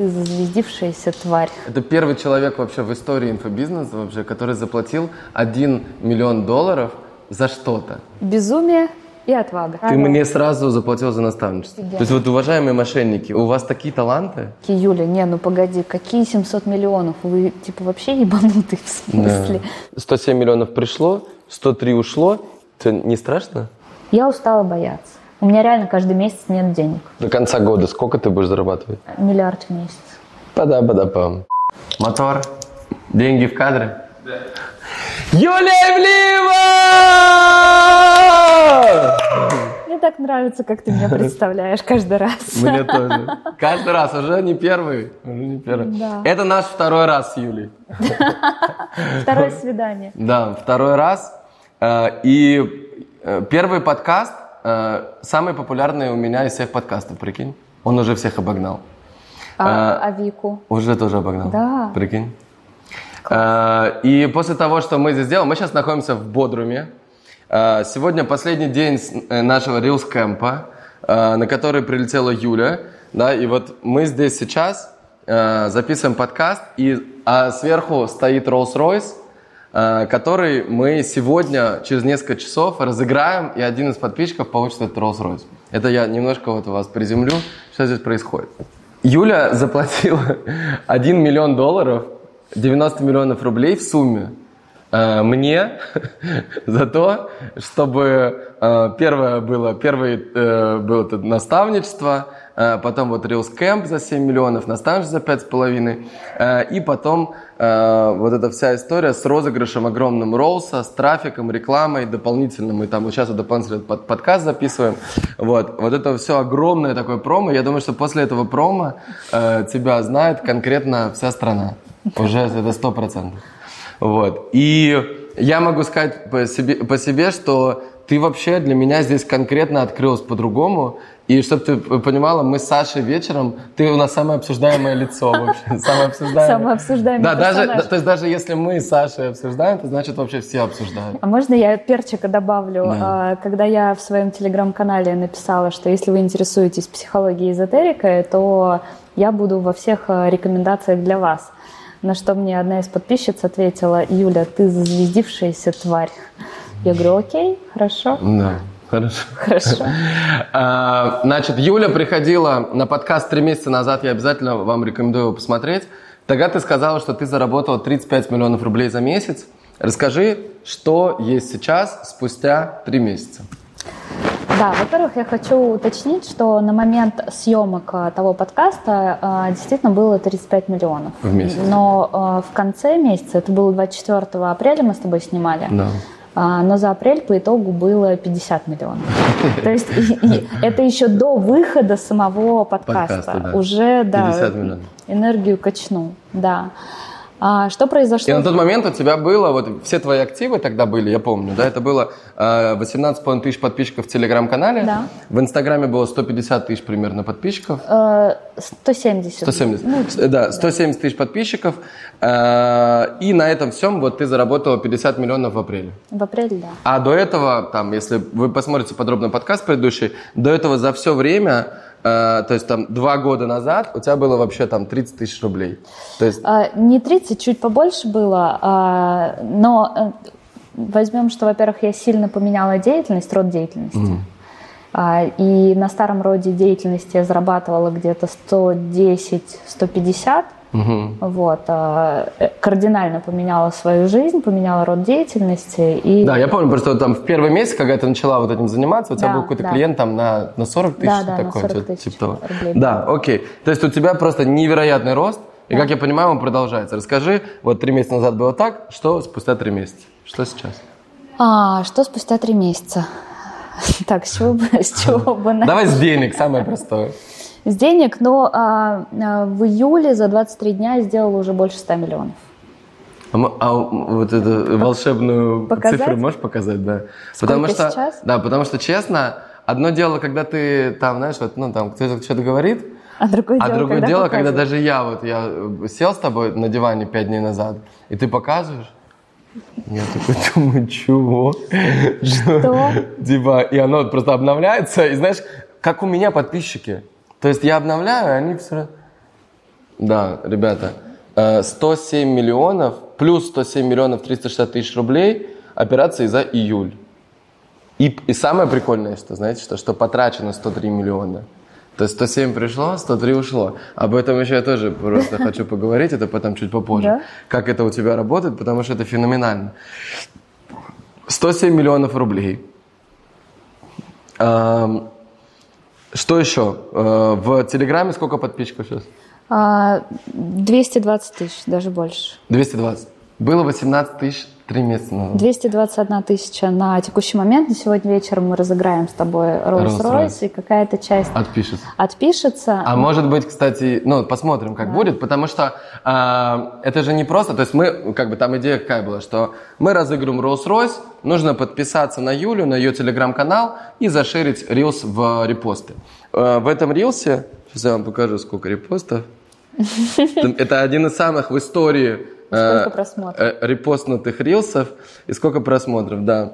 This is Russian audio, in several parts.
Ты зазвездившаяся тварь. Это первый человек вообще в истории инфобизнеса, вообще, который заплатил 1 миллион долларов за что-то. Безумие и отвага. Ты мне сразу заплатил за наставничество. То есть вот, уважаемые мошенники, у вас такие таланты? Юля, не, ну погоди, какие 700 миллионов? Вы типа вообще ебанутые в смысле? Да. 107 миллионов пришло, 103 ушло. Тебе не страшно? Я устала бояться. У меня реально каждый месяц нет денег. До конца года сколько ты будешь зарабатывать? Миллиард в месяц. Пада-пада-пам. Мотор. Деньги в кадре? Да. Юлия Ивлеева! Мне так нравится, как ты меня представляешь каждый раз. Мне тоже. Каждый раз, уже не первый. Уже не первый. Да. Это наш второй раз с Юлей. Второе свидание. Да, второй раз. Э, и э, первый подкаст э, самый популярный у меня из всех подкастов, прикинь. Он уже всех обогнал. А, а Вику? Уже тоже обогнал. Да. Прикинь. Класс. И после того, что мы здесь делаем, мы сейчас находимся в Бодруме. Сегодня последний день нашего Reels кэмпа, на который прилетела Юля. Да, и вот мы здесь сейчас записываем подкаст, и а сверху стоит Rolls-Royce, Э, который мы сегодня, через несколько часов, разыграем, и один из подписчиков получит этот Rolls-Royce. Это я немножко вот вас приземлю, что здесь происходит. Юля заплатила 1 миллион долларов, 90 миллионов рублей в сумме э, мне за то, чтобы э, первое было, первое было это наставничество, потом вот Reels Camp за 7 миллионов, наставничество за 5,5, и потом Э, вот эта вся история с розыгрышем огромным Роллса, с трафиком, рекламой дополнительным. Мы там сейчас вот дополнительный под, подкаст записываем. Вот. вот это все огромное такое промо. Я думаю, что после этого промо э, тебя знает конкретно вся страна. Уже это сто процентов. Вот. И я могу сказать по себе, по себе, что ты вообще для меня здесь конкретно открылась по-другому. И чтобы ты понимала, мы с Сашей вечером, ты у нас самое обсуждаемое лицо вообще. Самое обсуждаемое. Самое обсуждаемое Да, даже, то есть даже если мы с Сашей обсуждаем, то значит вообще все обсуждают. А можно я перчика добавлю? Да. А, когда я в своем телеграм-канале написала, что если вы интересуетесь психологией и эзотерикой, то я буду во всех а, рекомендациях для вас. На что мне одна из подписчиц ответила, Юля, ты зазвездившаяся тварь. Я говорю, окей, хорошо. Да. Хорошо. Хорошо. А, значит, Юля приходила на подкаст три месяца назад, я обязательно вам рекомендую его посмотреть. Тогда ты сказала, что ты заработала 35 миллионов рублей за месяц. Расскажи, что есть сейчас, спустя три месяца. Да, во-первых, я хочу уточнить, что на момент съемок э, того подкаста э, действительно было 35 миллионов. В месяц. Но в конце месяца, это было 24 апреля, мы с тобой снимали. Да. А, но за апрель по итогу было 50 миллионов. То есть это еще до выхода самого подкаста. Уже, да, энергию качну, да. А, что произошло? И на тот момент у тебя было, вот все твои активы тогда были, я помню, да, это было э, 18,5 тысяч подписчиков в Телеграм-канале. Да. В Инстаграме было 150 тысяч примерно подписчиков. Э, 170. 170. Ну, да, 170 тысяч подписчиков. Э, и на этом всем вот ты заработала 50 миллионов в апреле. В апреле, да. А до этого, там, если вы посмотрите подробно подкаст предыдущий, до этого за все время Э, то есть там два года назад у тебя было вообще там 30 тысяч рублей. То есть... А, не 30, чуть побольше было, а, но э, возьмем, что, во-первых, я сильно поменяла деятельность, род деятельности. Mm. А, и на старом роде деятельности я зарабатывала где-то 110-150 Угу. Вот, а, э, кардинально поменяла свою жизнь, поменяла род деятельности. И... Да, я помню, просто там в первый месяц, когда ты начала вот этим заниматься, у тебя да, был какой-то да. клиент там на, на 40 тысяч, да, да, такой, на 40 тысяч типа рублей. Да, окей. То есть у тебя просто невероятный рост, и, как я понимаю, он продолжается. Расскажи, вот три месяца назад было так, что спустя три месяца? Что сейчас? А, что спустя три месяца? Так, с чего бы, с чего бы Давай с денег, самое простое с денег, но а, а, в июле за 23 дня я сделала уже больше 100 миллионов. А, а вот эту волшебную показать? цифру можешь показать, да? Сколько потому что, сейчас? Да, потому что честно, одно дело, когда ты там, знаешь, вот, ну там кто-то что-то говорит, а другое а дело, другое когда, дело когда даже я вот я сел с тобой на диване пять дней назад, и ты показываешь, я такой думаю, чего? Что? Типа, и оно просто обновляется, и знаешь, как у меня подписчики. То есть я обновляю, они все Да, ребята, 107 миллионов, плюс 107 миллионов 360 тысяч рублей операции за июль. И, и самое прикольное, что, знаете, что, что потрачено 103 миллиона. То есть 107 пришло, 103 ушло. Об этом еще я тоже просто хочу поговорить, это потом чуть попозже. Да? Как это у тебя работает, потому что это феноменально. 107 миллионов рублей. Что еще? Э, в Телеграме сколько подписчиков сейчас? 220 тысяч, даже больше. 220. Было 18 тысяч Три месяца назад. 221 тысяча на текущий момент. На сегодня вечером мы разыграем с тобой Rolls-Royce, и какая-то часть отпишется. отпишется. А может быть, кстати, ну, посмотрим, как да. будет, потому что э, это же не просто, то есть мы, как бы там идея какая была, что мы разыгрываем Rolls-Royce, нужно подписаться на Юлю, на ее телеграм-канал и зашерить Reels в репосты. Э, в этом Рилсе, сейчас я вам покажу, сколько репостов. Это один из самых в истории Сколько э, просмотров? Э, репостнутых рилсов и сколько просмотров, да.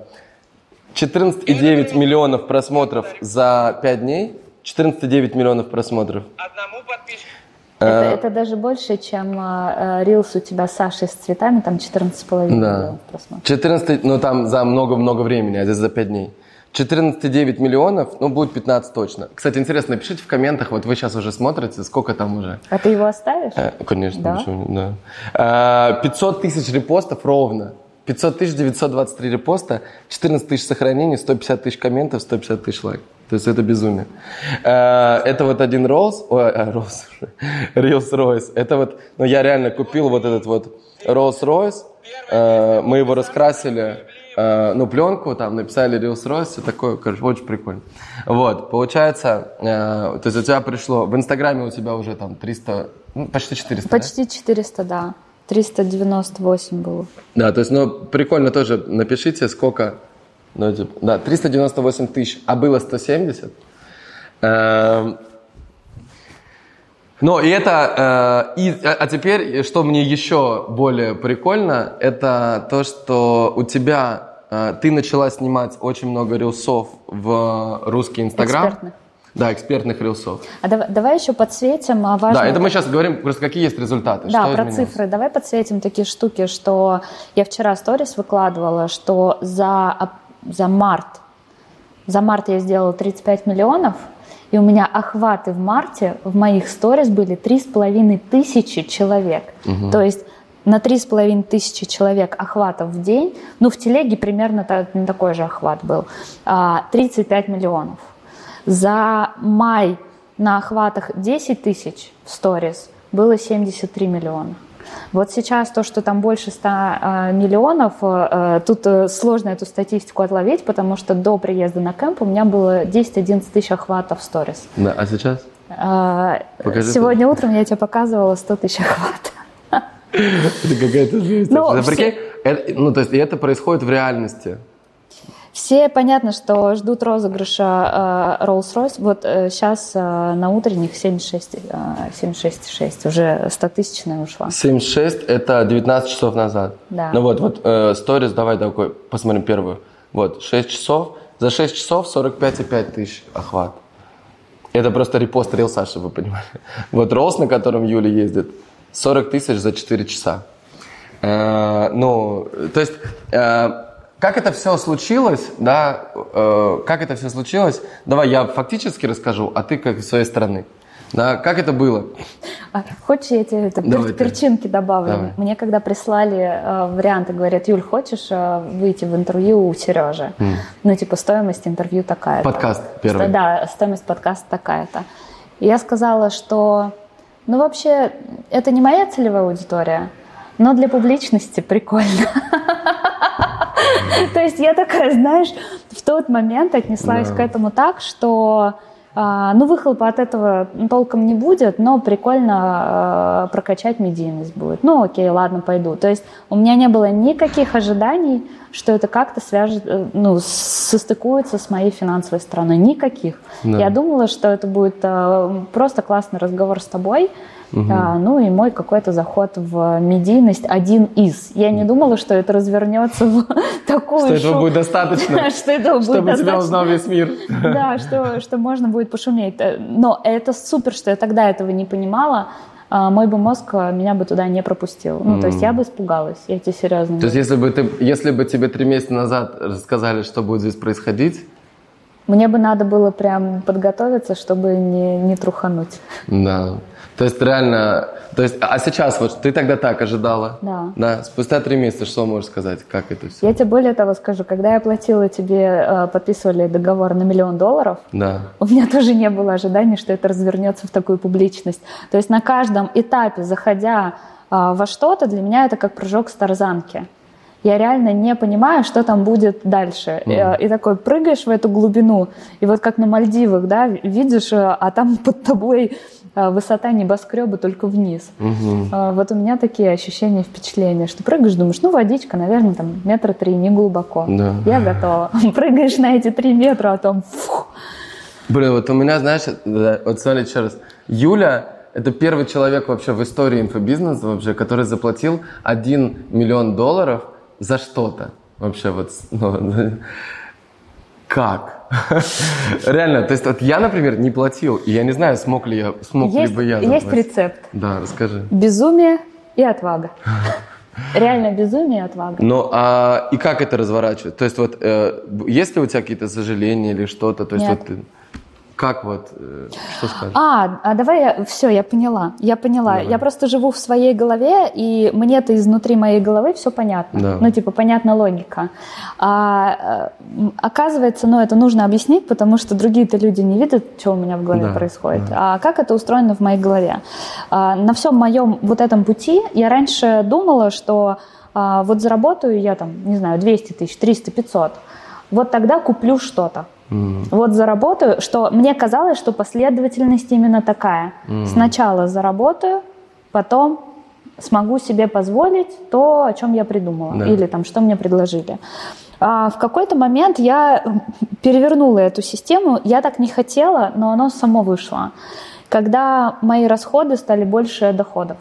14,9 миллионов просмотров за 5 дней. 14,9 миллионов просмотров. Одному подписчику. Это, э, это даже больше, чем э, рилс у тебя Саши с цветами, там 14,5 да. миллионов просмотров. 14, ну там за много-много времени, а здесь за 5 дней. 14,9 миллионов, ну, будет 15 точно. Кстати, интересно, напишите в комментах, вот вы сейчас уже смотрите, сколько там уже. А ты его оставишь? Э, конечно, да? почему да. А, 500 тысяч репостов ровно. 500 тысяч 923 репоста, 14 тысяч сохранений, 150 тысяч комментов, 150 тысяч лайков. То есть это безумие. А, это вот один Rolls, ой, Rolls, Rolls Royce. Это вот, ну я реально купил вот этот вот Rolls Royce, а, мы его раскрасили э, ну, пленку, там написали Reels Royce, все такое, короче, очень прикольно. Вот, получается, э, то есть у тебя пришло, в Инстаграме у тебя уже там 300, ну, почти 400, Почти да? 400, да. 398 было. Да, то есть, ну, прикольно тоже, напишите, сколько, ну, типа, да, 398 тысяч, а было 170. Э, но и это, э, и, а, а теперь, что мне еще более прикольно, это то, что у тебя, э, ты начала снимать очень много рилсов в русский Инстаграм. Экспертных. Да, экспертных рилсов. А давай, давай еще подсветим а, важно. Да, это мы сейчас говорим просто какие есть результаты. Да, про изменилось? цифры. Давай подсветим такие штуки, что я вчера сторис выкладывала, что за, за март, за март я сделала 35 миллионов, и у меня охваты в марте в моих сторис были три с половиной тысячи человек. Угу. То есть на три с половиной тысячи человек охватов в день, ну в телеге примерно такой же охват был, 35 а, миллионов. За май на охватах 10 тысяч в сторис было 73 миллиона. Вот сейчас то, что там больше 100 э, миллионов, э, тут э, сложно эту статистику отловить, потому что до приезда на кемп у меня было 10-11 тысяч охватов в сторис. Да, а сейчас? Покажи Сегодня ты. утром я тебе показывала 100 тысяч охватов. Это какая-то жесть. Ну, все... ну, то есть это происходит в реальности. Все понятно, что ждут розыгрыша э, Rolls-Royce. Вот э, сейчас э, на утренних 76,6, э, 76 уже 100-тысячная ушла. 76 – это 19 часов назад. Да. Ну вот, вот э, сторис, давай такой, посмотрим первую. Вот, 6 часов. За 6 часов 45,5 тысяч охват. Это просто репост Рил Саши, вы понимаете. Вот Роллс, на котором Юля ездит, 40 тысяч за 4 часа. Э, ну, то есть... Э, как это все случилось, да, э, как это все случилось, давай я фактически расскажу, а ты как с своей стороны. Да, как это было? А, хочешь, я тебе это Давай перчинки ты. добавлю? Давай. Мне когда прислали э, варианты, говорят, Юль, хочешь э, выйти в интервью у Сережи? Mm. Ну, типа, стоимость интервью такая-то. Подкаст первый. Да, стоимость подкаста такая-то. И я сказала, что, ну, вообще, это не моя целевая аудитория, но для публичности прикольно. То есть я такая, знаешь, в тот момент отнеслась к этому так, что а, ну, выхлопа от этого толком не будет, но прикольно э, прокачать медийность будет. Ну, окей, ладно, пойду. То есть у меня не было никаких ожиданий, что это как-то свяжет, э, ну, состыкуется с моей финансовой стороной. Никаких. Да. Я думала, что это будет э, просто классный разговор с тобой, Угу. А, ну и мой какой-то заход в медийность один из. Я не думала, что это развернется в такую... Что этого будет достаточно, что этого будет чтобы тебя узнал весь мир. Да, что, можно будет пошуметь. Э, но это супер, что я тогда этого не понимала. а, мой бы мозг меня бы туда не пропустил. Ну, mm. то есть я бы испугалась, я тебе серьезно То есть если бы, ты, если бы тебе три месяца назад рассказали, что будет здесь происходить, мне бы надо было прям подготовиться, чтобы не, не трухануть. Да. То есть реально, то есть, а сейчас вот ты тогда так ожидала? Да. Да. Спустя три месяца что можешь сказать, как это все? Я тебе более того скажу, когда я платила тебе, э, подписывали договор на миллион долларов, да. у меня тоже не было ожиданий, что это развернется в такую публичность. То есть на каждом этапе, заходя э, во что-то, для меня это как прыжок с тарзанки я реально не понимаю, что там будет дальше. Mm. И, и такой прыгаешь в эту глубину, и вот как на Мальдивах, да, видишь, э, а там под тобой э, высота небоскреба только вниз. Mm-hmm. Вот у меня такие ощущения, впечатления, что прыгаешь, думаешь, ну водичка, наверное, там метра три, не глубоко. Да. Я готова. Прыгаешь на эти три метра, а там фух. Блин, вот у меня, знаешь, вот смотри еще раз. Юля это первый человек вообще в истории инфобизнеса вообще, который заплатил 1 миллион долларов – за что-то. Вообще вот, ну, как? Реально, то есть вот я, например, не платил, и я не знаю, смог ли я, смог есть, ли бы я заплатить. Есть рецепт. Да, расскажи. Безумие и отвага. Реально безумие и отвага. Ну, а и как это разворачивать? То есть вот, э, есть ли у тебя какие-то сожаления или что-то? То есть Нет. вот ты... Как вот, э, что скажешь? А, а давай я, все, я поняла, я поняла. Давай. Я просто живу в своей голове, и мне-то изнутри моей головы все понятно. Да. Ну, типа, понятна логика. А, э, оказывается, ну, это нужно объяснить, потому что другие-то люди не видят, что у меня в голове да, происходит. Да. А как это устроено в моей голове? А, на всем моем вот этом пути я раньше думала, что а, вот заработаю я там, не знаю, 200 тысяч, 300, 500, вот тогда куплю что-то. Mm. Вот заработаю, что мне казалось, что последовательность именно такая. Mm. Сначала заработаю, потом смогу себе позволить то, о чем я придумала, да. или там, что мне предложили. А в какой-то момент я перевернула эту систему, я так не хотела, но оно само вышло. Когда мои расходы стали больше доходов.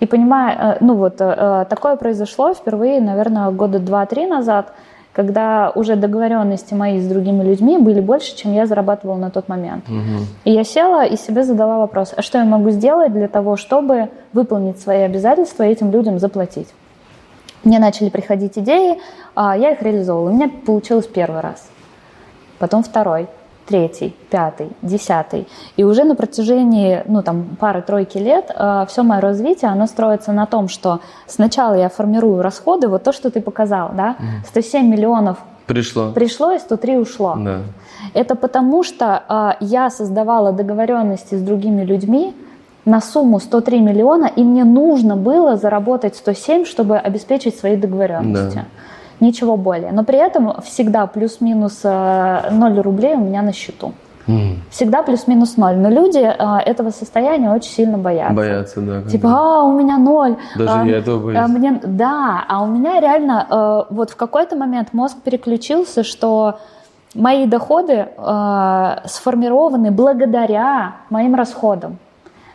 И понимаю, э, ну вот э, такое произошло впервые, наверное, года два-три назад – когда уже договоренности мои с другими людьми были больше, чем я зарабатывала на тот момент. Угу. И я села и себе задала вопрос, а что я могу сделать для того, чтобы выполнить свои обязательства и этим людям заплатить? Мне начали приходить идеи, а я их реализовывала. У меня получилось первый раз, потом второй третий, пятый, десятый. И уже на протяжении ну, там, пары-тройки лет э, все мое развитие, оно строится на том, что сначала я формирую расходы, вот то, что ты показал, да, 107 миллионов пришло, пришло и 103 ушло. Да. Это потому, что э, я создавала договоренности с другими людьми, на сумму 103 миллиона, и мне нужно было заработать 107, чтобы обеспечить свои договоренности. Да ничего более. Но при этом всегда плюс-минус 0 э, рублей у меня на счету. Mm. Всегда плюс-минус ноль. Но люди а, этого состояния очень сильно боятся. Боятся, да. Типа, а, у меня ноль. Даже а, я этого боюсь. А мне, да, а у меня реально а, вот в какой-то момент мозг переключился, что мои доходы а, сформированы благодаря моим расходам.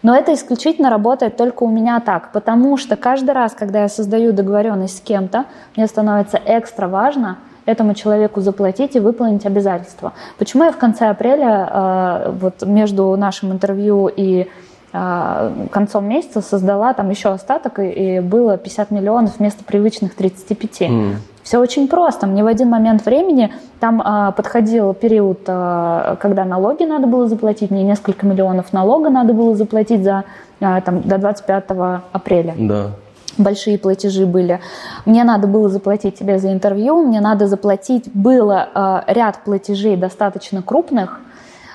Но это исключительно работает только у меня так, потому что каждый раз, когда я создаю договоренность с кем-то, мне становится экстра важно этому человеку заплатить и выполнить обязательства. Почему я в конце апреля, э, вот между нашим интервью и э, концом месяца создала там еще остаток, и было 50 миллионов вместо привычных 35. Mm. Все очень просто. Мне в один момент времени там а, подходил период, а, когда налоги надо было заплатить, мне несколько миллионов налога надо было заплатить за, а, там, до 25 апреля. Да. Большие платежи были. Мне надо было заплатить тебе за интервью, мне надо заплатить было а, ряд платежей достаточно крупных,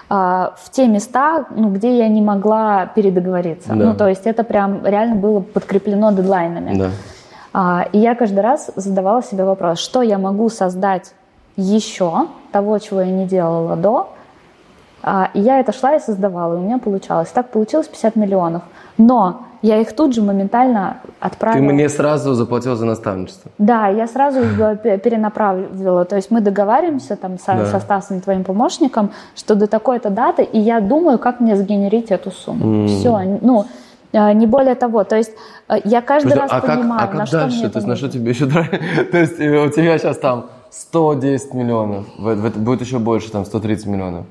а, в те места, ну, где я не могла передоговориться. Да. Ну, то есть это прям реально было подкреплено дедлайнами. Да. А, и я каждый раз задавала себе вопрос, что я могу создать еще того, чего я не делала до. А, и я это шла и создавала, и у меня получалось. Так получилось 50 миллионов. Но я их тут же моментально отправила. Ты мне сразу заплатила за наставничество? Да, я сразу их перенаправила. То есть мы договариваемся там со, да. со Стасом, твоим помощником, что до такой-то даты, и я думаю, как мне сгенерить эту сумму. Mm. Все, ну, не более того. То есть э, я каждый Подожди, раз а понимаю, как, а как на что дальше? мне То есть на что тебе еще То есть э, у тебя сейчас там 110 миллионов, будет еще больше, там 130 миллионов.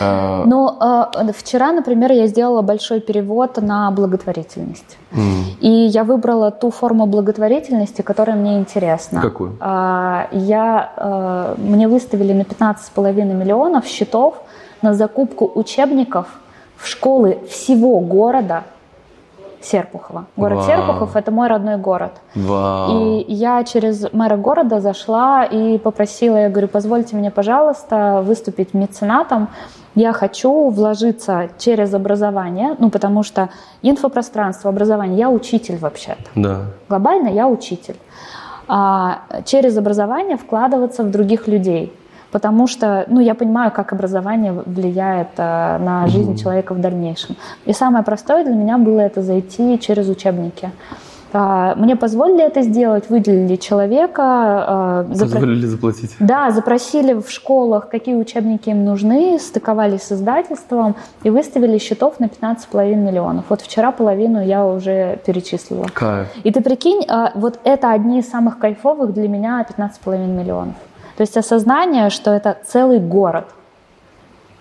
Но э, вчера, например, я сделала большой перевод на благотворительность. Mm. И я выбрала ту форму благотворительности, которая мне интересна. Какую? Э, я, э, мне выставили на 15,5 миллионов счетов на закупку учебников в школы всего города Серпухова. Город Вау. Серпухов – это мой родной город. Вау. И я через мэра города зашла и попросила, я говорю, позвольте мне, пожалуйста, выступить меценатом. Я хочу вложиться через образование, ну, потому что инфопространство, образование, я учитель вообще-то. Да. Глобально я учитель. А через образование вкладываться в других людей потому что, ну, я понимаю, как образование влияет э, на жизнь человека в дальнейшем. И самое простое для меня было это зайти через учебники. А, мне позволили это сделать, выделили человека. А, позволили заплатить? Да, запросили в школах, какие учебники им нужны, стыковались с издательством и выставили счетов на 15,5 миллионов. Вот вчера половину я уже перечислила. Кайф. И ты прикинь, а, вот это одни из самых кайфовых для меня 15,5 миллионов. То есть осознание, что это целый город.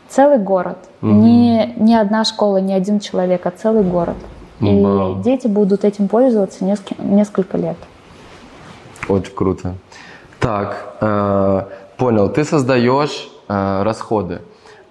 Целый город. Угу. Не, не одна школа, не один человек, а целый город. И Вау. дети будут этим пользоваться несколько, несколько лет. Очень круто. Так, э, понял. Ты создаешь э, расходы.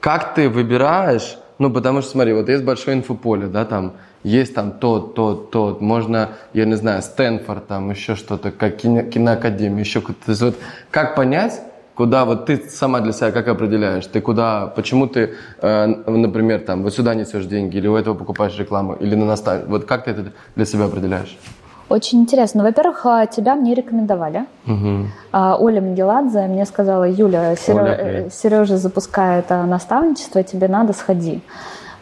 Как ты выбираешь? Ну, потому что, смотри, вот есть большое инфополе, да, там есть там тот, тот, тот, можно, я не знаю, Стэнфорд, там еще что-то, как кино, киноакадемия, еще кто-то. То есть вот как понять, куда вот ты сама для себя как определяешь? Ты куда, почему ты, э, например, там, вот сюда несешь деньги, или у этого покупаешь рекламу, или на настав... Вот как ты это для себя определяешь? Очень интересно. Во-первых, а, тебя мне рекомендовали. Угу. Оля Мегеладзе мне сказала, Юля, Сережа, Сережа запускает а, наставничество, тебе надо, сходи.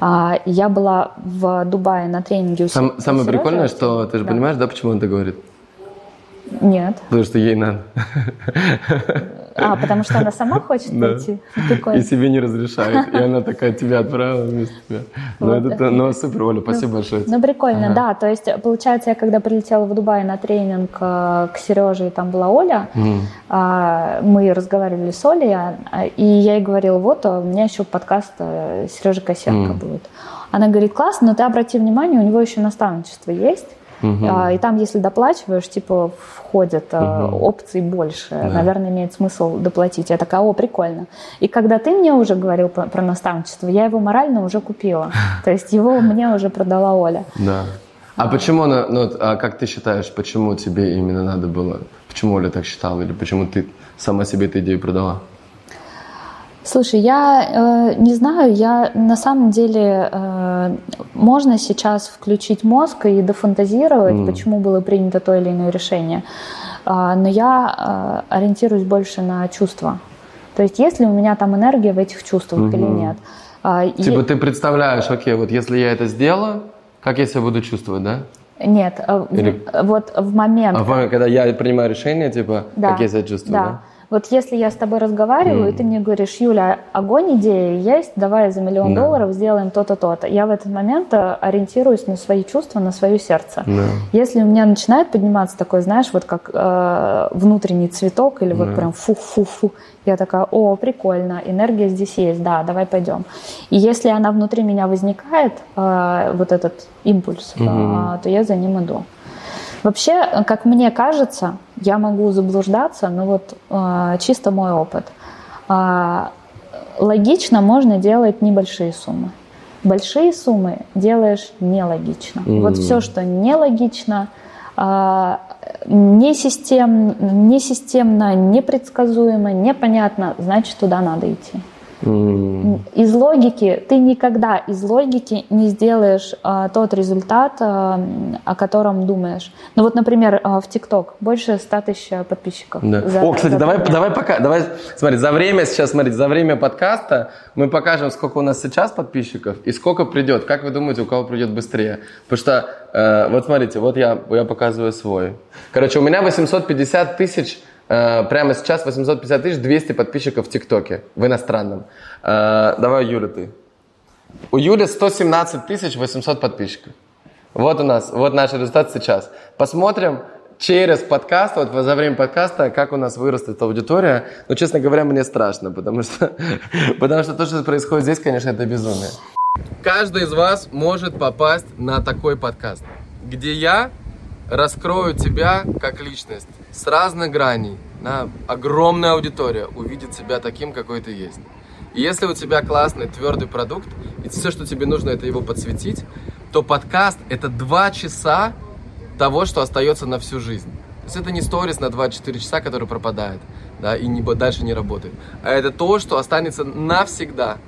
Я была в Дубае на тренинге у Сам, Самое Сережи. прикольное, что ты же да. понимаешь, да, почему он это говорит? Нет. Потому что ей надо. А, потому что она сама хочет пойти? И себе не разрешает. И она такая тебя отправила вместо тебя. Ну, это, ну, супер, Оля, спасибо ну, большое. Ну, прикольно, да. То есть, получается, я когда прилетела в Дубай на тренинг э, к Сереже, и там была Оля, mm. мы разговаривали с Олей, а, и я ей говорила, вот, а у меня еще подкаст э, Сережи Косенко будет. Она говорит, классно, но ты обрати внимание, у него еще наставничество есть. Угу. А, и там, если доплачиваешь, типа входят угу. опций больше. Да. Наверное, имеет смысл доплатить. Я такая, о, прикольно. И когда ты мне уже говорил про, про наставничество, я его морально уже купила. То есть его мне уже продала Оля. Да. А почему, ну, а как ты считаешь, почему тебе именно надо было, почему Оля так считала, или почему ты сама себе эту идею продала? Слушай, я э, не знаю, я на самом деле э, можно сейчас включить мозг и дофантазировать, mm. почему было принято то или иное решение, э, но я э, ориентируюсь больше на чувства. То есть, есть ли у меня там энергия в этих чувствах mm-hmm. или нет. Э, типа и... ты представляешь, окей, вот если я это сделаю, как я себя буду чувствовать, да? Нет, э, или... вот в момент. А в момент, когда я принимаю решение, типа, да, как я себя чувствую, да? да? Вот если я с тобой разговариваю, mm. и ты мне говоришь, Юля, огонь идеи есть, давай за миллион да. долларов сделаем то-то, то-то. Я в этот момент э, ориентируюсь на свои чувства, на свое сердце. Да. Если у меня начинает подниматься такой, знаешь, вот как э, внутренний цветок, или да. вот прям фу-фу-фу, я такая, о, прикольно, энергия здесь есть, да, давай пойдем. И если она внутри меня возникает, э, вот этот импульс, угу. э, то я за ним иду. Вообще, как мне кажется, я могу заблуждаться, но вот э, чисто мой опыт. Э, логично можно делать небольшие суммы. Большие суммы делаешь нелогично. Mm. Вот все, что нелогично, э, несистем, несистемно, непредсказуемо, непонятно, значит, туда надо идти. Mm. Из логики, ты никогда из логики не сделаешь а, тот результат, а, о котором думаешь. Ну вот, например, а, в ТикТок больше 100 тысяч подписчиков. Да. За, О, кстати, за давай, давай пока, давай, смотри, за время, сейчас, смотрите, за время подкаста мы покажем, сколько у нас сейчас подписчиков и сколько придет. Как вы думаете, у кого придет быстрее? Потому что, э, вот смотрите, вот я, я показываю свой. Короче, у меня 850 тысяч прямо сейчас 850 тысяч 200 подписчиков в ТикТоке, в иностранном. Э, давай, Юля, ты. У Юли 117 тысяч 800 подписчиков. Вот у нас, вот наш результат сейчас. Посмотрим, через подкаст, вот за время подкаста, как у нас вырастет аудитория. Но, честно говоря, мне страшно, потому что, потому что то, что происходит здесь, конечно, это безумие. Каждый из вас может попасть на такой подкаст, где я раскрою тебя как личность с разных граней. На огромная аудитория увидит тебя таким, какой ты есть. И если у тебя классный твердый продукт, и все, что тебе нужно, это его подсветить, то подкаст это два часа того, что остается на всю жизнь. То есть это не сторис на 24 часа, который пропадает, да, и не, дальше не работает. А это то, что останется навсегда.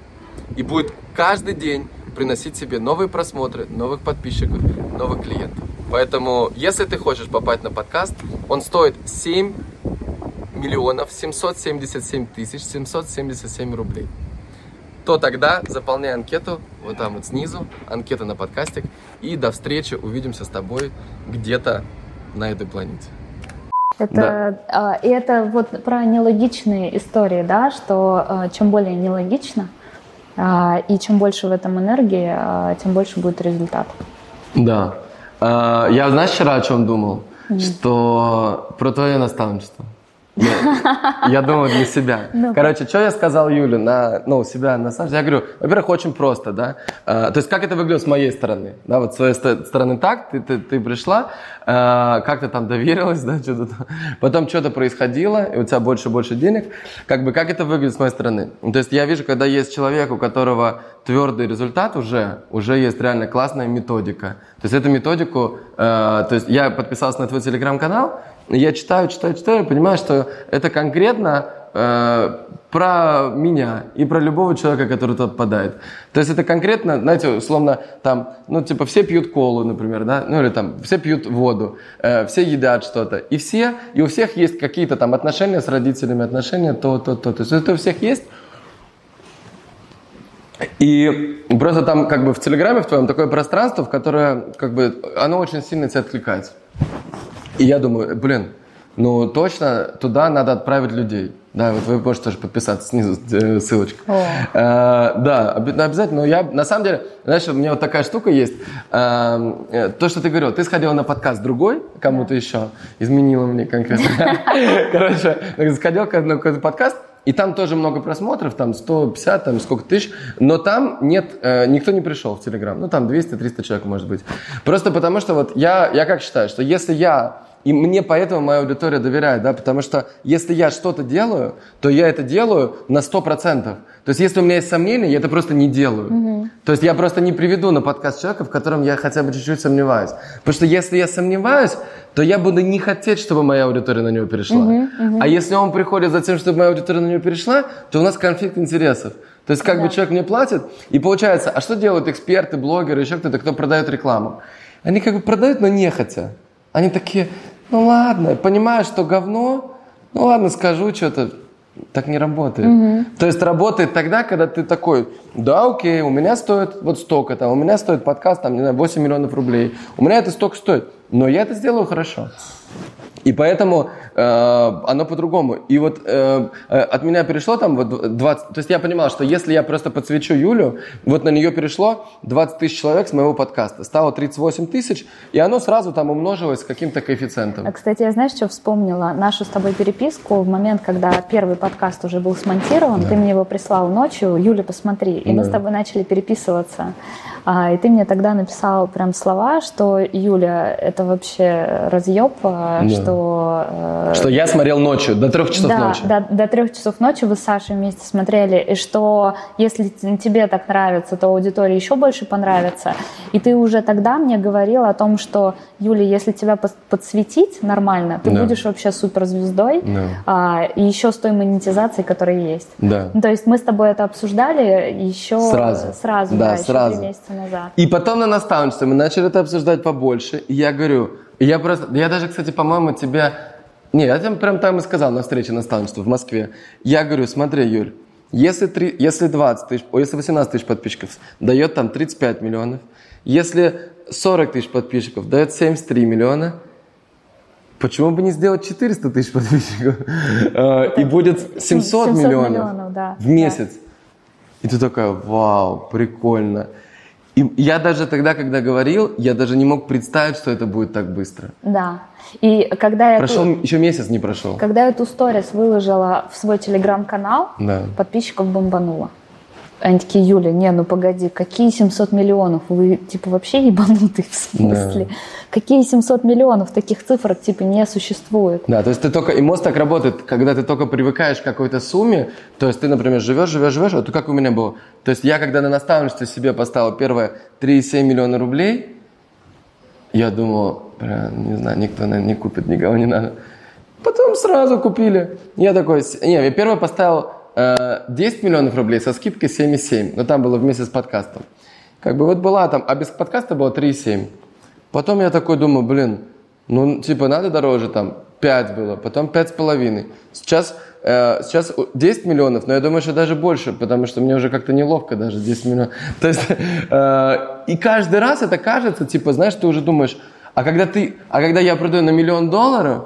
И будет каждый день приносить себе новые просмотры, новых подписчиков, новых клиентов. Поэтому, если ты хочешь попасть на подкаст, он стоит 7 миллионов 777 тысяч 777 рублей то тогда заполняй анкету вот там вот снизу, анкета на подкастик, и до встречи, увидимся с тобой где-то на этой планете. Это, да. а, и это вот про нелогичные истории, да, что а, чем более нелогично, а, и чем больше в этом энергии, а, тем больше будет результат. Да. А, я, знаешь, вчера о чем думал? Что про твое наставничество. Я думаю для себя. Ну, Короче, что я сказал Юле на, ну, себя на самом деле? Я говорю, во-первых, очень просто, да. А, то есть, как это выглядит с моей стороны? Да, вот с своей стороны так, ты, ты, ты пришла, а, как ты там доверилась, да, что-то там. Потом что-то происходило, и у тебя больше и больше денег. Как бы, как это выглядит с моей стороны? То есть, я вижу, когда есть человек, у которого твердый результат уже, уже есть реально классная методика. То есть, эту методику, э, то есть, я подписался на твой телеграм-канал, я читаю, читаю, читаю, понимаю, что это конкретно э, про меня и про любого человека, который туда попадает. То есть это конкретно, знаете, условно, там, ну, типа, все пьют колу, например, да, ну, или там, все пьют воду, э, все едят что-то, и все, и у всех есть какие-то там отношения с родителями, отношения то, то, то. То есть это у всех есть, и просто там как бы в Телеграме в твоем такое пространство, в которое как бы оно очень сильно тебя откликается. И я думаю, блин, ну точно туда надо отправить людей. Да, вот вы можете тоже подписаться снизу э, ссылочка. А, да, обязательно. Но я на самом деле, знаешь, у меня вот такая штука есть. А, то, что ты говорил, ты сходила на подкаст другой, кому-то еще, изменила мне конкретно. Короче, сходил на какой-то подкаст, и там тоже много просмотров, там 150, там сколько тысяч, но там нет, э, никто не пришел в Телеграм. Ну, там 200-300 человек может быть. Просто потому что вот я, я как считаю, что если я и мне поэтому моя аудитория доверяет, да, потому что если я что-то делаю, то я это делаю на 100%. То есть если у меня есть сомнения, я это просто не делаю. Угу. То есть я просто не приведу на подкаст человека, в котором я хотя бы чуть-чуть сомневаюсь. Потому что если я сомневаюсь, то я буду не хотеть, чтобы моя аудитория на него перешла. Угу, угу. А если он приходит за тем, чтобы моя аудитория на него перешла, то у нас конфликт интересов. То есть как да. бы человек мне платит, и получается, а что делают эксперты, блогеры, еще кто-то, кто продает рекламу? Они как бы продают, но нехотя. Они такие, ну ладно, понимаю, что говно, ну ладно, скажу что-то. Так не работает. Угу. То есть работает тогда, когда ты такой, да, окей, у меня стоит вот столько, там, у меня стоит подкаст, там, не знаю, 8 миллионов рублей, у меня это столько стоит, но я это сделаю хорошо. И поэтому э, оно по-другому. И вот э, э от меня перешло там вот 20... То есть я понимал, что если я просто подсвечу Юлю, вот на нее перешло 20 тысяч человек с моего подкаста. Стало 38 тысяч, и оно сразу там умножилось каким-то коэффициентом. А, кстати, я знаешь, что вспомнила? Нашу с тобой переписку в момент, когда первый подкаст уже был смонтирован, да. ты мне его прислал ночью, Юля, посмотри. И да. мы с тобой начали переписываться. А, и ты мне тогда написал прям слова, что Юля, это вообще разъеб, а, да. что... Э, что я смотрел ночью, до трех часов да, ночи. Да, до трех часов ночи вы с Сашей вместе смотрели, и что если тебе так нравится, то аудитории еще больше понравится. И ты уже тогда мне говорил о том, что, Юля, если тебя подсветить нормально, ты да. будешь вообще суперзвездой, да. а, и еще с той монетизацией, которая есть. Да. Ну, то есть мы с тобой это обсуждали еще сразу, сразу да, да сразу. месяца месяца назад. И потом на наставничестве мы начали это обсуждать побольше. И я говорю, я просто, я даже, кстати, по-моему, тебя... Не, я тебе прям там и сказал на встрече наставничества в Москве. Я говорю, смотри, Юль, если, 3, если 20 тысяч, если 18 тысяч подписчиков, дает там 35 миллионов. Если 40 тысяч подписчиков, дает 73 миллиона. Почему бы не сделать 400 тысяч подписчиков? А, и будет 700 миллионов в месяц. И ты такая, вау, прикольно. И я даже тогда, когда говорил, я даже не мог представить, что это будет так быстро. Да. И когда я прошел ту... еще месяц не прошел. Когда я эту сторис выложила в свой телеграм-канал, да. подписчиков бомбануло. Они такие, Юля, не, ну погоди, какие 700 миллионов? Вы, типа, вообще ебанутые в смысле? Да. Какие 700 миллионов? Таких цифр, типа, не существует. Да, то есть ты только, и мозг так работает, когда ты только привыкаешь к какой-то сумме, то есть ты, например, живешь, живешь, живешь, вот как у меня было. То есть я, когда на наставничестве себе поставил первое 3,7 миллиона рублей, я думал, бля, не знаю, никто, наверное, не купит, никого не надо. Потом сразу купили. Я такой, не, я первый поставил 10 э, миллионов рублей со скидкой 7,7. Но там было вместе с подкастом. Как бы вот была там, а без подкаста было 3,7. Потом я такой думаю, блин, ну типа надо дороже там 5 было, потом 5,5. Сейчас, э, сейчас 10 миллионов, но я думаю, что даже больше, потому что мне уже как-то неловко даже 10 миллионов. То есть, э, и каждый раз это кажется, типа, знаешь, ты уже думаешь, а когда ты, а когда я продаю на миллион долларов,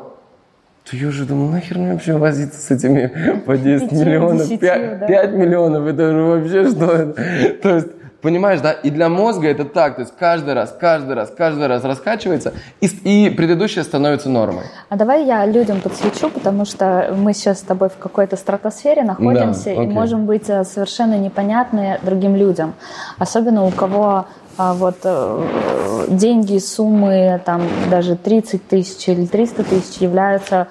то я уже думал, нахер мне вообще возиться с этими по 10 миллионов, 5, да? 5 миллионов, это же вообще что это? То есть, понимаешь, да, и для мозга это так, то есть каждый раз, каждый раз, каждый раз раскачивается, и, и предыдущее становится нормой. А давай я людям подсвечу, потому что мы сейчас с тобой в какой-то стратосфере находимся да, и можем быть э, совершенно непонятны другим людям. Особенно у кого вот э, деньги, суммы, там даже 30 тысяч или 300 тысяч являются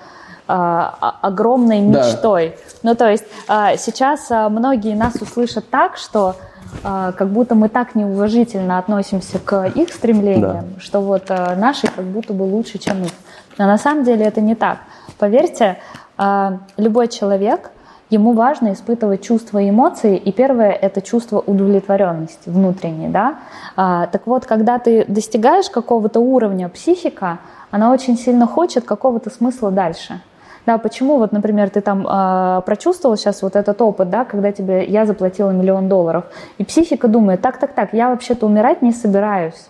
а, огромной мечтой. Да. Ну, то есть а, сейчас а, многие нас услышат так, что а, как будто мы так неуважительно относимся к их стремлениям, да. что вот а, наши как будто бы лучше, чем их. Но на самом деле это не так. Поверьте, а, любой человек – ему важно испытывать чувства и эмоции, и первое – это чувство удовлетворенности внутренней, да. А, так вот, когда ты достигаешь какого-то уровня психика, она очень сильно хочет какого-то смысла дальше. Да, почему вот, например, ты там э, прочувствовал сейчас вот этот опыт, да, когда тебе я заплатила миллион долларов, и психика думает, так, так, так, я вообще-то умирать не собираюсь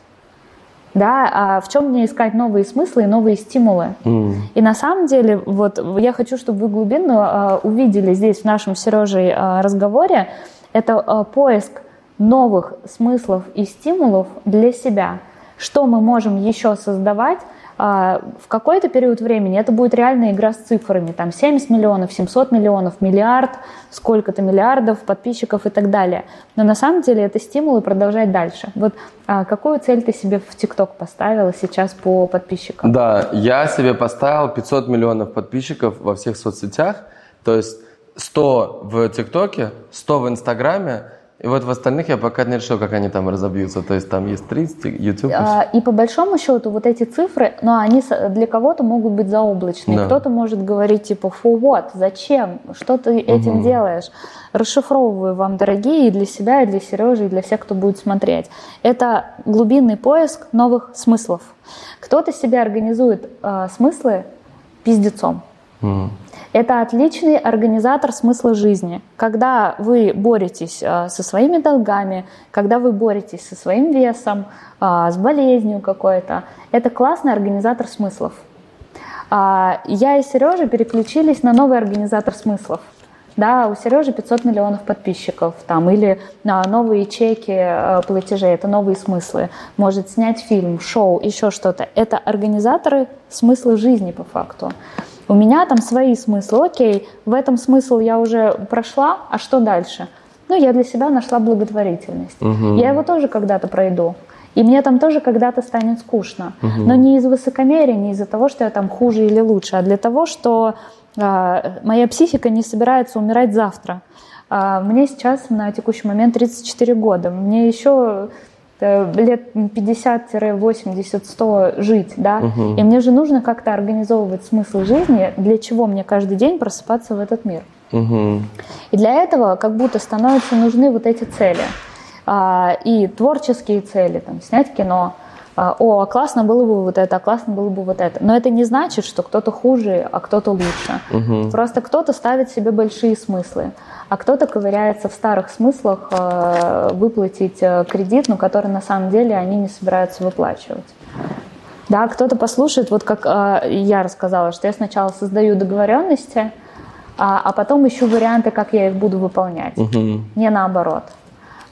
да, а в чем мне искать новые смыслы и новые стимулы. Mm. И на самом деле, вот я хочу, чтобы вы глубину а, увидели здесь в нашем Сережей а, разговоре, это а, поиск новых смыслов и стимулов для себя. Что мы можем еще создавать, в какой-то период времени это будет реальная игра с цифрами, там 70 миллионов, 700 миллионов, миллиард, сколько-то миллиардов подписчиков и так далее. Но на самом деле это стимулы продолжать дальше. Вот а какую цель ты себе в ТикТок поставила сейчас по подписчикам? Да, я себе поставил 500 миллионов подписчиков во всех соцсетях, то есть 100 в ТикТоке, 100 в Инстаграме, и вот в остальных я пока не решил, как они там разобьются. То есть там есть 30, YouTube. А, и по большому счету вот эти цифры, но ну, они для кого-то могут быть заоблачные. Да. Кто-то может говорить типа, фу, вот, зачем, что ты этим угу. делаешь? Расшифровываю вам, дорогие, и для себя, и для Сережи, и для всех, кто будет смотреть. Это глубинный поиск новых смыслов. Кто-то себе организует э, смыслы пиздецом. Угу. Это отличный организатор смысла жизни. Когда вы боретесь а, со своими долгами, когда вы боретесь со своим весом, а, с болезнью какой-то, это классный организатор смыслов. А, я и Сережа переключились на новый организатор смыслов. Да, у Сережи 500 миллионов подписчиков, там, или а, новые чеки а, платежей, это новые смыслы. Может снять фильм, шоу, еще что-то. Это организаторы смысла жизни по факту. У меня там свои смыслы. Окей, в этом смысл я уже прошла, а что дальше? Ну, я для себя нашла благотворительность. Угу. Я его тоже когда-то пройду. И мне там тоже когда-то станет скучно. Угу. Но не из высокомерия, не из-за того, что я там хуже или лучше, а для того, что э, моя психика не собирается умирать завтра. Э, мне сейчас на текущий момент 34 года. Мне еще лет 50-80-100 жить, да, угу. и мне же нужно как-то организовывать смысл жизни, для чего мне каждый день просыпаться в этот мир. Угу. И для этого как будто становятся нужны вот эти цели. А, и творческие цели, там, снять кино, о, а классно было бы вот это, а классно было бы вот это. Но это не значит, что кто-то хуже, а кто-то лучше. Угу. Просто кто-то ставит себе большие смыслы а кто-то ковыряется в старых смыслах э, выплатить э, кредит, но который на самом деле они не собираются выплачивать. Да, кто-то послушает, вот как э, я рассказала, что я сначала создаю договоренности, а, а потом ищу варианты, как я их буду выполнять. Угу. Не наоборот.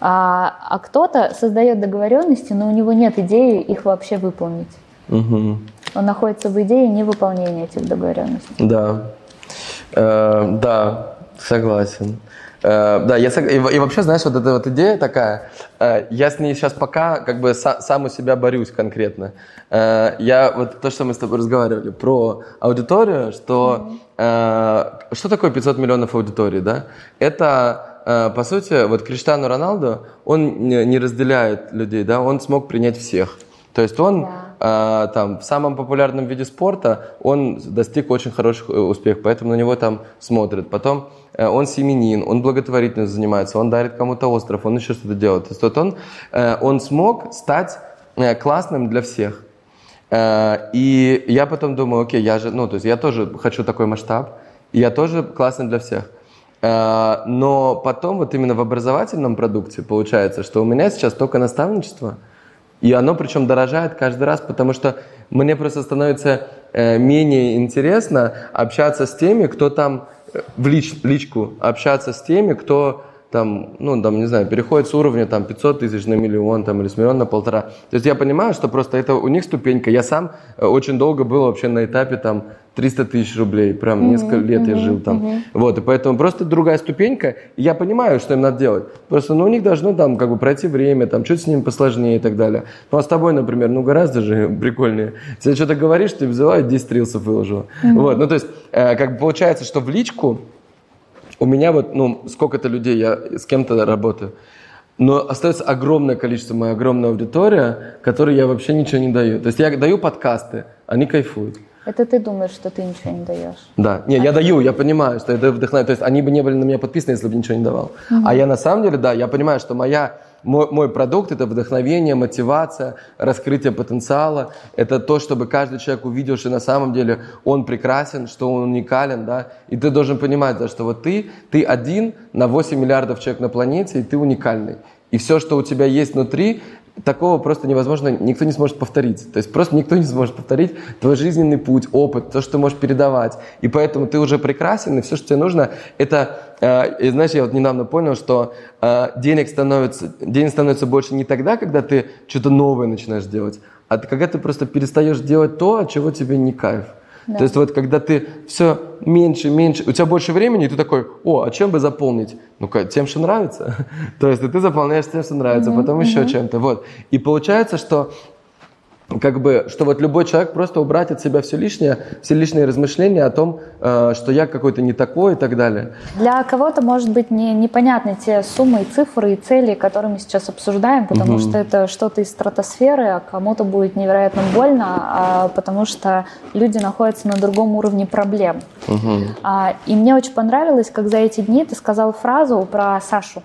А, а кто-то создает договоренности, но у него нет идеи их вообще выполнить. Угу. Он находится в идее невыполнения этих договоренностей. Да. Э, да, согласен. Э, да, я, и, и вообще, знаешь, вот эта вот идея такая, э, я с ней сейчас пока как бы са, сам у себя борюсь конкретно. Э, я вот то, что мы с тобой разговаривали про аудиторию, что mm-hmm. что такое 500 миллионов аудитории, да? Это, по сути, вот Криштиану Роналду, он не разделяет людей, да, он смог принять всех. То есть он yeah. э, там в самом популярном виде спорта он достиг очень хороших успехов, поэтому на него там смотрят. Потом Э, он семенин, он благотворительностью занимается, он дарит кому-то остров, он еще что-то делает. То есть вот он, э, он смог стать э, классным для всех. И я потом думаю, окей, я же, ну, то есть я тоже хочу такой масштаб, и я тоже классный для всех. Но потом вот именно в образовательном продукте получается, что у меня сейчас только наставничество, и оно причем дорожает каждый раз, потому что мне просто становится менее интересно общаться с теми, кто там в лич, личку общаться с теми, кто там, ну, там, не знаю, переходит с уровня там 500 тысяч на миллион там, или с миллиона на полтора. То есть я понимаю, что просто это у них ступенька. Я сам э, очень долго был вообще на этапе там 300 тысяч рублей, прям mm-hmm, несколько лет mm-hmm, я жил там. Mm-hmm. Вот, и поэтому просто другая ступенька, я понимаю, что им надо делать. Просто, ну, у них должно там как бы пройти время, там, чуть с ним посложнее и так далее. Ну, а с тобой, например, ну, гораздо же прикольнее. Если что-то говоришь, ты взяла и 10 рилсов выложила. Mm-hmm. Вот, ну, то есть, э, как бы получается, что в личку у меня вот, ну, сколько-то людей, я с кем-то работаю, но остается огромное количество, моя огромная аудитория, которой я вообще ничего не даю. То есть я даю подкасты, они кайфуют. Это ты думаешь, что ты ничего не даешь? Да. Не, а я даю, я понимаю, что это вдохновляет. То есть они бы не были на меня подписаны, если бы ничего не давал. Угу. А я на самом деле, да, я понимаю, что моя мой, мой продукт – это вдохновение, мотивация, раскрытие потенциала. Это то, чтобы каждый человек увидел, что на самом деле он прекрасен, что он уникален. Да? И ты должен понимать, да, что вот ты, ты один на 8 миллиардов человек на планете, и ты уникальный. И все, что у тебя есть внутри, такого просто невозможно, никто не сможет повторить. То есть просто никто не сможет повторить твой жизненный путь, опыт, то, что ты можешь передавать. И поэтому ты уже прекрасен, и все, что тебе нужно, это, э, и знаешь, я вот недавно понял, что э, денег, становится, денег становится больше не тогда, когда ты что-то новое начинаешь делать, а когда ты просто перестаешь делать то, от чего тебе не кайф. Да. То есть вот когда ты все меньше, меньше, у тебя больше времени, и ты такой, о, а чем бы заполнить? Ну-ка, тем, что нравится. То есть ты заполняешь тем, что нравится, mm-hmm. потом еще чем-то. Вот. И получается, что как бы, что вот любой человек просто убрать от себя все лишнее, все лишние размышления о том, э, что я какой-то не такой и так далее. Для кого-то, может быть, не, непонятны те суммы и цифры и цели, которые мы сейчас обсуждаем, потому угу. что это что-то из стратосферы, а кому-то будет невероятно больно, а, потому что люди находятся на другом уровне проблем. Угу. А, и мне очень понравилось, как за эти дни ты сказал фразу про Сашу.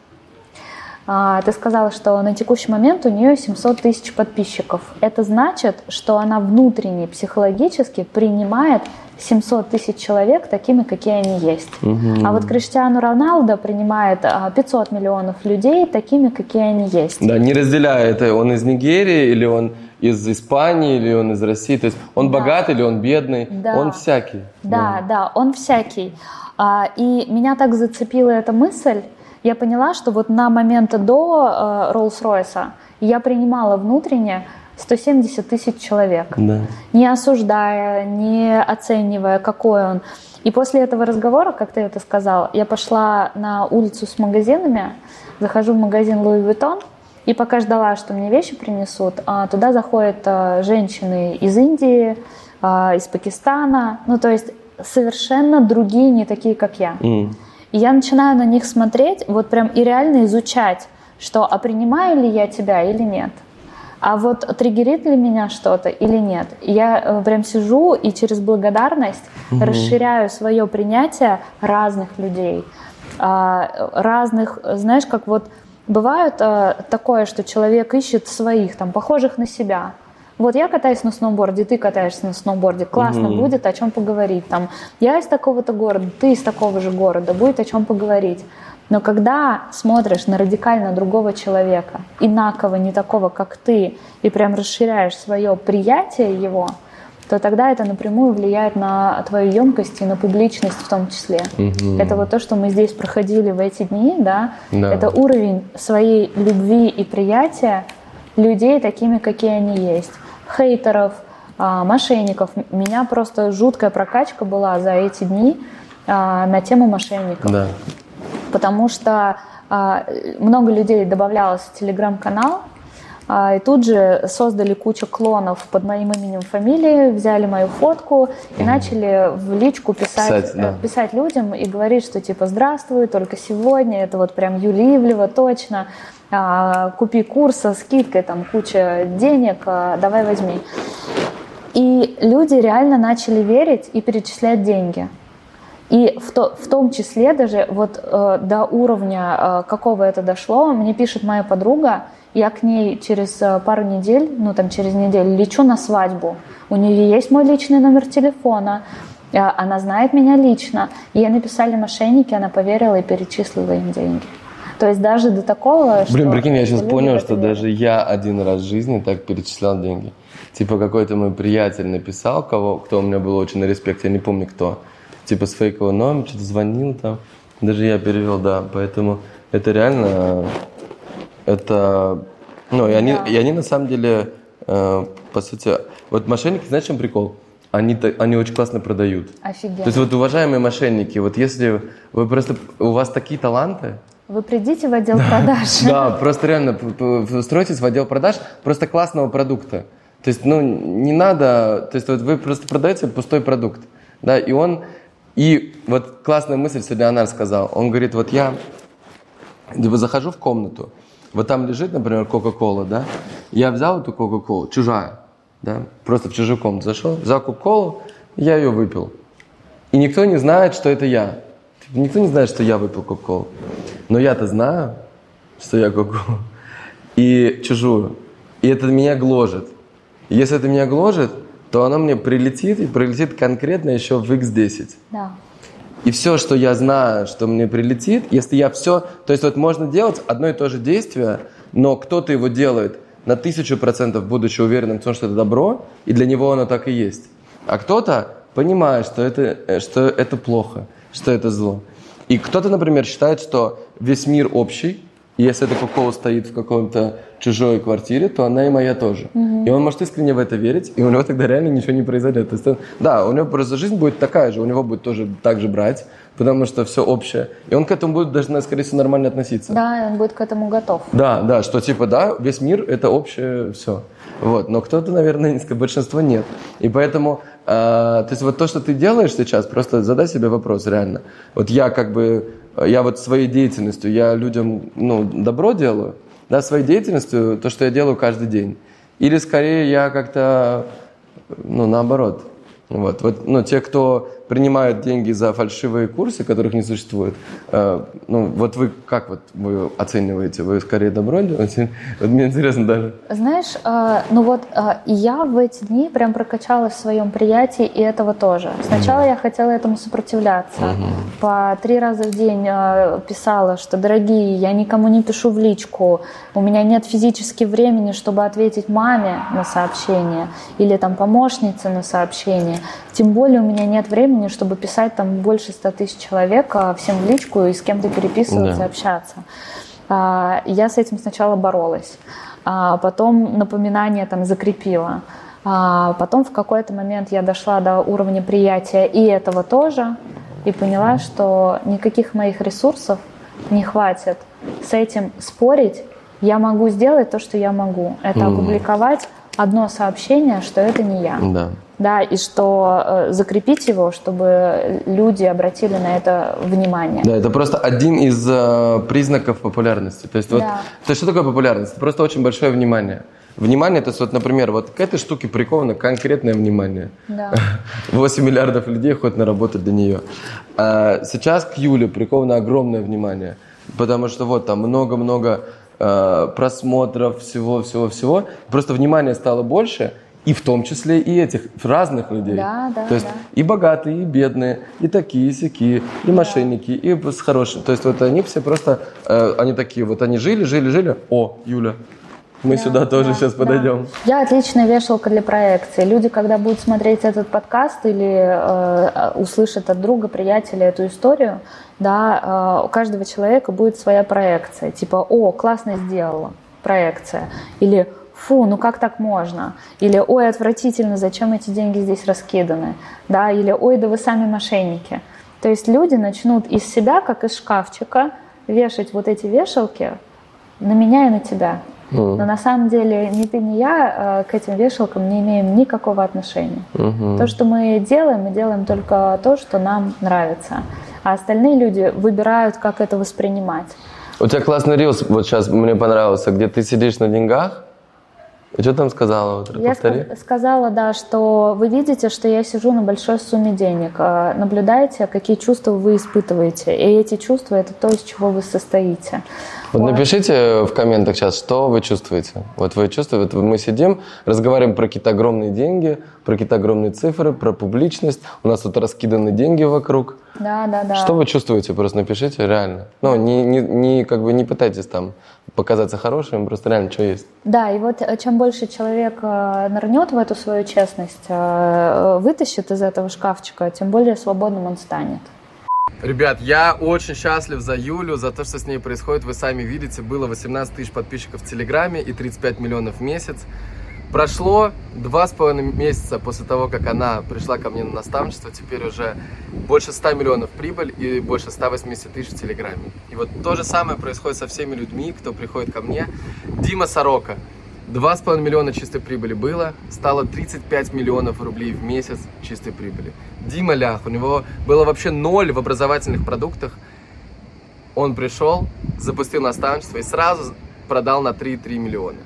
А, ты сказала, что на текущий момент у нее 700 тысяч подписчиков. Это значит, что она внутренне, психологически принимает 700 тысяч человек такими, какие они есть. Угу. А вот Криштиану Роналдо принимает 500 а, миллионов людей такими, какие они есть. Да, не разделяя это, он из Нигерии или он из Испании или он из России. То есть он да. богатый или он бедный, да. он всякий. Да, да, да он всякий. А, и меня так зацепила эта мысль, я поняла, что вот на момент до э, Роллс-Ройса я принимала внутренне 170 тысяч человек, да. не осуждая, не оценивая, какой он. И после этого разговора, как ты это сказал, я пошла на улицу с магазинами, захожу в магазин Louis Vuitton, и пока ждала, что мне вещи принесут, а туда заходят а, женщины из Индии, а, из Пакистана, ну то есть совершенно другие, не такие, как я. Mm. И я начинаю на них смотреть, вот прям и реально изучать, что а принимаю ли я тебя или нет. А вот триггерит ли меня что-то или нет? Я э, прям сижу и через благодарность угу. расширяю свое принятие разных людей, а, разных, знаешь, как вот бывает а, такое, что человек ищет своих, там, похожих на себя. Вот я катаюсь на сноуборде, ты катаешься на сноуборде, классно угу. будет о чем поговорить. Там, я из такого-то города, ты из такого же города, будет о чем поговорить. Но когда смотришь на радикально другого человека, инакого, не такого, как ты, и прям расширяешь свое приятие его, то тогда это напрямую влияет на твою емкость и на публичность в том числе. Угу. Это вот то, что мы здесь проходили в эти дни, да? да, это уровень своей любви и приятия людей такими, какие они есть. Хейтеров, а, мошенников. Меня просто жуткая прокачка была за эти дни а, на тему мошенников. Да. Потому что а, много людей добавлялось в телеграм-канал, и тут же создали кучу клонов под моим именем фамилией, взяли мою фотку и начали в личку писать, писать, да. писать людям и говорить, что типа «Здравствуй, только сегодня, это вот прям Ивлева, точно, купи курс со скидкой, там куча денег, давай возьми». И люди реально начали верить и перечислять деньги. И в, то, в том числе даже вот э, до уровня, э, какого это дошло, мне пишет моя подруга, я к ней через э, пару недель, ну там через неделю, лечу на свадьбу. У нее есть мой личный номер телефона, э, она знает меня лично. Ей написали мошенники, она поверила и перечислила им деньги. То есть даже до такого, Блин, прикинь, я сейчас понял, что даже я один раз в жизни так перечислял деньги. Типа какой-то мой приятель написал, кого, кто у меня был очень на респект, я не помню кто типа с фейкового номера, что-то звонил там. Даже я перевел, да. Поэтому это реально, это, ну, и они, да. и они на самом деле, э, по сути, вот мошенники, знаешь, чем прикол? Они, они очень классно продают. Офигенно. То есть вот, уважаемые мошенники, вот если вы просто, у вас такие таланты, вы придите в отдел продаж. Да, просто реально устройтесь в отдел продаж просто классного продукта. То есть, ну, не надо, то есть вот вы просто продаете пустой продукт, да, и он и вот классная мысль сегодня Анар сказал. Он говорит, вот я типа, захожу в комнату, вот там лежит, например, Кока-Кола, да, я взял эту Кока-Колу, чужая, да, просто в чужую комнату зашел, взял Кока-Колу, я ее выпил. И никто не знает, что это я. Никто не знает, что я выпил Кока-Колу. Но я-то знаю, что я Кока-Колу. И чужую. И это меня гложет. Если это меня гложет, то оно мне прилетит и прилетит конкретно еще в x10. Да. И все, что я знаю, что мне прилетит, если я все... То есть вот можно делать одно и то же действие, но кто-то его делает на тысячу процентов, будучи уверенным в том, что это добро, и для него оно так и есть. А кто-то понимает, что это, э, что это плохо, что это зло. И кто-то, например, считает, что весь мир общий, и если эта кока стоит в каком-то чужой квартире, то она и моя тоже. Угу. И он может искренне в это верить, и у него тогда реально ничего не произойдет. То есть, он, да, у него просто жизнь будет такая же, у него будет тоже так же брать, потому что все общее. И он к этому будет даже, скорее всего, нормально относиться. Да, он будет к этому готов. Да, да, что типа, да, весь мир – это общее все. Вот. Но кто-то, наверное, большинство нет. И поэтому, э, то есть вот то, что ты делаешь сейчас, просто задай себе вопрос реально. Вот я как бы, я вот своей деятельностью, я людям, ну, добро делаю, да, своей деятельностью, то, что я делаю каждый день. Или скорее я как-то, ну, наоборот. Вот, вот, ну, те, кто принимают деньги за фальшивые курсы, которых не существует. Э, ну, вот вы как вот вы оцениваете? Вы скорее добро делаете? Вот мне интересно даже. Знаешь, э, ну вот э, я в эти дни прям прокачалась в своем приятии и этого тоже. Сначала mm-hmm. я хотела этому сопротивляться. Mm-hmm. По три раза в день писала, что, дорогие, я никому не пишу в личку, у меня нет физически времени, чтобы ответить маме на сообщение или там помощнице на сообщение. Тем более у меня нет времени, чтобы писать там больше ста тысяч человек а, всем в личку и с кем-то переписываться, да. общаться. А, я с этим сначала боролась, а потом напоминание там закрепила. А потом в какой-то момент я дошла до уровня приятия и этого тоже, и поняла, что никаких моих ресурсов не хватит с этим спорить. Я могу сделать то, что я могу. Это mm. опубликовать одно сообщение, что это не я. Да да, и что э, закрепить его, чтобы люди обратили на это внимание. Да, это просто один из э, признаков популярности. То есть, вот, да. то есть что такое популярность? Это просто очень большое внимание. Внимание, то есть, вот, например, вот к этой штуке приковано конкретное внимание. Да. 8 миллиардов людей ходят на работу для нее. А сейчас к Юле приковано огромное внимание, потому что вот там много-много э, просмотров, всего-всего-всего. Просто внимание стало больше – и в том числе и этих разных людей. Да, да, то есть да. и богатые, и бедные, и такие, и сякие, и мошенники, и с хорошими. То есть вот они все просто, э, они такие, вот они жили, жили, жили. О, Юля, Мы да, сюда тоже да, сейчас да. подойдем. Я отличная вешалка для проекции. Люди, когда будут смотреть этот подкаст или э, услышат от друга, приятеля эту историю, да, э, у каждого человека будет своя проекция. Типа, о, классно сделала проекция. Или фу, ну как так можно? Или ой, отвратительно, зачем эти деньги здесь раскиданы? Да, или ой, да вы сами мошенники. То есть люди начнут из себя, как из шкафчика, вешать вот эти вешалки на меня и на тебя. Mm. Но на самом деле ни ты, ни я э, к этим вешалкам не имеем никакого отношения. Mm-hmm. То, что мы делаем, мы делаем только то, что нам нравится. А остальные люди выбирают, как это воспринимать. У тебя классный рилс, вот сейчас мне понравился, где ты сидишь на деньгах, и что там сказала? Вот, я ск- сказала, да, что вы видите, что я сижу на большой сумме денег. А, наблюдаете, какие чувства вы испытываете. И эти чувства – это то, из чего вы состоите. Вот, напишите в комментах сейчас, что вы чувствуете. Вот вы чувствуете, вот мы сидим, разговариваем про какие-то огромные деньги, про какие-то огромные цифры, про публичность. У нас тут раскиданы деньги вокруг. Да, да, да. Что вы чувствуете? Просто напишите реально. Ну, не, не, не, как бы не пытайтесь там показаться хорошим, просто реально что есть. Да, и вот э, чем больше человек э, нырнет в эту свою честность, э, вытащит из этого шкафчика, тем более свободным он станет. Ребят, я очень счастлив за Юлю, за то, что с ней происходит. Вы сами видите, было 18 тысяч подписчиков в Телеграме и 35 миллионов в месяц. Прошло два с половиной месяца после того, как она пришла ко мне на наставничество. Теперь уже больше 100 миллионов прибыль и больше 180 тысяч в Телеграме. И вот то же самое происходит со всеми людьми, кто приходит ко мне. Дима Сорока. 2,5 миллиона чистой прибыли было, стало 35 миллионов рублей в месяц чистой прибыли. Дима Лях, у него было вообще ноль в образовательных продуктах. Он пришел, запустил наставничество и сразу продал на 3,3 миллиона.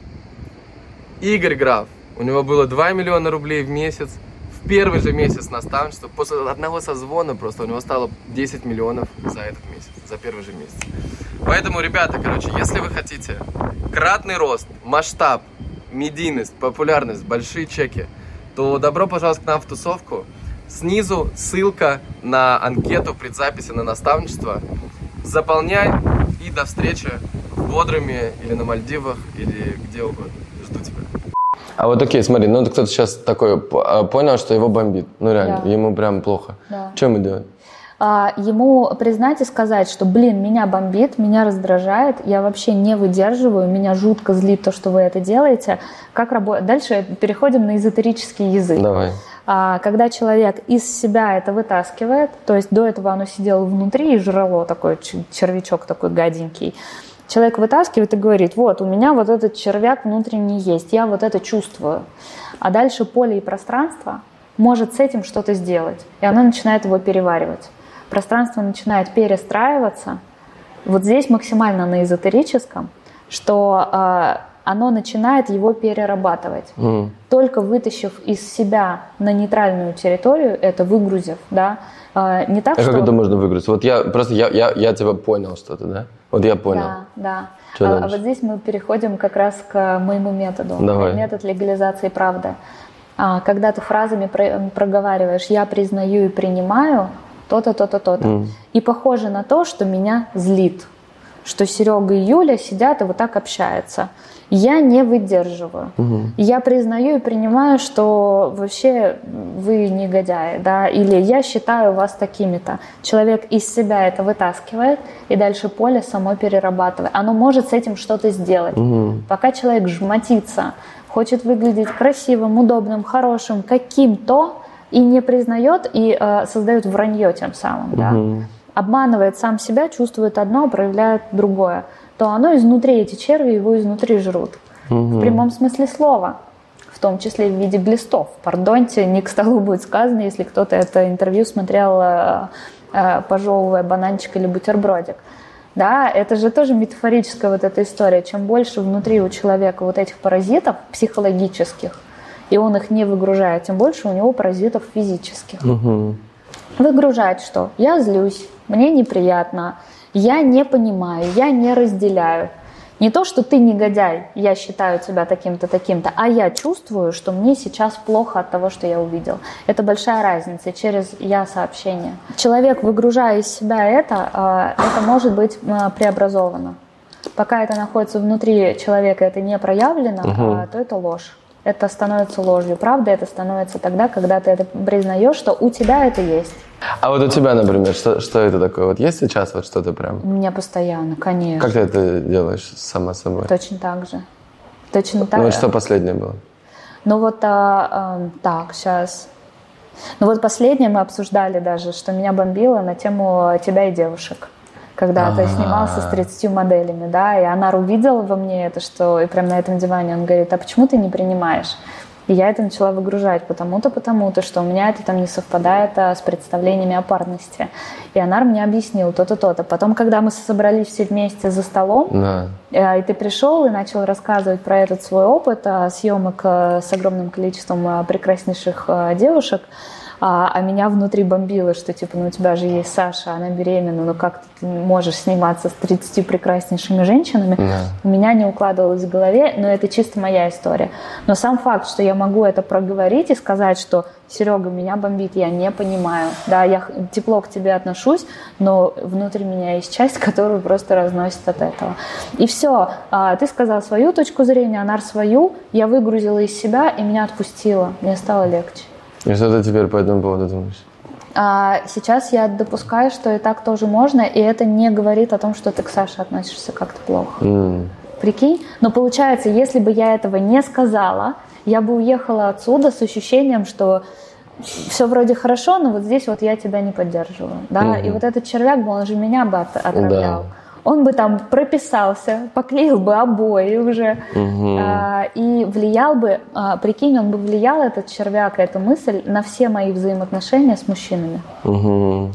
Игорь Граф, у него было 2 миллиона рублей в месяц. В первый же месяц наставничества, после одного созвона просто у него стало 10 миллионов за этот месяц, за первый же месяц. Поэтому, ребята, короче, если вы хотите кратный рост, масштаб, медийность, популярность, большие чеки, то добро пожаловать к нам в тусовку. Снизу ссылка на анкету предзаписи на наставничество. Заполняй и до встречи в Бодруме или на Мальдивах или где угодно. Жду тебя. А вот окей, смотри, ну кто-то сейчас такой а, понял, что его бомбит. Ну реально, да. ему прям плохо. Да. Что ему делать? А, ему признать и сказать, что, блин, меня бомбит, меня раздражает, я вообще не выдерживаю, меня жутко злит то, что вы это делаете. Как работать? Дальше переходим на эзотерический язык. Давай. А, когда человек из себя это вытаскивает, то есть до этого оно сидело внутри и жрало такой червячок такой гаденький, человек вытаскивает и говорит, вот, у меня вот этот червяк внутренний есть, я вот это чувствую. А дальше поле и пространство может с этим что-то сделать, и оно начинает его переваривать. Пространство начинает перестраиваться. Вот здесь максимально на эзотерическом, что э, оно начинает его перерабатывать. Mm. Только вытащив из себя на нейтральную территорию, это выгрузив, да, э, не так, а что... как это можно выгрузить? Вот я просто, я, я, я тебя понял что-то, да? Вот я понял. Да, да. а, а вот здесь мы переходим как раз к моему методу. Давай. Метод легализации правды. А, когда ты фразами про, проговариваешь «я признаю и принимаю», то-то, то-то, то-то. Mm. И похоже на то, что меня злит, что Серега и Юля сидят и вот так общаются. Я не выдерживаю. Угу. Я признаю и принимаю, что вообще вы негодяи, да, или я считаю вас такими-то. Человек из себя это вытаскивает, и дальше поле само перерабатывает. Оно может с этим что-то сделать. Угу. Пока человек жмотится, хочет выглядеть красивым, удобным, хорошим, каким-то, и не признает, и э, создает вранье тем самым, да. Угу. Обманывает сам себя, чувствует одно, проявляет другое, то оно изнутри, эти черви его изнутри жрут. Угу. В прямом смысле слова в том числе в виде глистов. Пардоньте, не к столу будет сказано, если кто-то это интервью смотрел, э, э, пожевывая бананчик или бутербродик. Да, это же тоже метафорическая вот эта история. Чем больше внутри у человека вот этих паразитов психологических, и он их не выгружает, тем больше у него паразитов физических. Угу. Выгружать что? Я злюсь, мне неприятно, я не понимаю, я не разделяю. Не то, что ты негодяй, я считаю тебя таким-то, таким-то, а я чувствую, что мне сейчас плохо от того, что я увидел. Это большая разница через я сообщение. Человек, выгружая из себя это, а, это может быть а, преобразовано. пока это находится внутри человека, это не проявлено, угу. то это ложь. Это становится ложью. Правда, это становится тогда, когда ты это признаешь, что у тебя это есть. А вот у тебя, например, что, что это такое? Вот есть сейчас вот что-то прям? У меня постоянно, конечно. Как ты это делаешь сама собой? Точно так же. Точно так. Ну вот что последнее было? Ну вот а, а, так, сейчас. Ну вот последнее мы обсуждали даже, что меня бомбило на тему тебя и девушек когда ты снимался с 30 моделями, да, и она увидела во мне это, что и прям на этом диване он говорит, а почему ты не принимаешь? И я это начала выгружать потому-то, потому-то, что у меня это там не совпадает а, с представлениями о парности. И Анар мне объяснил то-то, то-то. Потом, когда мы собрались все вместе за столом, да. э, и ты пришел и начал рассказывать про этот свой опыт а, съемок а, с огромным количеством а, прекраснейших девушек, а, а меня внутри бомбило, что типа, ну у тебя же есть Саша, она беременна, ну как ты можешь сниматься с 30 прекраснейшими женщинами? Да. У меня не укладывалось в голове, но это чисто моя история. Но сам факт, что я могу это проговорить и сказать, что Серега, меня бомбит, я не понимаю. Да, я тепло к тебе отношусь, но внутри меня есть часть, которую просто разносит от этого. И все. А, ты сказал свою точку зрения, Анар свою, я выгрузила из себя, и меня отпустила. Мне стало легче. И что ты теперь по этому поводу думаешь? А сейчас я допускаю, что и так тоже можно, и это не говорит о том, что ты к Саше относишься как-то плохо. Mm. Прикинь? Но получается, если бы я этого не сказала, я бы уехала отсюда с ощущением, что все вроде хорошо, но вот здесь вот я тебя не поддерживаю. Да? Mm-hmm. И вот этот червяк, он же меня бы отравлял. Да он бы там прописался, поклеил бы обои уже угу. а, и влиял бы, а, прикинь, он бы влиял, этот червяк, эта мысль, на все мои взаимоотношения с мужчинами. Угу.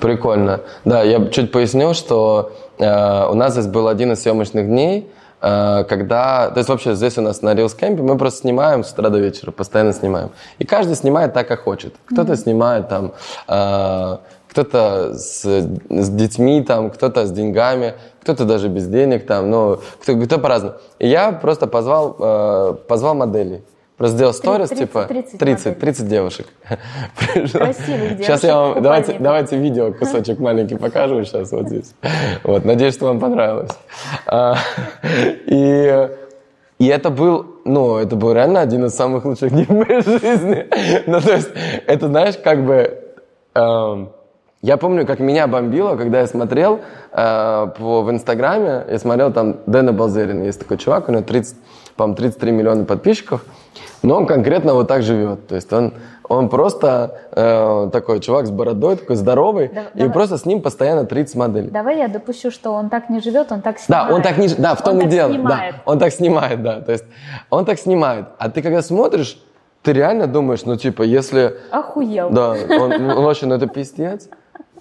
Прикольно. Да, я чуть поясню, что э, у нас здесь был один из съемочных дней, э, когда, то есть вообще здесь у нас на Reels Camp мы просто снимаем с утра до вечера, постоянно снимаем. И каждый снимает так, как хочет. Кто-то mm-hmm. снимает там э, кто-то с, с детьми, там, кто-то с деньгами, кто-то даже без денег, там, ну, кто, кто по-разному. И я просто позвал, э, позвал моделей. Просто сделал сторис, типа 30, 30, 30 девушек. Красивых девушек. Сейчас я вам, давайте, давайте видео кусочек маленький покажу сейчас вот здесь. Вот, надеюсь, что вам понравилось. А, и, и это был, ну, это был реально один из самых лучших дней в моей жизни. Ну, то есть, это, знаешь, как бы, эм, я помню, как меня бомбило, когда я смотрел э, по, в Инстаграме, я смотрел там Дэна Балзерин, есть такой чувак, у него 30, по 33 миллиона подписчиков, но он конкретно вот так живет. То есть он, он просто э, такой чувак с бородой, такой здоровый, да, и давай. просто с ним постоянно 30 моделей. Давай я допущу, что он так не живет, он так снимает. Да, он так не да, в том он и дело. Снимает. Да, он так снимает, да. То есть он так снимает. А ты когда смотришь, ты реально думаешь, ну типа, если... Охуел. Да, он, он вообще, ну это пиздец.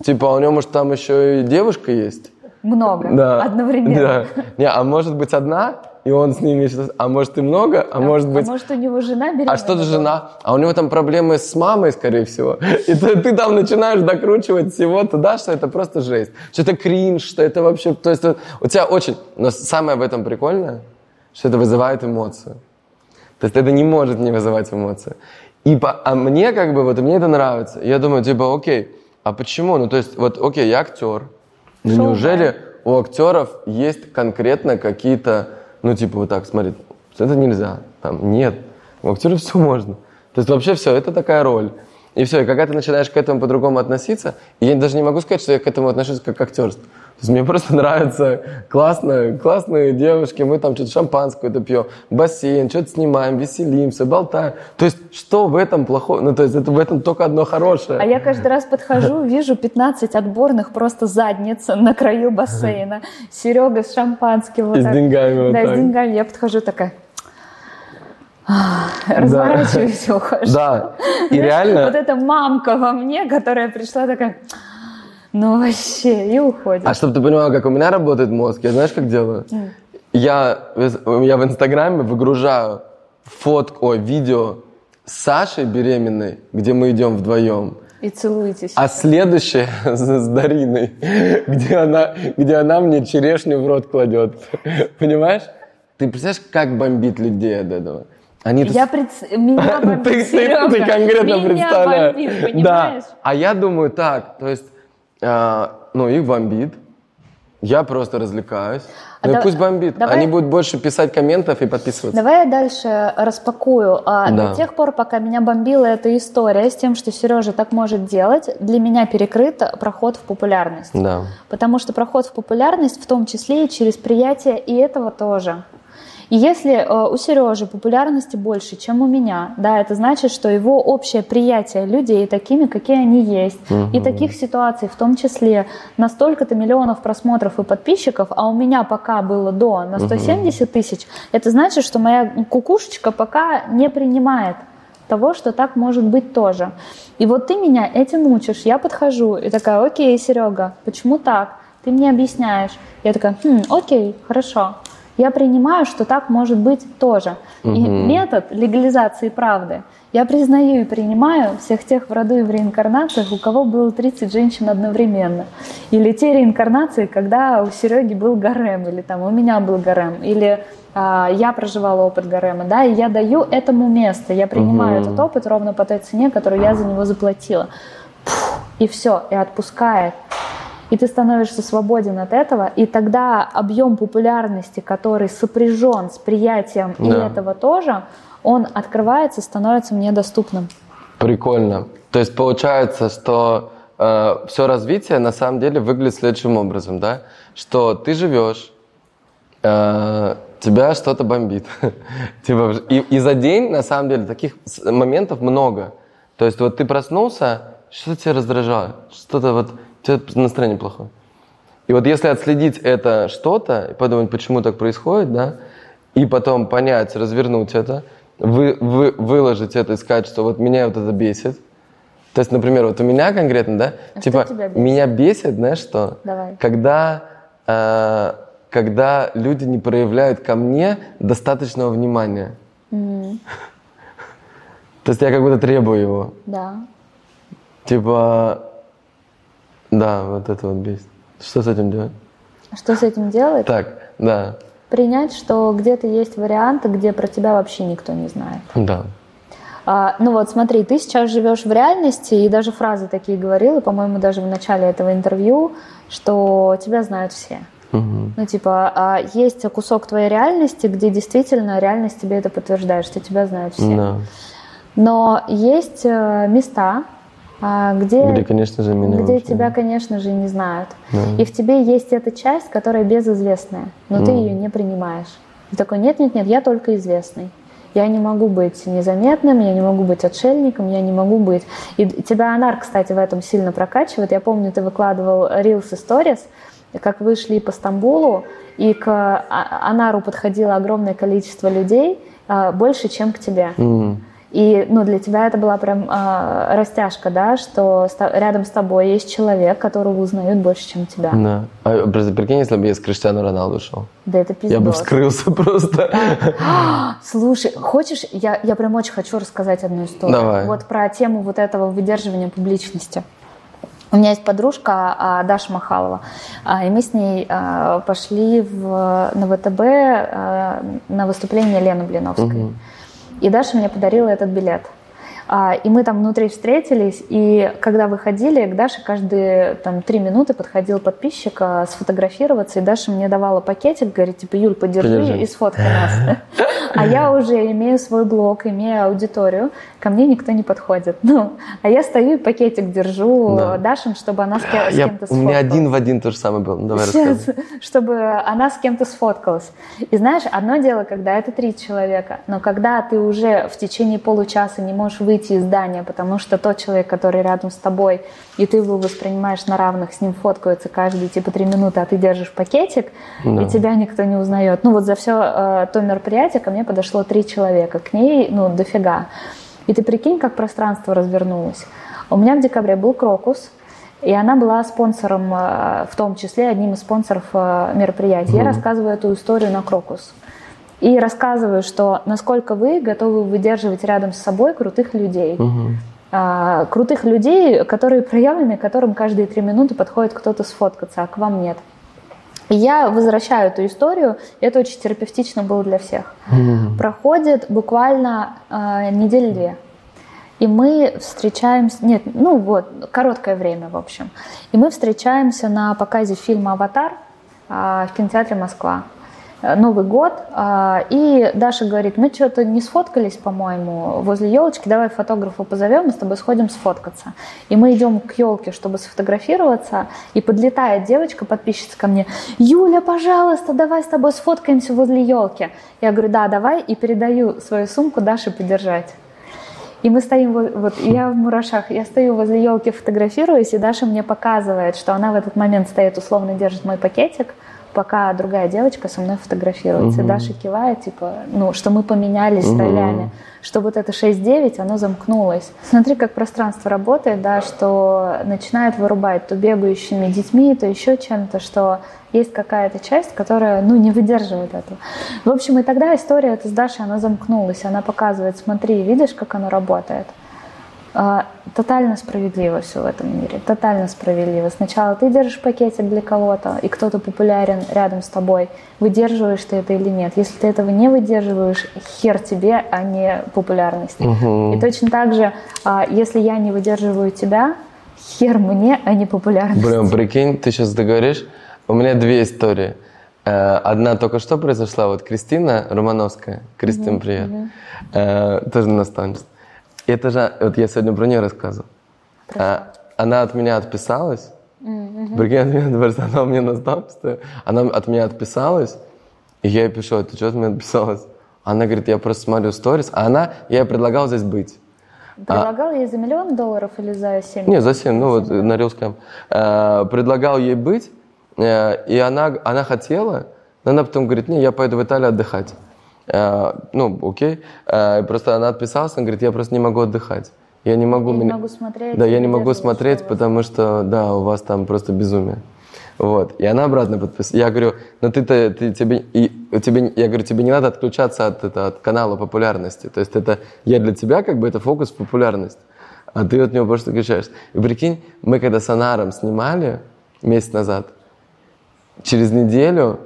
Типа, а у него, может, там еще и девушка есть? Много, да. одновременно. Да. Не, а может быть одна, и он с ними сейчас, а может и много, а, а может быть... А может у него жена беременна? А что то жена? А у него там проблемы с мамой, скорее всего. И ты, ты там начинаешь докручивать всего туда, что это просто жесть. Что это кринж, что это вообще... То есть у тебя очень... Но самое в этом прикольное, что это вызывает эмоцию. То есть это не может не вызывать эмоции. И по, а мне как бы, вот мне это нравится. Я думаю, типа, окей, а почему? Ну, то есть, вот, окей, я актер. Но Шоу, неужели да. у актеров есть конкретно какие-то, ну, типа, вот так, смотри, это нельзя, там, нет. У актеров все можно. То есть, вообще все, это такая роль. И все, и когда ты начинаешь к этому по-другому относиться, я даже не могу сказать, что я к этому отношусь как к актерству. То есть мне просто нравится классно, классные девушки, мы там что-то шампанское это пьем, бассейн, что-то снимаем, веселимся, болтаем. То есть что в этом плохого? Ну, то есть это в этом только одно хорошее. А я каждый раз подхожу, вижу 15 отборных просто задниц на краю бассейна. Серега с шампанским. Вот и так. с деньгами. Вот да, так. с деньгами. Я подхожу такая, разворачиваюсь и ухожу. Да, и реально... Вот эта мамка во мне, которая пришла такая ну вообще, и уходит. А чтобы ты понимала, как у меня работает мозг, я знаешь, как делаю? Mm. Я, я в Инстаграме выгружаю фотку, ой, видео с Сашей беременной, где мы идем вдвоем. И целуетесь. А следующее с, Дариной, где она, где она мне черешню в рот кладет. Понимаешь? Ты представляешь, как бомбит людей от этого? Они я тут... пред... Меня бомбит, ты, ты, ты конкретно меня представляешь. Бомбит, понимаешь? Да. А я думаю так, то есть а, ну, их бомбит. Я просто развлекаюсь. Ну а и пусть бомбит. Давай... Они будут больше писать комментов и подписываться. Давай я дальше распакую. А, да. До тех пор, пока меня бомбила эта история с тем, что Сережа так может делать, для меня перекрыт проход в популярность. Да. Потому что проход в популярность в том числе и через приятие и этого тоже. И если э, у Сережи популярности больше, чем у меня, да, это значит, что его общее приятие людей такими, какие они есть, угу. и таких ситуаций, в том числе на столько-то миллионов просмотров и подписчиков, а у меня пока было до на 170 тысяч, это значит, что моя кукушечка пока не принимает того, что так может быть тоже. И вот ты меня этим учишь, я подхожу и такая, окей, Серега, почему так? Ты мне объясняешь. Я такая, хм, окей, хорошо я принимаю, что так может быть тоже. Угу. И метод легализации правды я признаю и принимаю всех тех в роду и в реинкарнациях, у кого было 30 женщин одновременно. Или те реинкарнации, когда у Сереги был гарем, или там у меня был гарем, или а, я проживала опыт гарема, да, и я даю этому место, я принимаю угу. этот опыт ровно по той цене, которую я за него заплатила. Пфф, и все, и отпускает и ты становишься свободен от этого, и тогда объем популярности, который сопряжен с приятием да. и этого тоже, он открывается, становится мне доступным. Прикольно. То есть получается, что э, все развитие на самом деле выглядит следующим образом, да? Что ты живешь, э, тебя что-то бомбит. типа, и, и за день, на самом деле, таких моментов много. То есть вот ты проснулся, что-то тебя раздражает, что-то вот тебя настроение плохое. И вот если отследить это что-то, и подумать, почему так происходит, да, и потом понять, развернуть это, вы, вы, выложить это и сказать, что вот меня вот это бесит. То есть, например, вот у меня конкретно, да, а типа, бесит? меня бесит, знаешь что? Давай. Когда, э, когда люди не проявляют ко мне достаточного внимания. Mm-hmm. То есть я как будто требую его. Да. Типа, да, вот это вот бесит. Что с этим делать? Что с этим делать? Так, да. Принять, что где-то есть варианты, где про тебя вообще никто не знает. Да. А, ну вот смотри, ты сейчас живешь в реальности, и даже фразы такие говорила, по-моему, даже в начале этого интервью, что тебя знают все. Угу. Ну, типа, а есть кусок твоей реальности, где действительно реальность тебе это подтверждает, что тебя знают все. Да. Но есть э, места, где, где, конечно же, меня где тебя, конечно же, не знают. Да. И в тебе есть эта часть, которая безызвестная, но mm. ты ее не принимаешь. Ты такой, нет-нет-нет, я только известный. Я не могу быть незаметным, я не могу быть отшельником, я не могу быть... И тебя Анар, кстати, в этом сильно прокачивает. Я помню, ты выкладывал Reels и Stories, как вы шли по Стамбулу, и к а, Анару подходило огромное количество людей, а, больше, чем к тебе. Mm. И ну, для тебя это была прям э, растяжка, да, что рядом с тобой есть человек, которого узнают больше, чем тебя. Да. А просто прикинь, если бы я с Криштиану Роналду шел. Да это пиздец. Я бы вскрылся просто. Слушай, хочешь, я, я прям очень хочу рассказать одну историю. Давай. Вот про тему вот этого выдерживания публичности. У меня есть подружка а, Даша Махалова, а, и мы с ней пошли в, на ВТБ на выступление Лены Блиновской. Угу. И Даша мне подарила этот билет. А, и мы там внутри встретились, и когда выходили, к Даше каждые там три минуты подходил подписчик а, сфотографироваться, и Даша мне давала пакетик, говорит, типа, Юль, подержи, подержи. и сфоткай нас. А я уже имею свой блог, имею аудиторию, ко мне никто не подходит. Ну, а я стою и пакетик держу да. Дашин, чтобы она с, кем- с кем-то сфоткалась. У меня один в один то же самое было. Давай Сейчас, чтобы она с кем-то сфоткалась. И знаешь, одно дело, когда это три человека, но когда ты уже в течение получаса не можешь выйти из здания, потому что тот человек, который рядом с тобой, и ты его воспринимаешь на равных, с ним фоткаются каждые типа три минуты, а ты держишь пакетик, да. и тебя никто не узнает. Ну вот за все э, то мероприятие ко мне подошло три человека, к ней, ну, дофига. И ты прикинь, как пространство развернулось. У меня в декабре был крокус, и она была спонсором, э, в том числе одним из спонсоров э, мероприятия. Mm-hmm. Я рассказываю эту историю на крокус. И рассказываю, что насколько вы готовы выдерживать рядом с собой крутых людей. Mm-hmm. А, крутых людей, которые проявлены, которым каждые три минуты подходит кто-то сфоткаться, а к вам нет. И я возвращаю эту историю, это очень терапевтично было для всех. Mm-hmm. Проходит буквально э, недели две. И мы встречаемся, нет, ну вот, короткое время, в общем. И мы встречаемся на показе фильма «Аватар», а, в кинотеатре «Москва». Э, Новый год, а, и Даша говорит, мы что-то не сфоткались, по-моему, возле елочки, давай фотографа позовем, мы с тобой сходим сфоткаться. И мы идем к елке, чтобы сфотографироваться, и подлетает девочка, подписчица ко мне, Юля, пожалуйста, давай с тобой сфоткаемся возле елки. Я говорю, да, давай, и передаю свою сумку Даше подержать. И мы стоим, вот я в мурашах, я стою возле елки, фотографируюсь, и Даша мне показывает, что она в этот момент стоит, условно держит мой пакетик, пока другая девочка со мной фотографируется. Угу. Даша кивает, типа, ну, что мы поменялись угу. ролями, что вот это 6-9, оно замкнулось. Смотри, как пространство работает, да, что начинает вырубать то бегающими детьми, то еще чем-то, что есть какая-то часть, которая, ну, не выдерживает этого. В общем, и тогда история эта с Дашей, она замкнулась, она показывает, смотри, видишь, как оно работает. А, тотально справедливо все в этом мире, тотально справедливо. Сначала ты держишь пакетик для кого-то, и кто-то популярен рядом с тобой. Выдерживаешь ты это или нет. Если ты этого не выдерживаешь, хер тебе, а не популярность. Угу. И точно так же, а, если я не выдерживаю тебя, хер мне, а не популярность. Блин, прикинь, ты сейчас договоришь. У меня две истории. Э, одна только что произошла, вот Кристина Романовская, Кристин, угу, привет, угу. тоже наставница. Это же, вот я сегодня про нее рассказывал. А, она от меня отписалась. Mm-hmm. Прикинь, она у меня наставница. Она от меня отписалась. И я ей пишу, ты что от меня отписалась? Она говорит, я просто смотрю сторис. А она, я ей предлагал здесь быть. Предлагал а, ей за миллион долларов или за семь? Не, за семь, ну вот на Рилском. А, предлагал ей быть, э, и она, она хотела, но она потом говорит, не, я пойду в Италию отдыхать. Э, ну, окей. Э, просто она отписалась, она говорит, я просто не могу отдыхать. Я не могу, я меня... не могу смотреть. Да, я не могу смотреть, потому что, да, у вас там просто безумие. Вот. И она обратно подписалась. Я говорю, ну ты-то, ты, тебе, и, тебе, я говорю, тебе не надо отключаться от, это, от канала популярности. То есть это, я для тебя как бы это фокус популярность. А ты от него просто отключаешься. И прикинь, мы когда с Анаром снимали месяц назад, через неделю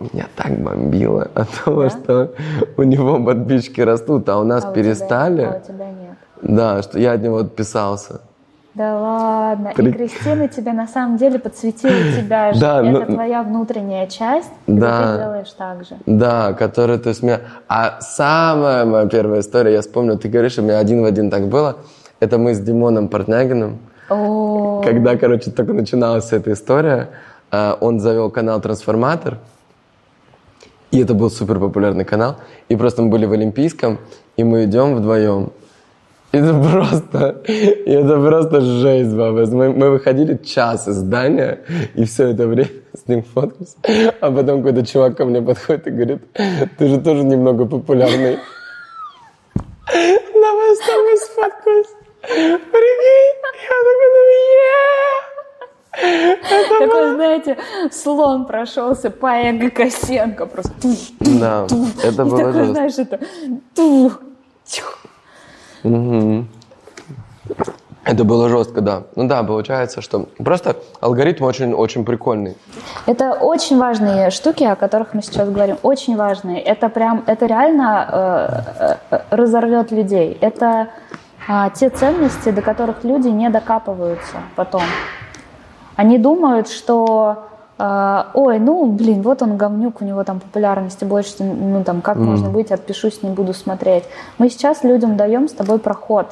меня так бомбило от того, да? что у него подписчики растут, а у нас а перестали. У тебя, а у тебя нет. Да, что я от него отписался. Да ладно. При... И Кристина тебе на самом деле подсветила тебя же. Да, Это ну... твоя внутренняя часть, да, ты делаешь так же. Да, которая, то есть, меня... А самая моя первая история, я вспомню, ты говоришь, у меня один в один так было. Это мы с Димоном Портнягиным. Когда, короче, только начиналась эта история, э, он завел канал «Трансформатор». И это был супер популярный канал. И просто мы были в Олимпийском, и мы идем вдвоем. Это просто, это просто жесть, баба. Мы, мы выходили час из здания, и все это время с ним фоткались. А потом какой-то чувак ко мне подходит и говорит, ты же тоже немного популярный. Давай с тобой сфоткаюсь. Прикинь, я такой, ну, такой, знаете, слон прошелся по Эго Косенко просто. Да, это было жестко. знаешь, это... Это было жестко, да. Ну да, получается, что просто алгоритм очень-очень прикольный. Это очень важные штуки, о которых мы сейчас говорим, очень важные. Это прям, это реально э, э, разорвет людей. Это э, те ценности, до которых люди не докапываются потом. Они думают, что Uh, ой, ну, блин, вот он говнюк, у него там популярности больше, ну, там, как mm. можно быть, отпишусь, не буду смотреть. Мы сейчас людям даем с тобой проход,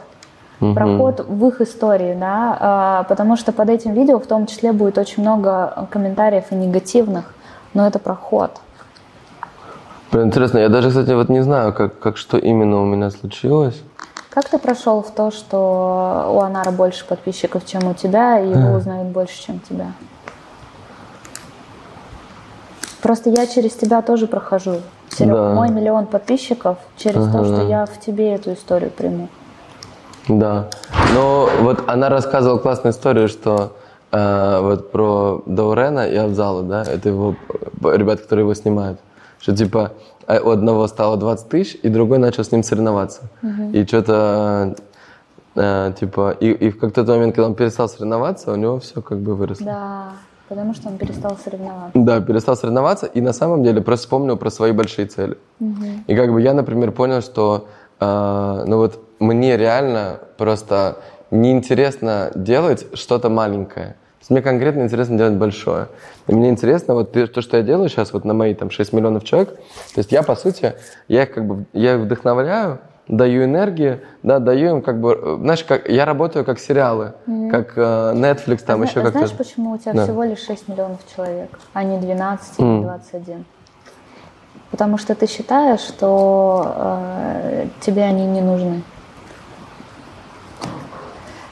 mm-hmm. проход в их истории, да, uh, потому что под этим видео в том числе будет очень много комментариев и негативных, но это проход. Блин, интересно, я даже, кстати, вот не знаю, как, как что именно у меня случилось. Как ты прошел в то, что у Анара больше подписчиков, чем у тебя, и его узнают больше, чем тебя? Просто я через тебя тоже прохожу. Серег, да. мой миллион подписчиков через ага. то, что я в тебе эту историю приму. Да. Но вот она рассказывала классную историю, что э, вот про Даурена и Абзала, да, это его ребята, которые его снимают, что типа а у одного стало 20 тысяч, и другой начал с ним соревноваться. Угу. И что-то, э, типа, и, и в какой-то момент, когда он перестал соревноваться, у него все как бы выросло. Да, потому что он перестал соревноваться. Да, перестал соревноваться, и на самом деле просто вспомнил про свои большие цели. Угу. И как бы я, например, понял, что, э, ну вот, мне реально просто неинтересно делать что-то маленькое. Есть мне конкретно интересно делать большое. И мне интересно, вот то, что я делаю сейчас вот на мои там 6 миллионов человек, то есть я, по сути, я их как бы, я их вдохновляю, даю энергии, да, даю им как бы, знаешь, как, я работаю как сериалы, mm-hmm. как э, Netflix, там а еще а как-то. Знаешь, почему у тебя да. всего лишь 6 миллионов человек, а не 12 или mm. 21? Потому что ты считаешь, что э, тебе они не нужны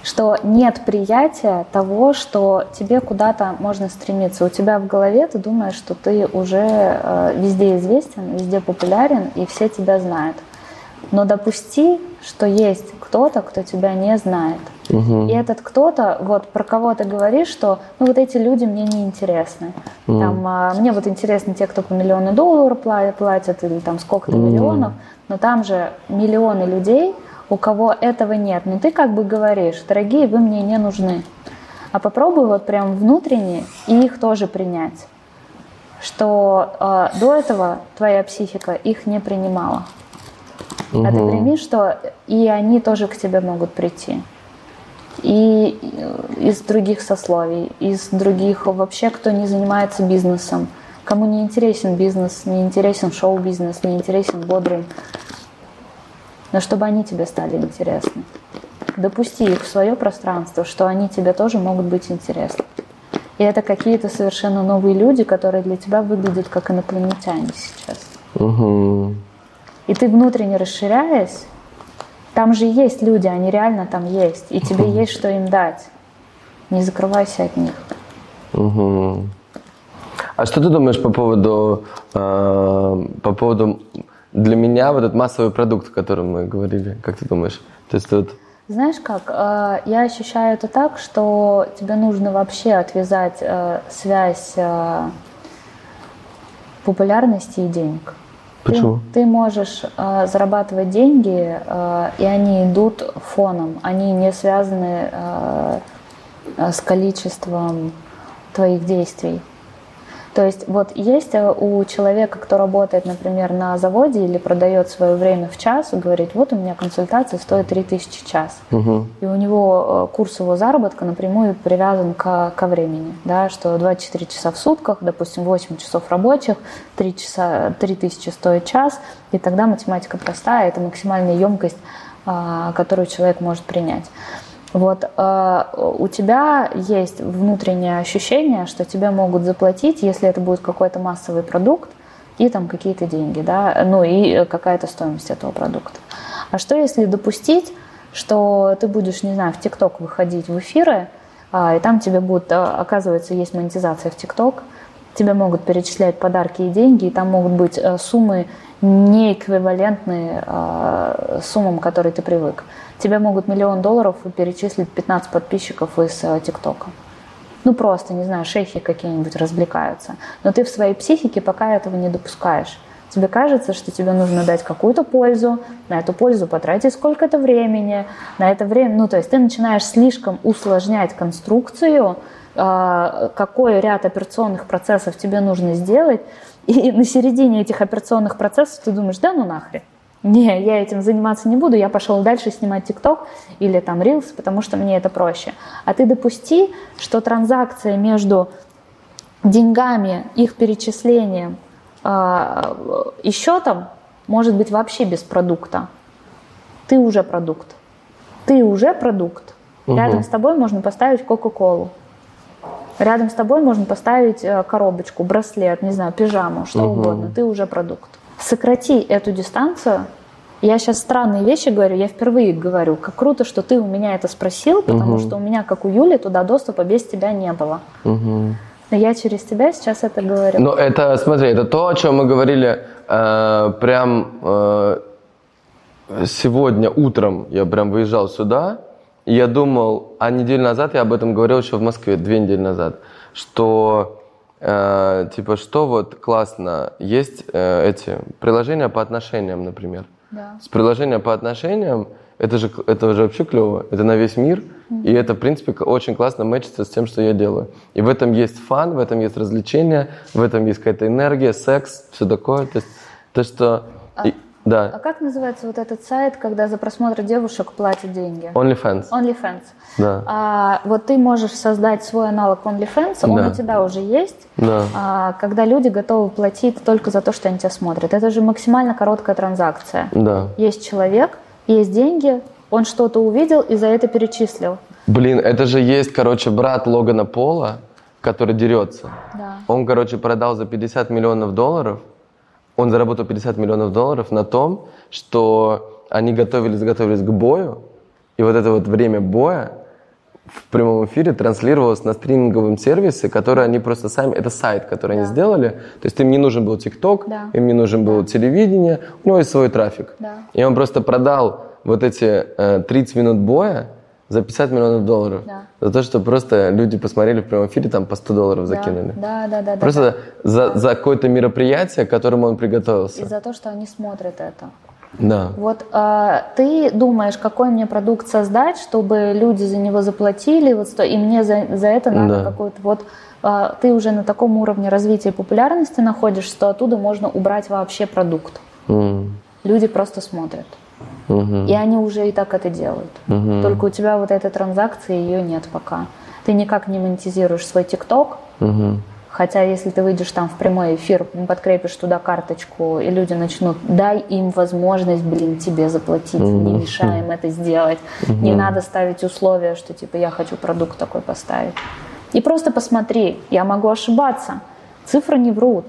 что нет приятия того, что тебе куда-то можно стремиться. У тебя в голове ты думаешь, что ты уже э, везде известен, везде популярен, и все тебя знают. Но допусти, что есть кто-то, кто тебя не знает. Угу. И этот кто-то, вот про кого ты говоришь, что ну вот эти люди мне не интересны. Угу. Там, а, мне вот интересны те, кто по миллиону долларов платят, или там сколько-то угу. миллионов, но там же миллионы людей, у кого этого нет. Но ты как бы говоришь, дорогие, вы мне не нужны. А попробуй вот прям внутренне и их тоже принять. Что э, до этого твоя психика их не принимала. Угу. А ты прими, что и они тоже к тебе могут прийти. И из других сословий, из других вообще, кто не занимается бизнесом, кому не интересен бизнес, не интересен шоу-бизнес, не интересен бодрым, но чтобы они тебе стали интересны. Допусти их в свое пространство, что они тебе тоже могут быть интересны. И это какие-то совершенно новые люди, которые для тебя выглядят как инопланетяне сейчас. Угу. И ты внутренне расширяясь, там же есть люди, они реально там есть, и тебе угу. есть что им дать. Не закрывайся от них. Угу. А что ты думаешь по поводу, э, по поводу для меня вот этот массовый продукт, о котором мы говорили, как ты думаешь? То есть вот... Знаешь как, э, я ощущаю это так, что тебе нужно вообще отвязать э, связь э, популярности и денег. Почему? Ты, ты можешь э, зарабатывать деньги, э, и они идут фоном, они не связаны э, с количеством твоих действий. То есть вот есть э, у человека, кто работает, например, на заводе или продает свое время в час, и говорит, вот у меня консультация стоит 3000 час. Угу. И у него э, курс его заработка напрямую привязан к, ко времени, да, что 24 часа в сутках, допустим, 8 часов рабочих, 3 часа, 3000 стоит час, и тогда математика простая, это максимальная емкость, а, которую человек может принять. Вот э, у тебя есть внутреннее ощущение, что тебе могут заплатить, если это будет какой-то массовый продукт, и там какие-то деньги, да, ну и какая-то стоимость этого продукта. А что если допустить, что ты будешь, не знаю, в ТикТок выходить в эфиры, э, и там тебе будет, э, оказывается, есть монетизация в ТикТок, тебе могут перечислять подарки и деньги, и там могут быть э, суммы не эквивалентные э, суммам, к которой ты привык тебе могут миллион долларов перечислить 15 подписчиков из э, ТикТока. Ну просто, не знаю, шейхи какие-нибудь развлекаются. Но ты в своей психике пока этого не допускаешь. Тебе кажется, что тебе нужно дать какую-то пользу, на эту пользу потратить сколько-то времени, на это время, ну то есть ты начинаешь слишком усложнять конструкцию, э, какой ряд операционных процессов тебе нужно сделать, и на середине этих операционных процессов ты думаешь, да ну нахрен, не, я этим заниматься не буду, я пошел дальше снимать ТикТок или там Reels, потому что мне это проще. А ты допусти, что транзакция между деньгами, их перечислением э, и счетом может быть вообще без продукта. Ты уже продукт. Ты уже продукт. Угу. Рядом с тобой можно поставить Кока-Колу. Рядом с тобой можно поставить э, коробочку, браслет, не знаю, пижаму, что угу. угодно. Ты уже продукт сократи эту дистанцию. Я сейчас странные вещи говорю, я впервые говорю, как круто, что ты у меня это спросил, потому угу. что у меня, как у Юли, туда доступа без тебя не было. Угу. Но я через тебя сейчас это говорю. Ну, это, смотри, это то, о чем мы говорили э, прям э, сегодня утром. Я прям выезжал сюда, и я думал, а неделю назад я об этом говорил еще в Москве, две недели назад, что Э, типа, что вот классно, есть э, эти приложения по отношениям, например. Да. С приложения по отношениям, это же, это же вообще клево, это на весь мир, mm-hmm. и это, в принципе, очень классно мэчится с тем, что я делаю. И в этом есть фан, в этом есть развлечение, в этом есть какая-то энергия, секс, все такое. То есть, то, что... Да. А как называется вот этот сайт, когда за просмотр девушек платят деньги? OnlyFans. OnlyFans. Да. А, вот ты можешь создать свой аналог OnlyFans, он Да. у тебя уже есть, Да. а, когда люди готовы платить только за то, что они тебя смотрят. Это же максимально короткая транзакция. Да. Есть человек, есть деньги, он что-то увидел и за это перечислил. Блин, это же есть, короче, брат Логана Пола, который дерется. Да. Он, короче, продал за 50 миллионов долларов. Он заработал 50 миллионов долларов на том, что они готовились, готовились к бою. И вот это вот время боя в прямом эфире транслировалось на стриминговом сервисе, который они просто сами... Это сайт, который они сделали. То есть им не нужен был ТикТок, Да. им не нужен был телевидение. У него есть свой трафик. Да. И он просто продал вот эти э, 30 минут боя за 50 миллионов долларов. Да. За то, что просто люди посмотрели в прямом эфире, там по 100 долларов Да, закинули. Да, да, да. да, Просто За, за какое-то мероприятие, к которому он приготовился. И за то, что они смотрят это. Да. Вот а, ты думаешь, какой мне продукт создать, чтобы люди за него заплатили, вот сто- и мне за, за это надо Да. какой-то вот а, ты уже на таком уровне развития и популярности находишься, что оттуда можно убрать вообще продукт. М, Люди просто смотрят. Мгм. И они уже и так это делают. Мгм. Только у тебя вот этой транзакции ее нет пока. Ты никак не монетизируешь свой ТикТок. Хотя, если ты выйдешь там в прямой эфир, подкрепишь туда карточку, и люди начнут, дай им возможность, блин, тебе заплатить, не мешаем это сделать. Не надо ставить условия, что типа я хочу продукт такой поставить. И просто посмотри, я могу ошибаться, цифры не врут.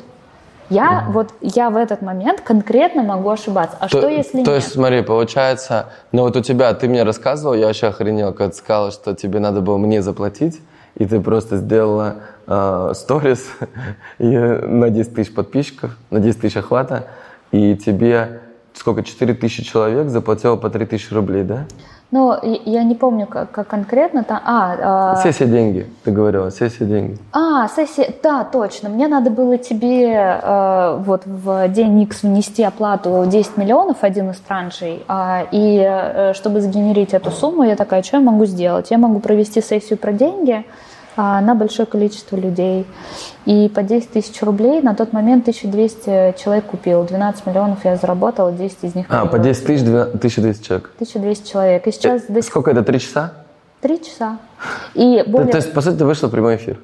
Я вот я в этот момент конкретно могу ошибаться. А что То- если То нет? есть, смотри, получается, ну вот у тебя, ты мне рассказывал, я вообще охренел, когда ты сказала, что тебе надо было мне заплатить, и ты просто сделала э, сторис и на 10 тысяч подписчиков, на 10 тысяч охвата, и тебе сколько, 4 тысячи человек заплатило по 3 тысячи рублей, да? Ну, я не помню, как, как конкретно там. А, Все все деньги, ты говорила, все деньги. А, сессия, да, точно. Мне надо было тебе э, вот в день X внести оплату 10 миллионов, один из траншей, а, и э, чтобы сгенерить эту сумму, я такая, что я могу сделать? Я могу провести сессию про деньги на большое количество людей. И по 10 тысяч рублей на тот момент 1200 человек купил, 12 миллионов я заработала, 10 из них... А, по 10 тысяч, 12 1200 человек. 1200 человек. И сейчас Э, до сих Сколько это, 3 часа? три часа. И То- более... То есть, по сути, ты вышла в прямой эфир.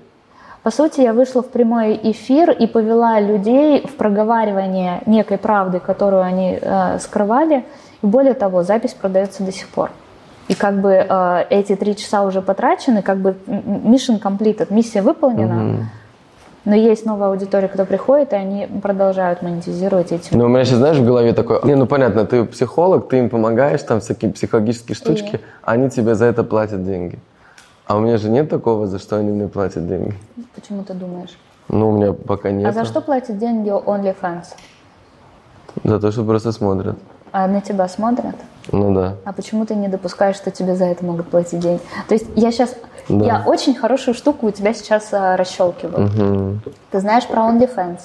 По сути, я вышла в прямой эфир и повела людей в проговаривание некой правды, которую они э, скрывали. И более того, запись продается до сих пор. И как бы э, эти три часа уже потрачены, как бы mission completed, миссия выполнена. Но есть новая аудитория, которая приходит, и они продолжают монетизировать эти. Ну, у меня сейчас, знаешь, в голове такое, не, ну понятно, ты психолог, ты им помогаешь, там всякие психологические штучки, а они тебе за это платят деньги. А у меня же нет такого, за что они мне платят деньги. Почему ты думаешь? Ну, у меня пока нет. А за что платят деньги OnlyFans? За то, что просто смотрят. А на тебя смотрят? Ну да. А почему ты не допускаешь, что тебе за это могут платить деньги? То есть я сейчас, Да. я очень хорошую штуку у тебя сейчас а, расщелкиваю. Мгм. Ты знаешь про OnlyFans,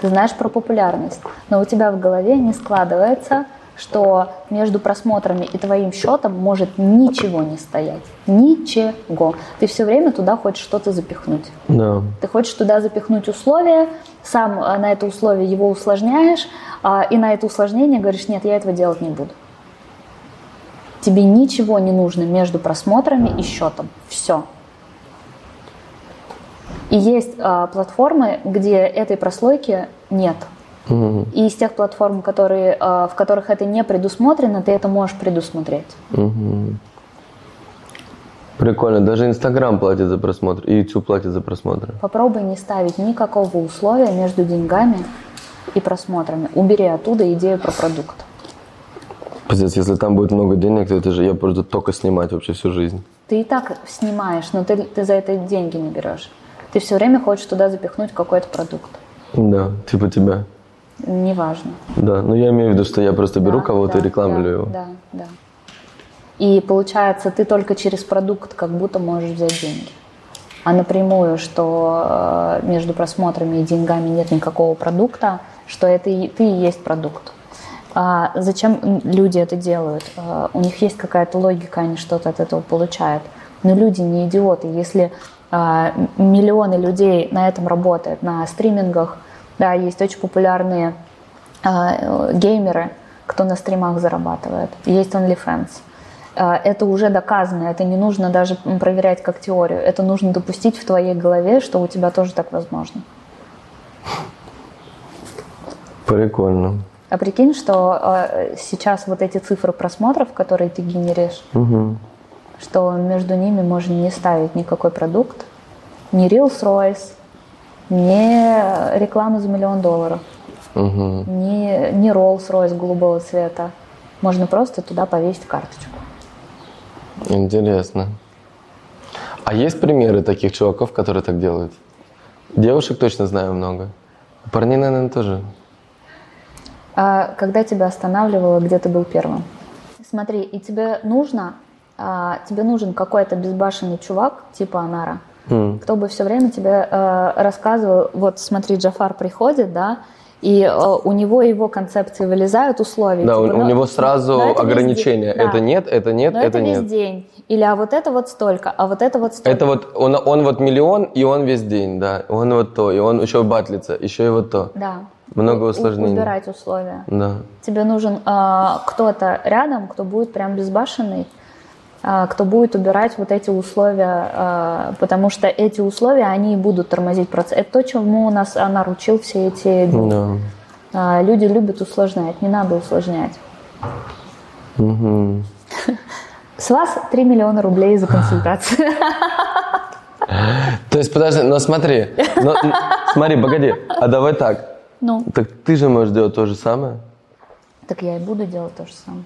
ты знаешь про популярность, но у тебя в голове не складывается, что между просмотрами и твоим счетом может ничего не стоять. Ничего. Ты все время туда хочешь что-то запихнуть. Да. Ты хочешь туда запихнуть условия, сам а, на это условие его усложняешь, а, и на это усложнение говоришь, нет, я этого делать не буду. Тебе ничего не нужно между просмотрами и счетом. Все. И есть а, платформы, где этой прослойки нет. Мгм. И из тех платформ, которые, а, в которых это не предусмотрено, ты это можешь предусмотреть. Мгм. Прикольно. Даже Инстаграм платит за просмотр, и YouTube платит за просмотры. Попробуй не ставить никакого условия между деньгами и просмотрами. Убери оттуда идею про продукт. Пиздец, если там будет много денег, то это же я буду только снимать вообще всю жизнь. Ты и так снимаешь, но ты, ты за это деньги не берешь. Ты все время хочешь туда запихнуть какой-то продукт. Да, типа тебя. Неважно. Да, но я имею в виду, что я просто беру Да, кого-то да, и рекламлю да, его. Да, да. И получается, ты только через продукт как будто можешь взять деньги. А напрямую, что э, между просмотрами и деньгами нет никакого продукта, что это и, ты и есть продукт. А зачем люди это делают? Э, у них есть какая-то логика, они что-то от этого получают. Но люди не идиоты. Если э, миллионы людей на этом работают, на стримингах, да, есть очень популярные э, геймеры, кто на стримах зарабатывает. Есть OnlyFans. А, это уже доказано, это не нужно даже проверять как теорию. Это нужно допустить в твоей голове, что у тебя тоже так возможно. Прикольно. А прикинь, что э, сейчас вот эти цифры просмотров, которые ты генеришь, угу. что между ними можно не ставить никакой продукт, ни Reels-Royce, ни рекламу за миллион долларов, угу. ни, ни Rolls-Royce голубого цвета. Можно просто туда повесить карточку. Интересно. А есть примеры таких чуваков, которые так делают? Девушек точно знаю много. Парней, наверное, тоже. А когда тебя останавливало, где ты был первым? Смотри, и тебе нужно, а, тебе нужен какой-то безбашенный чувак, типа Анара, mm. кто бы все время тебе а, рассказывал, вот смотри, Джафар приходит, да, и э, у него его концепции вылезают условия. Да, типа, у, у ну, него сразу ну, это ограничения. Да. Это нет, это нет, но это, это нет. весь день. Или а вот это вот столько, а вот это вот столько. Это вот он, он вот миллион, и он весь день, да. Он вот то, и он еще батлится, еще и вот то. Да. Много усложнений. Убирать условия. Да. Тебе нужен э, кто-то рядом, кто будет прям безбашенный, э, кто будет убирать вот эти условия, э, потому что эти условия, они и будут тормозить процесс. Это то, чему у нас она учил все эти дни. Да. Э, люди любят усложнять, не надо усложнять. Угу. С вас 3 миллиона рублей за консультацию. То есть, подожди, но смотри, но, смотри, погоди, а давай так. Ну. Так ты же можешь делать то же самое. Так я и буду делать то же самое.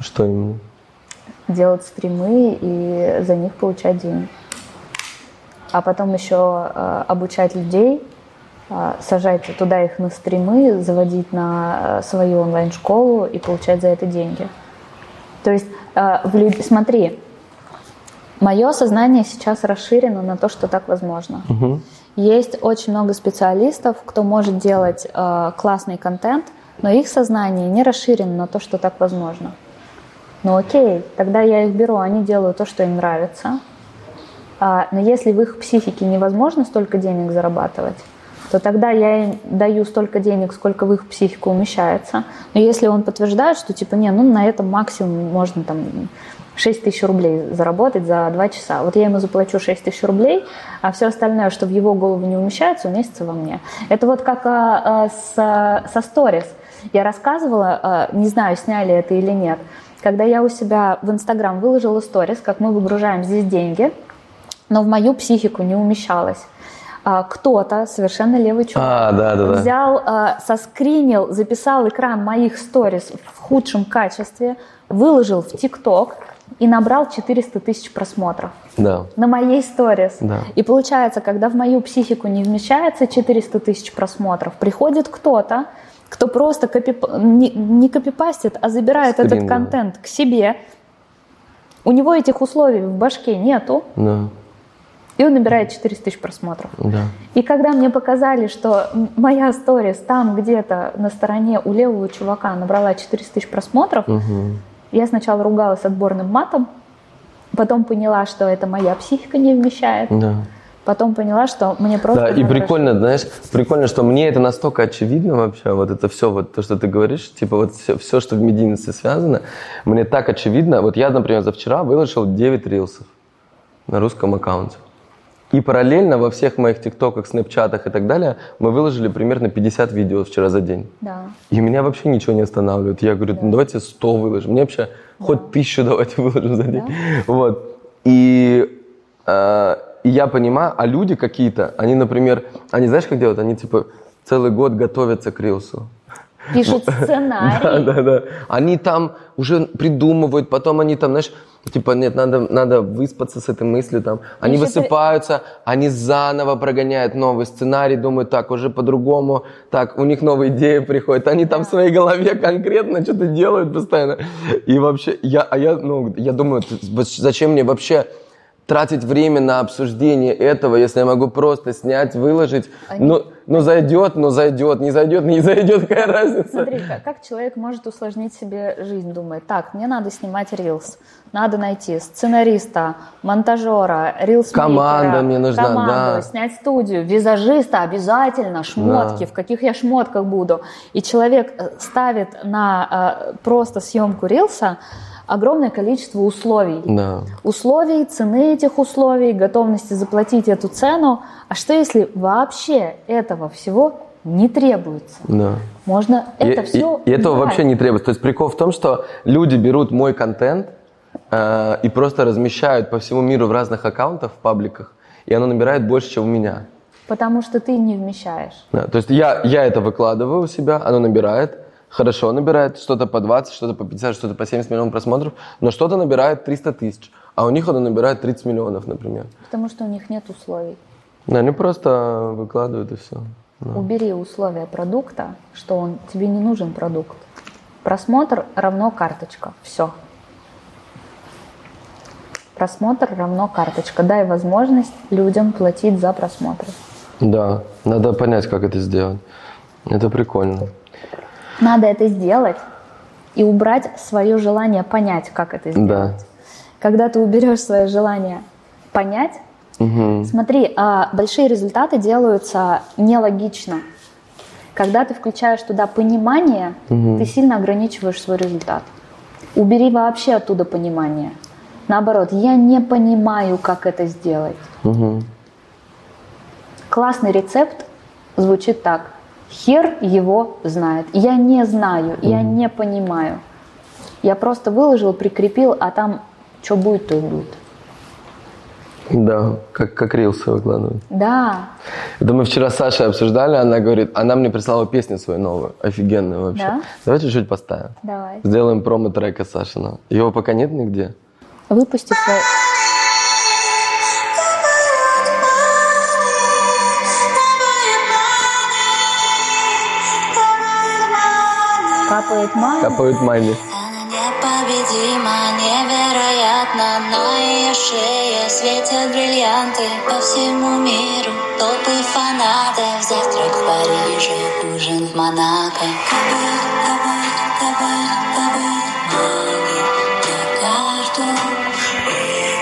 Что именно? Делать стримы и за них получать деньги. А потом еще э, обучать людей, э, сажать туда их на стримы, заводить на э, свою онлайн-школу и получать за это деньги. То есть, э, в, смотри, мое сознание сейчас расширено на то, что так возможно. Угу. Есть очень много специалистов, кто может делать э, классный контент, но их сознание не расширено на то, что так возможно. Ну окей, тогда я их беру, они делают то, что им нравится. А, но если в их психике невозможно столько денег зарабатывать, то тогда я им даю столько денег, сколько в их психику умещается. Но если он подтверждает, что типа, не, ну на этом максимум можно там 6 тысяч рублей заработать за 2 часа. Вот я ему заплачу 6 тысяч рублей, а все остальное, что в его голову не умещается, уместится во мне. Это вот как а, а, с, со сторис. Я рассказывала, а, не знаю, сняли это или нет, когда я у себя в Инстаграм выложила сторис, как мы выгружаем здесь деньги, но в мою психику не умещалось. А, кто-то, совершенно левый чувак, а, да, да, да. взял, а, соскринил, записал экран моих сторис в худшем качестве, выложил в ТикТок, и набрал 400 тысяч просмотров да. на моей сторис. Да. И получается, когда в мою психику не вмещается 400 тысяч просмотров, приходит кто-то, кто просто копи... не, не копипастит, а забирает Стрим, этот контент к себе. У него этих условий в башке нету. Да. И он набирает 400 тысяч просмотров. Да. И когда мне показали, что моя сторис там где-то на стороне у левого чувака набрала 400 тысяч просмотров, угу я сначала ругалась отборным матом, потом поняла, что это моя психика не вмещает. Да. Потом поняла, что мне просто... Да, и прикольно, хорошо. знаешь, прикольно, что мне это настолько очевидно вообще, вот это все, вот то, что ты говоришь, типа вот все, все что в медийности связано, мне так очевидно. Вот я, например, за вчера выложил 9 рилсов на русском аккаунте. И параллельно во всех моих тиктоках, снэпчатах и так далее мы выложили примерно 50 видео вчера за день. Да. И меня вообще ничего не останавливает. Я говорю, да. ну давайте 100 выложим. Мне вообще да. хоть тысячу давайте выложим за день. Да. Вот. И, э, и я понимаю, а люди какие-то, они, например, они знаешь, как делают? Они типа целый год готовятся к рилсу. Пишут сценарий. Да, да, да. Они там уже придумывают, потом они там, знаешь, типа, нет, надо, надо выспаться с этой мыслью там. Они Еще высыпаются, ты... они заново прогоняют новый сценарий, думают, так, уже по-другому, так, у них новые идеи приходят. Они там в своей голове конкретно что-то делают постоянно. И вообще, я, а я, ну, я думаю, зачем мне вообще тратить время на обсуждение этого, если я могу просто снять, выложить. Они... Ну, ну зайдет, ну зайдет, не зайдет, не зайдет, какая разница? Смотри, как, как человек может усложнить себе жизнь, думает, так, мне надо снимать рилс, надо найти сценариста, монтажера, рилсмейкера. Команда мне нужна, команду, да. снять студию, визажиста обязательно, шмотки, да. в каких я шмотках буду. И человек э, ставит на э, просто съемку рилса, огромное количество условий. Да. Условий, цены этих условий, готовности заплатить эту цену. А что если вообще этого всего не требуется? Да. Можно это и, все... И, и этого вообще не требуется. То есть прикол в том, что люди берут мой контент э, и просто размещают по всему миру в разных аккаунтах, в пабликах, и оно набирает больше, чем у меня. Потому что ты не вмещаешь. Да, то есть я, я это выкладываю у себя, оно набирает, хорошо набирает, что-то по 20, что-то по 50, что-то по 70 миллионов просмотров, но что-то набирает 300 тысяч, а у них оно набирает 30 миллионов, например. Потому что у них нет условий. Да, они просто выкладывают и все. Да. Убери условия продукта, что он тебе не нужен продукт. Просмотр равно карточка. Все. Просмотр равно карточка. Дай возможность людям платить за просмотр. Да, надо понять, как это сделать. Это прикольно. Надо это сделать и убрать свое желание понять, как это сделать. Да. Когда ты уберешь свое желание понять, угу. смотри, а большие результаты делаются нелогично. Когда ты включаешь туда понимание, угу. ты сильно ограничиваешь свой результат. Убери вообще оттуда понимание. Наоборот, я не понимаю, как это сделать. Угу. Классный рецепт звучит так. Хер его знает. Я не знаю, я не понимаю. Я просто выложил, прикрепил, а там что будет, то и будет. Да, как, как рилсы выкладывают. Да. Это мы вчера с Сашей обсуждали, она говорит, она мне прислала песню свою новую, офигенную вообще. Да? Давайте чуть-чуть поставим. Давай. Сделаем промо-трека Сашина. Его пока нет нигде. Выпусти свой... Капает мани. Капают мани. Непобедимо, невероятно На ее шее светят бриллианты По всему миру. Толпы фанатов Завтрак в Париже, ужин в Монако. Капает, капает, капает, капает Мани на карту.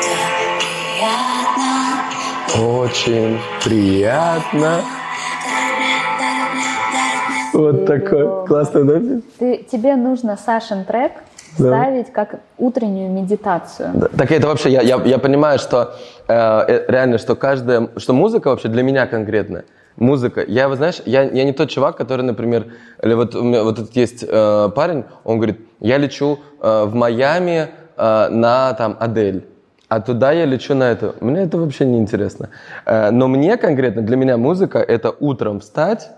Это приятно. Очень приятно вот такой. Классный, да? Ты, тебе нужно Сашин трек да. ставить как утреннюю медитацию. Да, так это вообще, я, я, я понимаю, что э, э реально, что каждая, что музыка вообще для меня конкретно, музыка. Я, вы знаешь, я, я не тот чувак, который, например, или вот у меня вот этот есть э, парень, он говорит, я лечу э, в Майами э, на там Адель. А туда я лечу на это. Мне это вообще не интересно. Э, но мне конкретно, для меня музыка это утром встать,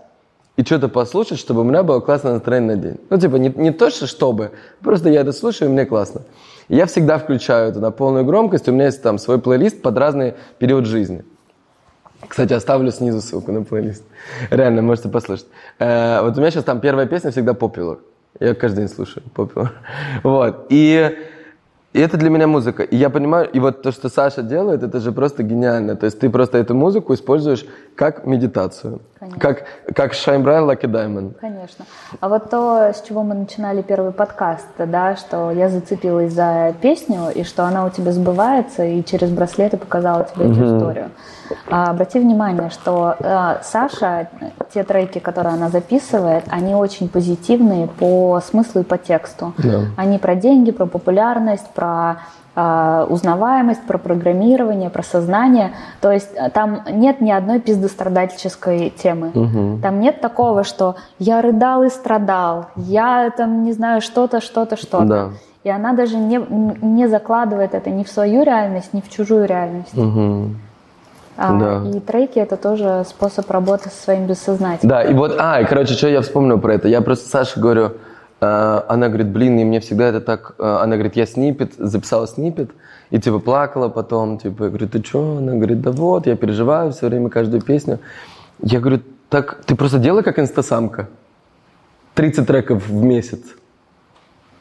и что-то послушать, чтобы у меня было классное настроение на день. Ну, типа, не, не то, что чтобы, просто я это слушаю, и мне классно. И я всегда включаю это на полную громкость, у меня есть там свой плейлист под разный период жизни. Кстати, оставлю снизу ссылку на плейлист. Реально, можете послушать. Э, вот у меня сейчас там первая песня всегда Popular. Я каждый день слушаю Popular. Вот. И и это для меня музыка. И я понимаю, и вот то, что Саша делает, это же просто гениально. То есть ты просто эту музыку используешь как медитацию. Конечно. Как, как Shine Bright Lucky Diamond. Конечно. А вот то, с чего мы начинали первый подкаст, да, что я зацепилась за песню, и что она у тебя сбывается, и через браслеты показала тебе угу. эту историю. А, обрати внимание, что а, Саша, те треки, которые она записывает, они очень позитивные по смыслу и по тексту. Да. Они про деньги, про популярность, про узнаваемость, про программирование, про сознание. То есть э, там нет ни одной пиздострадальческой темы. Угу. Там нет такого, что я рыдал и страдал, я там не знаю что-то, что-то, что-то. Да. И она даже не, не закладывает это ни в свою реальность, ни в чужую реальность. Угу. А, да. И треки это тоже способ работы со своим бессознательным. Да, и вот, а, и короче, что я вспомнил про это. Я просто Саше говорю, э, она говорит, блин, и мне всегда это так, э, она говорит, я снипет, записала снипет, и типа плакала потом, типа, я говорю, ты что? Она говорит, да вот, я переживаю все время каждую песню. Я говорю, так ты просто делай как инстасамка. 30 треков в месяц.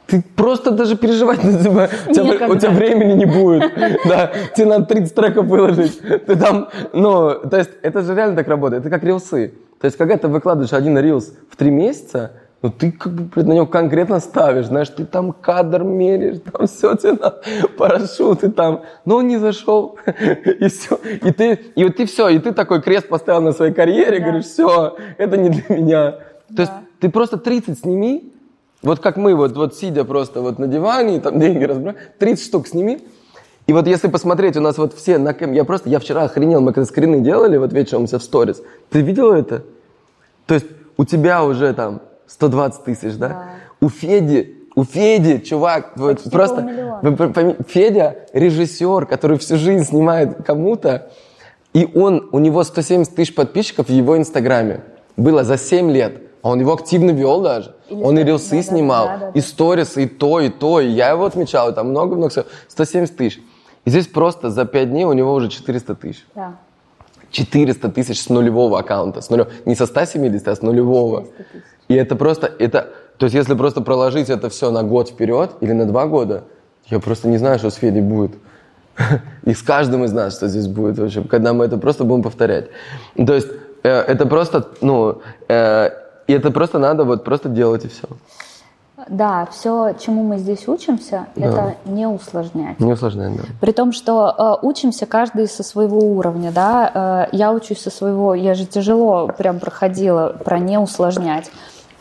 ты просто даже переживать на тебя, у тебя, у тебя времени не будет, да, тебе надо 30 треков выложить, ты там, ну, то есть это же реально так работает, это как рилсы, то есть когда ты выкладываешь один рилс в три месяца, ну ты как бы на него конкретно ставишь, знаешь, ты там кадр меряешь, там все тебе надо, парашюты там, но он не зашел, и все, и ты, и вот ты все, и ты такой крест поставил на своей карьере, да. говоришь, все, это не для меня. То да. есть ты просто 30 сними, вот как мы, вот, вот сидя просто вот на диване, там деньги разбираем, 30 штук сними. И вот если посмотреть, у нас вот все на кэм... Я просто, я вчера охренел, мы когда скрины делали, вот вечером у себя в сторис. Ты видела это? То есть у тебя уже там 120 тысяч, да? да. У Феди, у Феди, чувак, вот просто... Вы, Федя режиссер, который всю жизнь снимает кому-то, и он, у него 170 тысяч подписчиков в его инстаграме. Было за 7 лет. А он его активно вел даже. Или он и рилсы да, снимал, да, да, и сторисы, и то, и то. И я его отмечал, и там много-много всего. 170 тысяч. И здесь просто за 5 дней у него уже 400 тысяч. Да. 400 тысяч с нулевого аккаунта. С нулевого. Не со 170, а с нулевого. И это просто, это, то есть если просто проложить это все на год вперед или на два года, я просто не знаю, что с Федей будет. И с каждым из нас, что здесь будет вообще, когда мы это просто будем повторять. То есть э, это просто, ну, э, и это просто надо вот просто делать и все. Да, все, чему мы здесь учимся, да. это не усложнять. Не усложнять, да. При том, что э, учимся каждый со своего уровня, да. Э, я учусь со своего, я же тяжело прям проходила про не усложнять.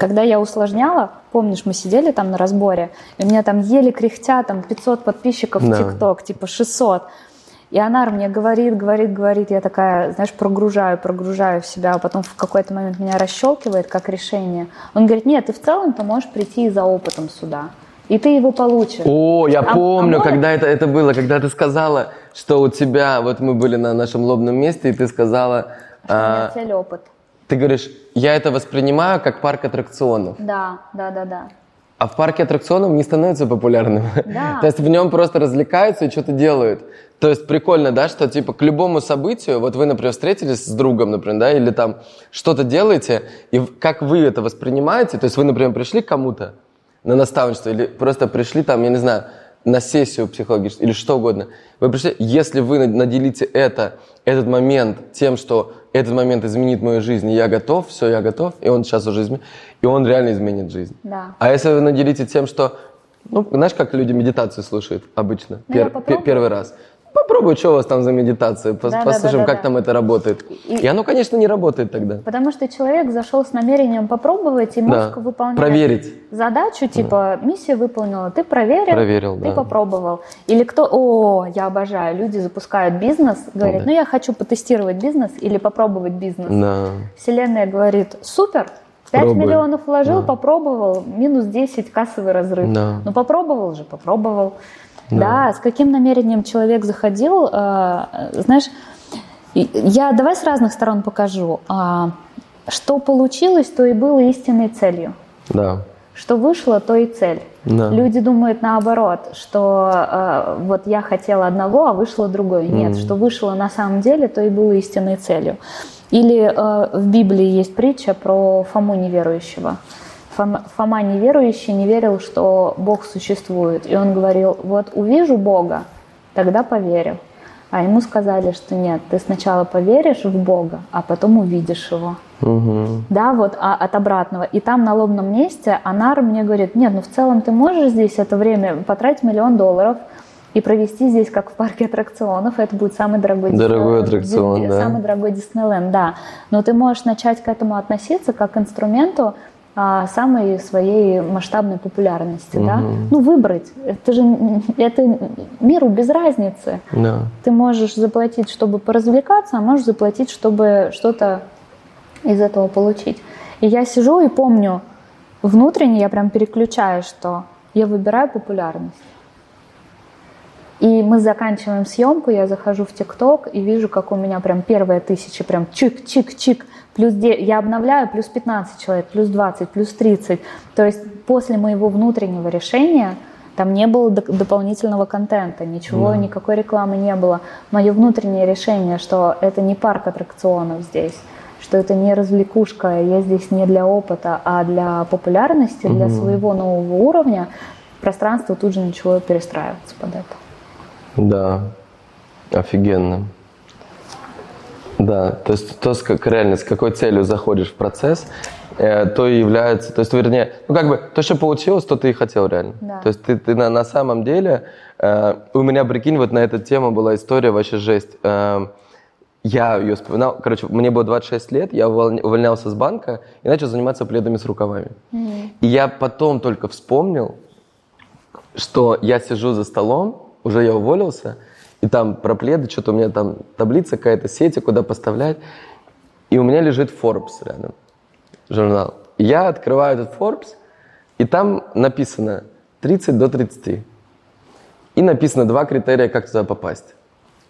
Когда я усложняла, помнишь, мы сидели там на разборе, и у меня там еле кряхтя, там 500 подписчиков в ТикТок, типа 600. И она мне говорит, говорит, говорит, я такая, знаешь, прогружаю, прогружаю в себя, а потом в какой-то момент меня расщелкивает как решение. Он говорит, нет, ты в целом ты можешь прийти за опытом сюда. И ты его получишь. О, я а, помню, а когда это, это было, когда ты сказала, что у тебя, вот мы были на нашем лобном месте, и ты сказала... Что а, у меня цель опыт. Ты говоришь, я это воспринимаю как парк аттракционов. Да, да, да, да. А в парке аттракционов не становится популярным. Да. То есть в нем просто развлекаются и что-то делают. То есть прикольно, да, что типа к любому событию, вот вы, например, встретились с другом, например, да, или там что-то делаете, и как вы это воспринимаете, то есть вы, например, пришли к кому-то на наставничество, или просто пришли там, я не знаю, на сессию психологическую, или что угодно. Вы пришли, если вы наделите это, этот момент тем, что этот момент изменит мою жизнь, и я готов, все, я готов, и он сейчас уже изменит, и он реально изменит жизнь. Да. А если вы наделите тем, что, ну, знаешь, как люди медитацию слушают обычно, ну, пер, первый раз. Попробуй, что у вас там за медитация, Пос, да, послушаем, да, да, как да. там это работает. И, и оно, конечно, не работает тогда. Потому что человек зашел с намерением попробовать, и мозг да. выполняет Проверить. задачу, типа, да. миссию выполнила, ты проверил, проверил ты да. попробовал. Или кто, о, я обожаю, люди запускают бизнес, говорят, да. ну я хочу потестировать бизнес или попробовать бизнес. Да. Вселенная говорит, супер, 5 Пробуй. миллионов вложил, да. попробовал, минус 10 кассовый разрыв. Да. Ну попробовал же, попробовал. Да. да, с каким намерением человек заходил, э, знаешь, я давай с разных сторон покажу. А, что получилось, то и было истинной целью. Да. Что вышло, то и цель. Да. Люди думают наоборот, что э, вот я хотела одного, а вышло другое. Нет, mm. что вышло на самом деле, то и было истинной целью. Или э, в Библии есть притча про Фому неверующего. Фома неверующий не верил, что Бог существует. И он говорил, вот увижу Бога, тогда поверю. А ему сказали, что нет, ты сначала поверишь в Бога, а потом увидишь его. Угу. Да, вот а, от обратного. И там на лобном месте Анар мне говорит, нет, ну в целом ты можешь здесь это время потратить миллион долларов и провести здесь как в парке аттракционов. Это будет самый дорогой, дорогой аттракцион, да. самый дорогой Диснейленд, да. Но ты можешь начать к этому относиться как к инструменту, самой своей масштабной популярности, угу. да? Ну, выбрать. Это же это миру без разницы. Да. Ты можешь заплатить, чтобы поразвлекаться, а можешь заплатить, чтобы что-то из этого получить. И я сижу и помню, внутренне я прям переключаю, что я выбираю популярность. И мы заканчиваем съемку, я захожу в ТикТок и вижу, как у меня прям первая тысяча, прям чик-чик-чик, плюс 9, я обновляю плюс 15 человек, плюс 20, плюс 30. То есть после моего внутреннего решения там не было дополнительного контента, ничего, да. никакой рекламы не было. Мое внутреннее решение, что это не парк аттракционов здесь, что это не развлекушка, я здесь не для опыта, а для популярности, угу. для своего нового уровня, пространство тут же начало перестраиваться под это. Да, офигенно. Да, то есть то, как реально с какой целью заходишь в процесс, э, то и является, то есть, вернее, ну как бы то, что получилось, то ты и хотел реально. Да. То есть ты, ты на, на самом деле, э, у меня, прикинь, вот на эту тему была история вообще жесть. Э, я ее вспоминал, короче, мне было 26 лет, я увольнялся с банка и начал заниматься пледами с рукавами. И я потом только вспомнил, что я сижу за столом, уже я уволился, и там про пледы, что-то у меня там таблица какая-то, сети, куда поставлять, и у меня лежит Forbes рядом, журнал. И я открываю этот Forbes, и там написано 30 до 30. И написано два критерия, как туда попасть.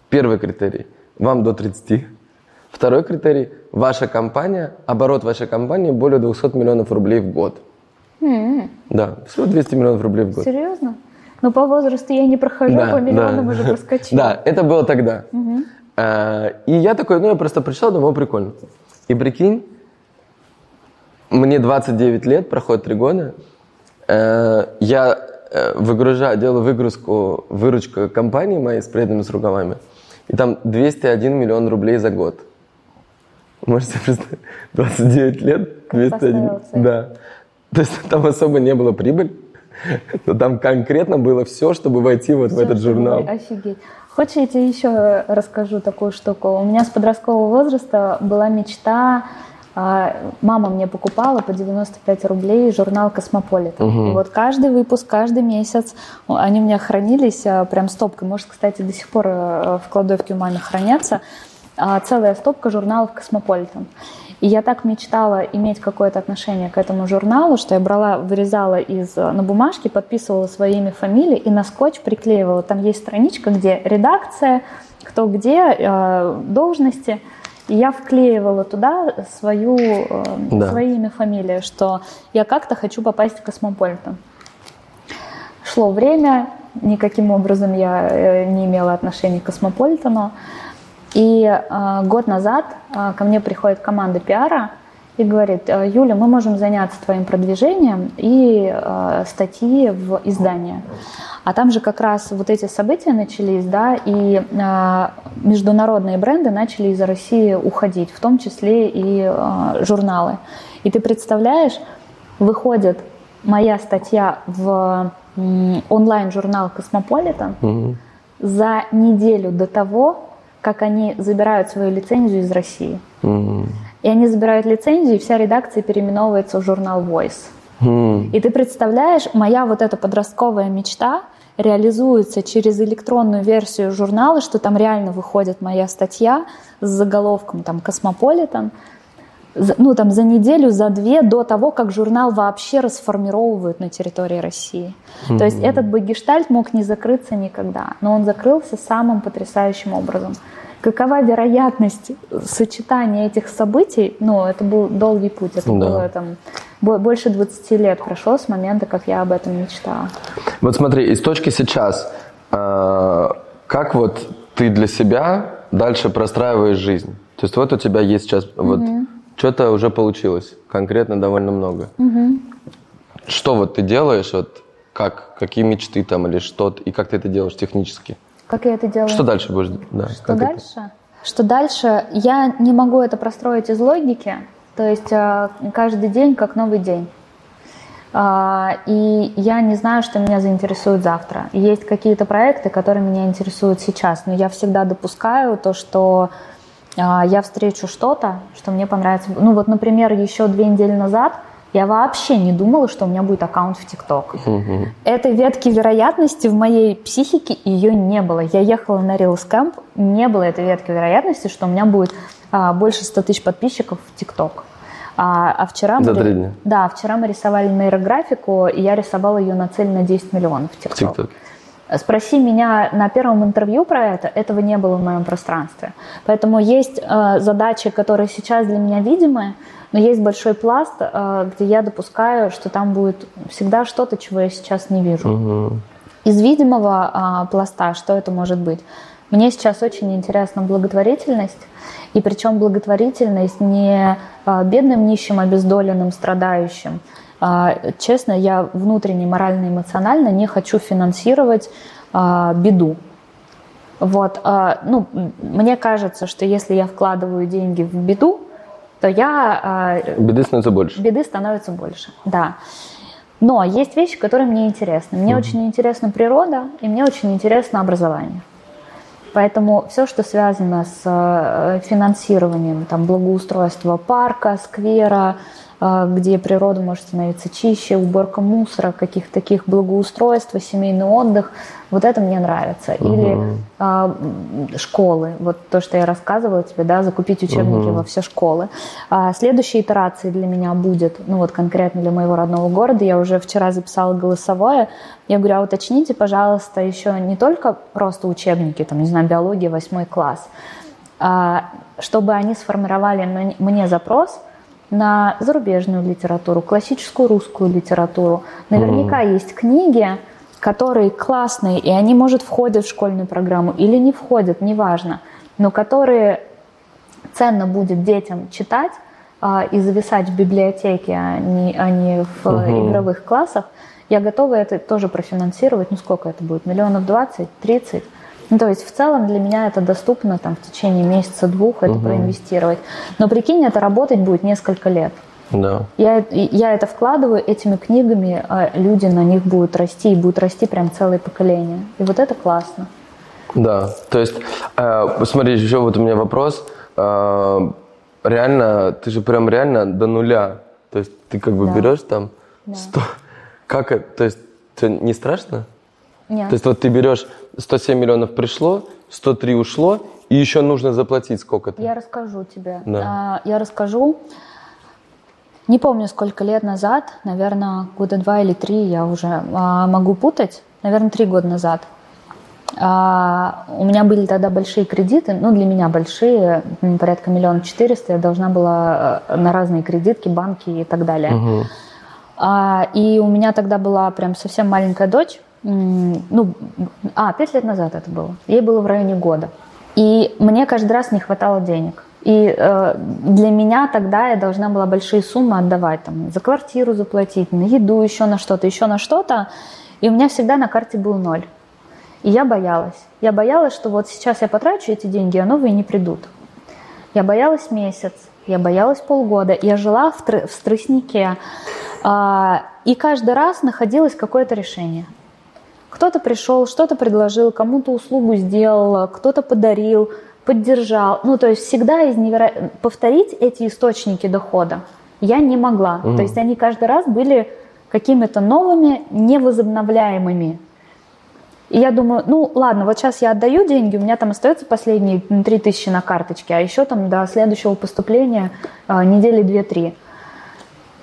Первый критерий – вам до 30. Второй критерий – ваша компания, оборот вашей компании более 200 миллионов рублей в год. Да, всего 200 миллионов рублей в год. Серьезно? Ну, по возрасту я не прохожу, по миллионам уже проскочила. Да, это было тогда. А, И я такой, ну, я просто прочитал, думаю, прикольно. И прикинь, мне 29 лет, проходит 3 года, э, я э, выгружаю, делаю выгрузку, выручку компании моей с преданными с рукавами, и там 201 миллион рублей за год. Можете представить? 29 лет, Как 201. поставил цель. Да. То есть там особо не было прибыль, но там конкретно было все, чтобы войти вот в этот журнал. Офигеть. Хочешь, я тебе еще расскажу такую штуку? У меня с подросткового возраста была мечта, а, мама мне покупала по 95 рублей журнал «Космополитен». И вот каждый выпуск, каждый месяц, они у меня хранились а, прям стопкой. Может, кстати, до сих пор э, в кладовке у мамы хранятся. А, Целая стопка журналов «Космополитен». И я так мечтала иметь какое-то отношение к этому журналу, что я брала, вырезала из, э, на бумажке, подписывала свои имя, фамилии и на скотч приклеивала. Там есть страничка, где редакция, кто где, э, должности. И я вклеивала туда свою, э, Да. свои имя, фамилию, что я как-то хочу попасть в Космополитен. Шло время, никаким образом я э, не имела отношения к Космополитену. И э, год назад э, ко мне приходит команда пиара и говорит, «Э, Юля, мы можем заняться твоим продвижением и э, статьи в издание. А там же как раз вот эти события начались, да, и э, международные бренды начали из России уходить, в том числе и э, журналы. И ты представляешь, выходит моя статья в онлайн-журнал «Космополитен», за неделю до того, как они забирают свою лицензию из России. М. И они забирают лицензию, и вся редакция переименовывается в журнал Voice. М. И ты представляешь, моя вот эта подростковая мечта реализуется через электронную версию журнала, что там реально выходит моя статья с заголовком там «Космополитен», ну, там, за неделю, за две до того, как журнал вообще расформировывают на территории России. То есть этот бы гештальт мог не закрыться никогда, но он закрылся самым потрясающим образом. Какова вероятность сочетания этих событий? Ну, это был долгий путь, это Да. было там бо- больше 20 лет прошло с момента, как я об этом мечтала. Вот смотри, из точки сейчас, э, как вот ты для себя дальше простраиваешь жизнь? То есть вот у тебя есть сейчас, вот что-то уже получилось, конкретно довольно много. Что вот ты делаешь, вот как, какие мечты там или что, и как ты это делаешь технически? Как я это делаю? Что дальше будешь? Да, Что как это? дальше? Что дальше? Я не могу это простроить из логики. То есть э, каждый день как новый день. А, И я не знаю, что меня заинтересует завтра. Есть какие-то проекты, которые меня интересуют сейчас, но я всегда допускаю то, что а, я встречу что-то, что мне понравится. Ну вот, например, еще две недели назад я вообще не думала, что у меня будет аккаунт в ТикТок. Этой ветки вероятности в моей психике ее не было. Я ехала на Reels Camp, не было этой ветки вероятности, что у меня будет а, больше 100 тысяч подписчиков в ТикТок. А, а вчера мы За? Да, вчера мы рисовали нейрографику, и я рисовала ее на цель на 10 миллионов в ТикТок. Спроси меня на первом интервью про это, этого не было в моем пространстве. Поэтому есть э, задачи, которые сейчас для меня видимы, но есть большой пласт, э, где я допускаю, что там будет всегда что-то, чего я сейчас не вижу. Из видимого а, пласта, что это может быть? Мне сейчас очень интересна благотворительность, и причем благотворительность не а, бедным, нищим, обездоленным, страдающим, честно, я внутренне, морально, эмоционально не хочу финансировать а, беду. Вот, а, ну, мне кажется, что если я вкладываю деньги в беду, то я... Беды становится больше. Беды становится больше, да. Но есть вещи, которые мне интересны. Мне mm очень интересна природа, и мне очень интересно образование. Поэтому все, что связано с э, финансированием там, благоустройства парка, сквера, а, где природа может становиться чище, уборка мусора, каких-то таких благоустройств, семейный отдых. Вот это мне нравится. Угу. Или а, школы, вот то, что я рассказывала тебе, да, закупить учебники угу. во все школы. А, следующей итерацией для меня будет, ну вот конкретно для моего родного города, я уже вчера записала голосовое, я говорю, а уточните, пожалуйста, еще не только просто учебники, там, не знаю, биология, восьмой класс, а, чтобы они сформировали мне запрос – на зарубежную литературу, классическую русскую литературу. Наверняка mm. есть книги, которые классные, и они, может, входят в школьную программу или не входят, неважно, но которые ценно будет детям читать а, и зависать в библиотеке, а не, а не в угу. игровых классах, я готова это тоже профинансировать. Ну, сколько это будет? Миллионов двадцать, тридцать? Ну, то есть в целом для меня это доступно там, в течение месяца-двух это угу. проинвестировать. Но прикинь, это работать будет несколько лет. Да. Я, я это вкладываю этими книгами, а люди на них будут расти, и будут расти прям целое поколение. И вот это классно. Да, то есть, э, посмотри, еще вот у меня вопрос. Э, реально, ты же прям реально до нуля. То есть ты как бы да. берешь там да. 100... Как это? То есть не страшно? Нет. То есть вот ты берешь 107 миллионов пришло, 103 ушло, и еще нужно заплатить сколько-то. Я расскажу тебе. Да. А, я расскажу. Не помню, сколько лет назад, наверное, года два или три, я уже а, могу путать, наверное, три года назад. А, у меня были тогда большие кредиты, ну, для меня большие, порядка миллиона четыреста, я должна была э, на разные кредитки, банки и так далее. Угу. А, и у меня тогда была прям совсем маленькая дочь, ну, а, пять лет назад это было. Ей было в районе года. И мне каждый раз не хватало денег. И э, для меня тогда я должна была большие суммы отдавать, там, за квартиру заплатить, на еду, еще на что-то, еще на что-то. И у меня всегда на карте был ноль. И я боялась. Я боялась, что вот сейчас я потрачу эти деньги, а новые не придут. Я боялась месяц, я боялась полгода. Я жила в, тр- в стресснике. Э, и каждый раз находилось какое-то решение – кто-то пришел, что-то предложил, кому-то услугу сделал, кто-то подарил, поддержал. Ну, то есть всегда из неверо... повторить эти источники дохода я не могла. Mm. То есть они каждый раз были какими-то новыми, невозобновляемыми. И я думаю, ну ладно, вот сейчас я отдаю деньги, у меня там остается последние 3 тысячи на карточке, а еще там до следующего поступления а, недели 2-3.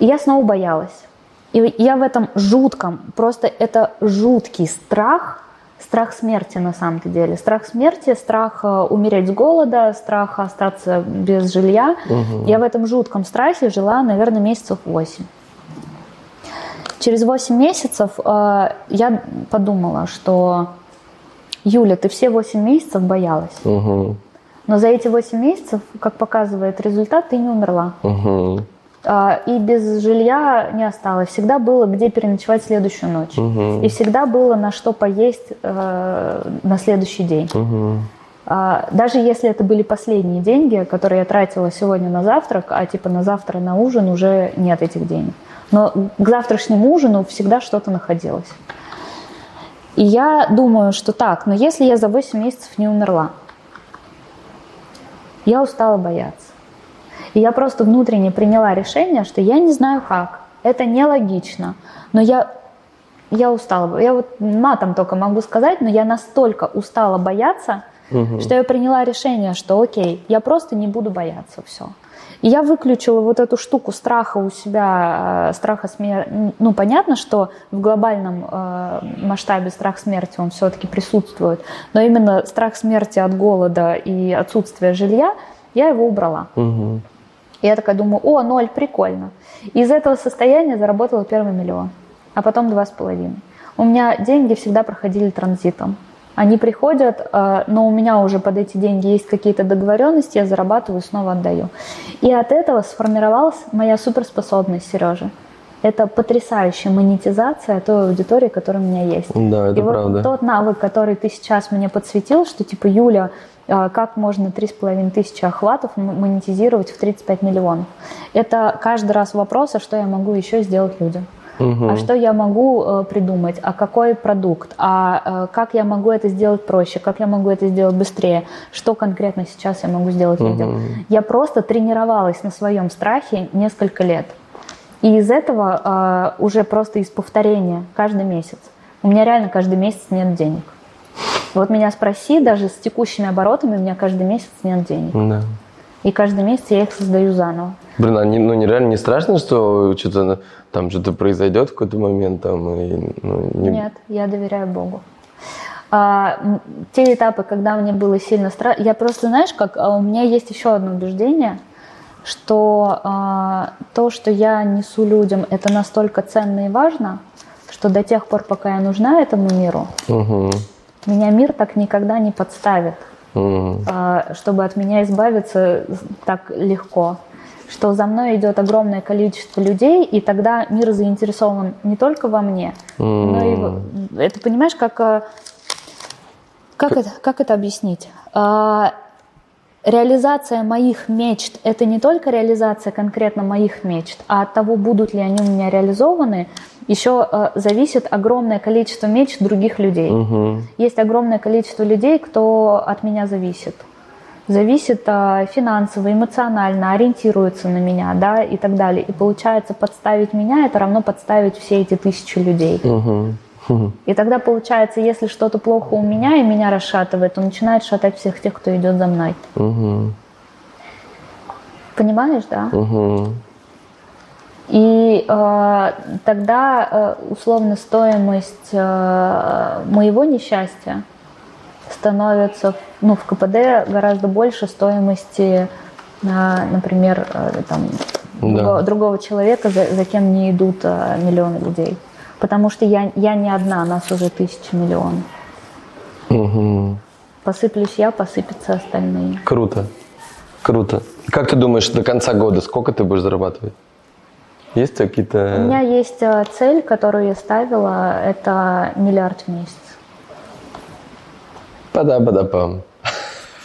И я снова боялась. И я в этом жутком, просто это жуткий страх, страх смерти на самом-то деле. Страх смерти, страх э, умереть с голода, страх остаться без жилья. Угу. Я в этом жутком страхе жила, наверное, месяцев 8. Через 8 месяцев э, я подумала, что Юля, ты все 8 месяцев боялась. Угу. Но за эти 8 месяцев, как показывает результат, ты не умерла. Угу. А, и без жилья не осталось. Всегда было где переночевать следующую ночь. Угу. И всегда было на что поесть э, на следующий день. Угу. Даже если это были последние деньги, которые я тратила сегодня на завтрак, а типа на завтра на ужин уже нет этих денег. Но к завтрашнему ужину всегда что-то находилось. И я думаю, что так, но если я за 8 месяцев не умерла, я устала бояться. И я просто внутренне приняла решение, что я не знаю как. Это нелогично. Но я, я устала. Я вот матом только могу сказать, но я настолько устала бояться, угу. что я приняла решение, что окей, я просто не буду бояться все. И я выключила вот эту штуку страха у себя, э, страха смерти. Ну, понятно, что в глобальном э, масштабе страх смерти, он все-таки присутствует, но именно страх смерти от голода и отсутствия жилья, я его убрала. Угу. И я такая думаю, о, ноль, прикольно. из этого состояния заработала первый миллион, а потом два с половиной. У меня деньги всегда проходили транзитом. Они приходят, э, но у меня уже под эти деньги есть какие-то договоренности, я зарабатываю, снова отдаю. И от этого сформировалась моя суперспособность, Сережа. это потрясающая монетизация той аудитории, которая у меня есть. Да, это И вот правда. тот навык, который ты сейчас мне подсветил, что типа, Юля, как можно 3,5 тысячи охватов монетизировать в 35 миллионов? Это каждый раз вопрос, а что я могу еще сделать людям? А что я могу э, придумать? А какой продукт? А э, как я могу это сделать проще? Как я могу это сделать быстрее? Что конкретно сейчас я могу сделать людям? Я просто тренировалась на своем страхе несколько лет. И из этого э, уже просто из повторения каждый месяц. У меня реально каждый месяц нет денег. Вот меня спроси, даже с текущими оборотами у меня каждый месяц нет денег. Да. И каждый месяц я их создаю заново. Блин, а не, ну нереально не страшно, что что-то там что-то произойдет в какой-то момент там и ну, не- Нет, я доверяю Богу. А, те этапы, когда мне было сильно страшно, я просто, знаешь, как а, у меня есть еще одно убеждение, что а, то, что я несу людям, это настолько ценно и важно, что до тех пор, пока я нужна этому миру, Мгм. Меня мир так никогда не подставит, а, чтобы от меня избавиться так легко. Что за мной идет огромное количество людей, и тогда мир заинтересован не только во мне, но и это понимаешь, как а, как это, как это объяснить? А, Реализация моих мечт – это не только реализация конкретно моих мечт, а от того, будут ли они у меня реализованы, еще э, зависит огромное количество мечт других людей. Мгм. Есть огромное количество людей, кто от меня зависит. Зависит а, финансово, эмоционально, ориентируется на меня, да, и так далее. И получается, подставить меня – это равно подставить все эти тысячи людей. Мгм. И тогда получается, если что-то плохо у меня и меня расшатывает, то начинает шатать всех тех, кто идет за мной. Мгм. Понимаешь, да? Мгм. И э, тогда э, условно стоимость э, моего несчастья становится ну, в КПД гораздо больше стоимости, э, например, э, там, другого, другого человека, за, за кем не идут э, миллионы людей. Потому что я, я не одна, нас уже тысячи миллионов. Мгм. Посыплюсь я, посыпятся остальные. Круто. Круто. Как ты думаешь, до конца года сколько ты будешь зарабатывать? Есть какие-то... У меня есть э, цель, которую я ставила, это миллиард в месяц. Пада-пада-пам.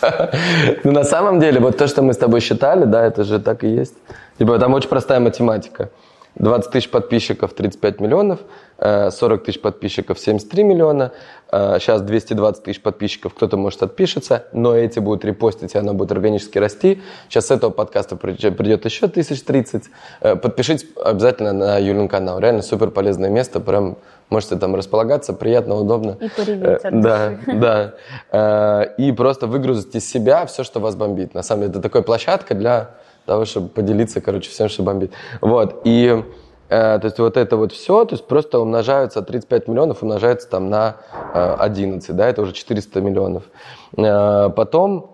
Ну, на самом деле, вот то, что мы с тобой считали, да, это же так и есть. Типа, там очень простая математика. 20 тысяч подписчиков, 35 миллионов, э, 40 тысяч подписчиков, 73 миллиона. Э, Сейчас 220 тысяч подписчиков, кто-то, может, отпишется, но эти будут репостить, и оно будет органически расти. Сейчас с этого подкаста придет еще 1030. Э, Подпишитесь обязательно на Юлин канал. Реально супер полезное место, прям можете там располагаться, приятно, удобно. И пореветь Э, от Да, да. Э, И просто выгрузить из себя все, что вас бомбит. На самом деле, это такая площадка для того, чтобы поделиться, короче, всем, что бомбит. Вот, и э, то есть вот это вот все, то есть просто умножаются, 35 миллионов умножается там на э, 11, да, это уже 400 миллионов. Э, Потом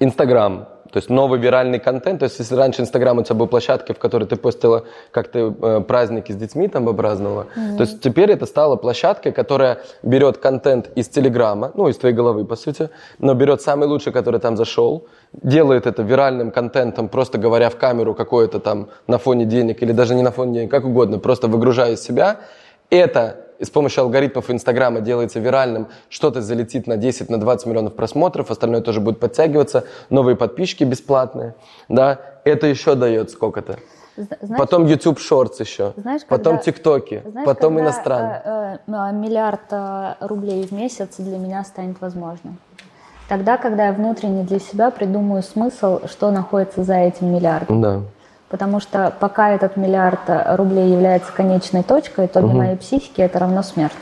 Инстаграм, то есть новый виральный контент. То есть если раньше Инстаграм у тебя был площадкой, в которой ты постила, как ты э, праздники с детьми там образдновала, то есть теперь это стало площадкой, которая берет контент из Телеграма, ну, из твоей головы, по сути, но берет самый лучший, который там зашел, делает это виральным контентом, просто говоря в камеру какое-то там на фоне денег или даже не на фоне денег, как угодно, просто выгружая из себя. Это с помощью алгоритмов Инстаграма делается виральным, что-то залетит на 10, на 20 миллионов просмотров, остальное тоже будет подтягиваться, новые подписчики бесплатные, да, это еще дает сколько-то. Зна- знаешь, Потом YouTube Shorts еще, Знаешь, потом ТикТоки, потом когда, иностранные. э, э, миллиард э, рублей в месяц для меня станет возможным. Тогда, когда я внутренне для себя придумаю смысл, что находится за этим миллиардом. Да. Потому что пока этот миллиард э, рублей является конечной точкой, то для моей психики это равно смерть.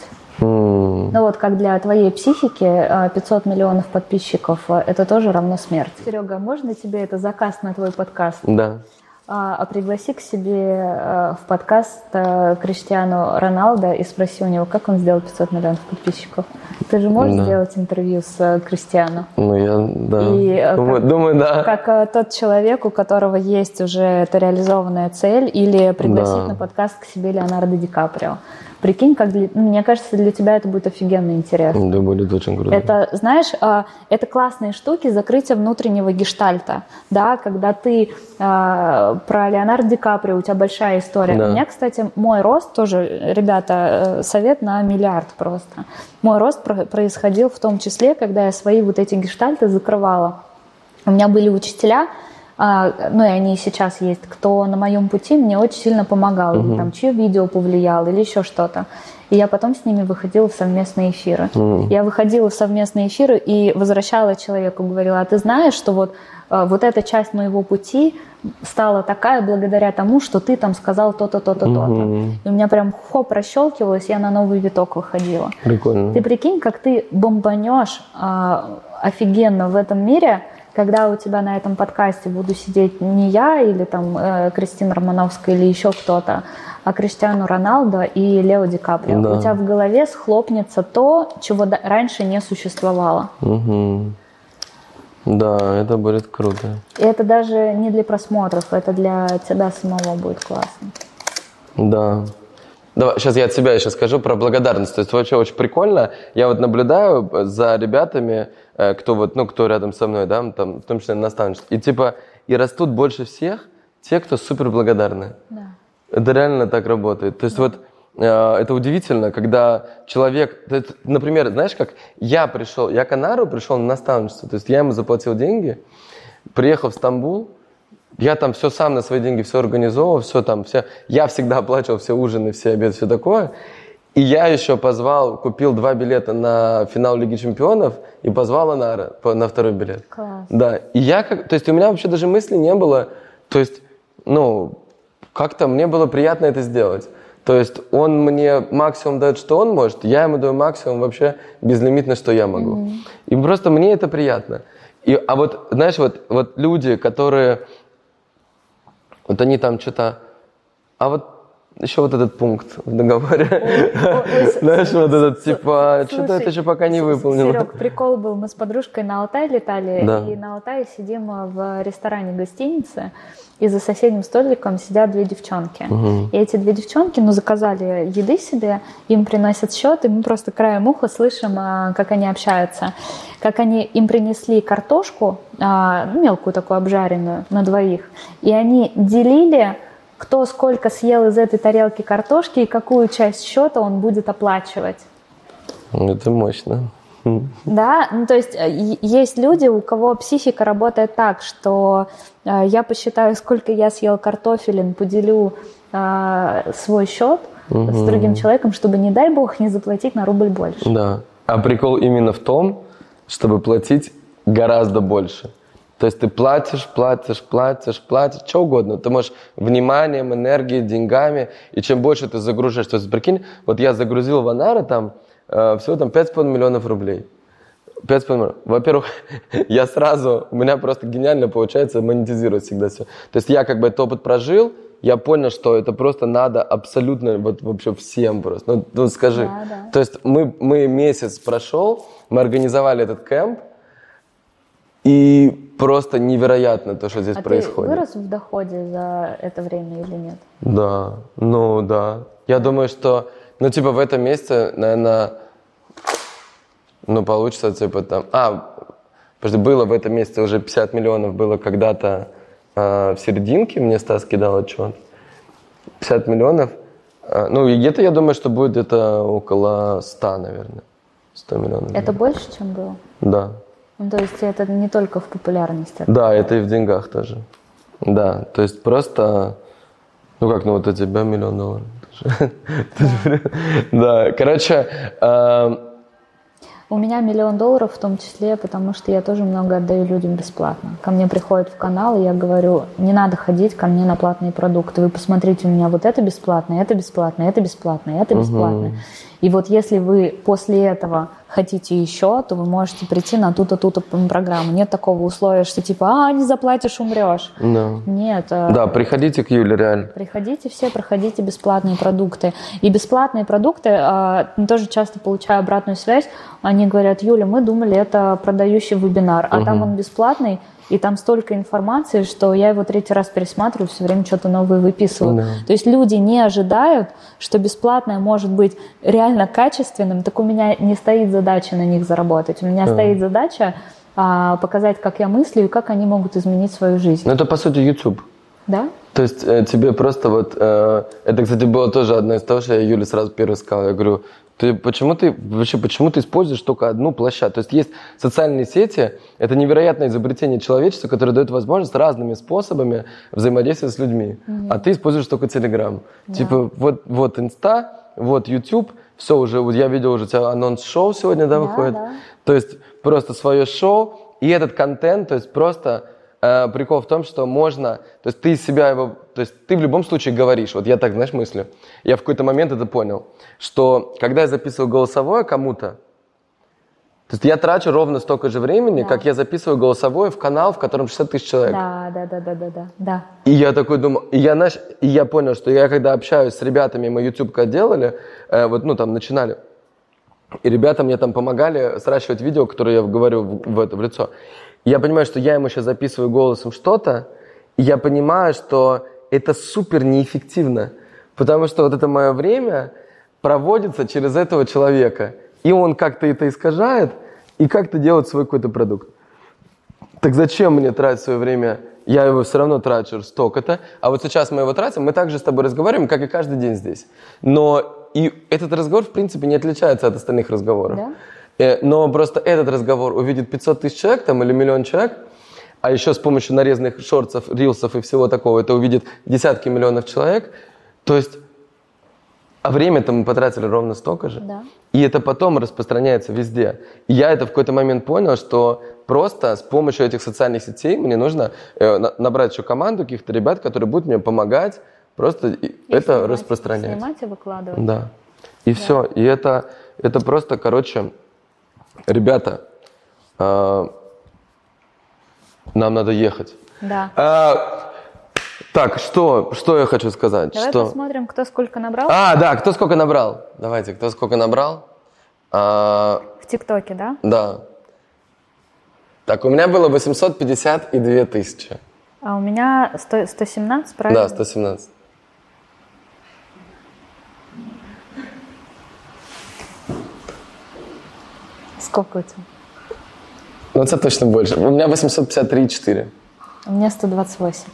Ну вот как для твоей психики э, 500 миллионов подписчиков э, это тоже равно смерть. Серега, можно тебе это заказ на твой подкаст? Да. А, а пригласи к себе э, в подкаст э, Криштиану Роналдо и спроси у него, как он сделал 500 миллионов подписчиков. Ты же можешь Да. сделать интервью с э, Криштиану? Ну, я, да. И, думаю, как- думаю, да. Как тот человек, у которого есть уже эта реализованная цель, или пригласить Да. на подкаст к себе Леонардо Ди Каприо. Прикинь, как для, ну, мне кажется, для тебя это будет офигенно интересно. Да, будет очень круто. Это, знаешь, а, это классные штуки закрытия внутреннего гештальта, да, когда ты а, про Леонардо Ди Каприо, у тебя большая история. Да. У меня, кстати, мой рост тоже, ребята, э, совет на миллиард просто. Мой рост про- происходил в том числе, когда я свои вот эти гештальты закрывала. У меня были учителя, ну и они сейчас есть, кто на моем пути мне очень сильно помогал, или там чье видео повлиял, или еще что-то. И я потом с ними выходила в совместные эфиры. Я выходила в совместные эфиры и возвращала человеку, говорила, а ты знаешь, что вот, э, вот эта часть моего пути стала такая благодаря тому, что ты там сказал то-то, то-то, то-то. И у меня прям хоп расщелкивалось, я на новый виток выходила. Прикольно. Ты прикинь, как ты бомбанешь а, офигенно в этом мире, когда у тебя на этом подкасте буду сидеть не я или там э, Кристина Романовская или еще кто-то, а Криштиану Роналдо и Лео Ди Каприо. Да. У тебя в голове схлопнется то, чего раньше не существовало. Мгм. Да, это будет круто. И это даже не для просмотров, это для тебя самого будет классно. Да. Давай, сейчас я от себя еще скажу про благодарность. То есть вообще очень прикольно. Я вот наблюдаю за ребятами, э, кто вот, ну, кто рядом со мной, да, там, в том числе наставничество. И типа, и растут больше всех те, кто супер благодарны. Да. Это реально так работает. То есть вот э, это удивительно, когда человек, то есть, например, знаешь, как я пришел, я к Анару пришел на наставничество, то есть я ему заплатил деньги, приехал в Стамбул, я там все сам на свои деньги все организовывал, все там, все, я всегда оплачивал все ужины, все обеды, все такое. И я еще позвал, купил два билета на финал Лиги Чемпионов и позвал Анара на второй билет. Класс. Да, и я как, то есть у меня вообще даже мысли не было, то есть, ну, как-то мне было приятно это сделать. То есть он мне максимум дает, что он может, я ему даю максимум вообще безлимитно, что я могу. И просто мне это приятно. И, а вот, знаешь, вот, вот люди, которые, вот они там что-то, а вот еще вот этот пункт в договоре, ой, знаешь, вот этот, типа, что-то это еще пока не выполнено. Серег, прикол был, мы с подружкой на Алтай летали, Да. и на Алтае сидим э, в ресторане гостиницы, и за соседним столиком сидят две девчонки. И эти две девчонки, ну, заказали еды себе, им приносят счет, и мы просто краем уха слышим, а, как они общаются. Как они им принесли картошку, а, ну, мелкую такую обжаренную, на двоих, и они делили кто сколько съел из этой тарелки картошки и какую часть счета он будет оплачивать. Это мощно. Да, ну то есть э, есть люди, у кого психика работает так, что э, я посчитаю, сколько я съел картофелин, поделю э, свой счет с другим человеком, чтобы, не дай бог, не заплатить на рубль больше. Да. А прикол именно в том, чтобы платить гораздо больше. То есть ты платишь, платишь, платишь, платишь, что угодно. Ты можешь вниманием, энергией, деньгами. И чем больше ты загружаешь, то есть прикинь, вот я загрузил в Анары там э, всего там 5,5 миллионов рублей. 5,5 миллионов. Во-первых, я сразу, у меня просто гениально получается монетизировать всегда все. То есть я как бы этот опыт прожил, я понял, что это просто надо абсолютно вот вообще всем просто. Ну, ну скажи. Да, да. То есть мы, мы месяц прошел, мы организовали этот кемп, и просто невероятно то, что здесь а происходит. ты вырос в доходе за это время или нет? Да, ну да. Я думаю, что, ну типа в этом месяце, наверное, ну получится типа там, а, подожди, было в этом месяце уже 50 миллионов, было когда-то э, в серединке, мне Стас кидал отчет. 50 миллионов. Э, ну и где-то я думаю, что будет где-то около 100, наверное. 100 миллионов. Это больше, чем было? Да. Ну, то есть это не только в популярности. Да, это и в деньгах тоже. Да, то есть просто, ну как, ну вот у тебя миллион долларов. Да, короче, эм, У меня миллион долларов в том числе, потому что я тоже много отдаю людям бесплатно. Ко мне приходят в канал, и я говорю, не надо ходить ко мне на платные продукты. Вы посмотрите, у меня вот это бесплатно, это бесплатно, это бесплатно, это бесплатно. И вот если вы после этого хотите еще, то вы можете прийти на ту-то, ту-то программу. Нет такого условия, что типа, а, не заплатишь, умрешь. да. Нет. э, Да, приходите к Юле, реально. Приходите все, проходите бесплатные продукты. И бесплатные продукты, а, тоже часто получаю обратную связь, они говорят, Юля, мы думали, это продающий вебинар, а там он бесплатный, и там столько информации, что я его третий раз пересматриваю, все время что-то новое выписываю. Да. То есть люди не ожидают, что бесплатное может быть реально качественным, так у меня не стоит задача на них заработать. У меня Да. стоит задача а, показать, как я мыслю и как они могут изменить свою жизнь. Ну, это, по сути, YouTube. Да? То есть э, тебе просто вот... э, это, кстати, было тоже одно из того, что я Юле сразу первый сказал. Я говорю, ты почему ты вообще почему ты используешь только одну площадку? То есть есть социальные сети, это невероятное изобретение человечества, которое дает возможность разными способами взаимодействовать с людьми. А ты используешь только Telegram. Типа вот, вот Инста, вот YouTube, все уже, вот я видел уже у тебя анонс шоу сегодня, да, Да, выходит? да. То есть просто свое шоу и этот контент, то есть просто э, прикол в том, что можно, то есть ты из себя его, то есть ты в любом случае говоришь, вот я так, знаешь, мыслю, я в какой-то момент это понял, что когда я записываю голосовое кому-то, то есть я трачу ровно столько же времени, Да. как я записываю голосовое в канал, в котором 60 тысяч человек. Да, да, да, да, да, да, да. И я такой думаю, и я, знаешь, и я понял, что я когда общаюсь с ребятами, мы YouTube когда делали, э, вот, ну, там, начинали, и ребята мне там помогали сращивать видео, которые я говорю в, в это, в лицо. И я понимаю, что я ему сейчас записываю голосом что-то, и я понимаю, что это супер неэффективно, потому что вот это мое время проводится через этого человека, и он как-то это искажает, и как-то делает свой какой-то продукт. Так зачем мне тратить свое время? Я его все равно трачу столько-то. А вот сейчас мы его тратим, мы также с тобой разговариваем, как и каждый день здесь. Но и этот разговор, в принципе, не отличается от остальных разговоров. Да? Э, Но просто этот разговор увидит 500 тысяч человек там, или миллион человек, а еще с помощью нарезанных шортсов, рилсов и всего такого это увидит десятки миллионов человек. То есть, а время-то мы потратили ровно столько же. Да. И это потом распространяется везде. И я это в какой-то момент понял, что просто с помощью этих социальных сетей мне нужно э, на- набрать еще команду каких-то ребят, которые будут мне помогать просто и это снимать- распространять. Снимать и выкладывать. Да. И все. И это, это просто, короче, ребята, э, нам надо ехать. Да. А, так, что, что я хочу сказать? Давай что... посмотрим, кто сколько набрал А, да, кто сколько набрал? Давайте, кто сколько набрал? А, в ТикТоке, да? да. Так, у меня было 852 тысячи. А у меня 100 117, правильно? Да, 117. Сколько у тебя? Ну, это точно больше. У меня 853,4. У меня 128.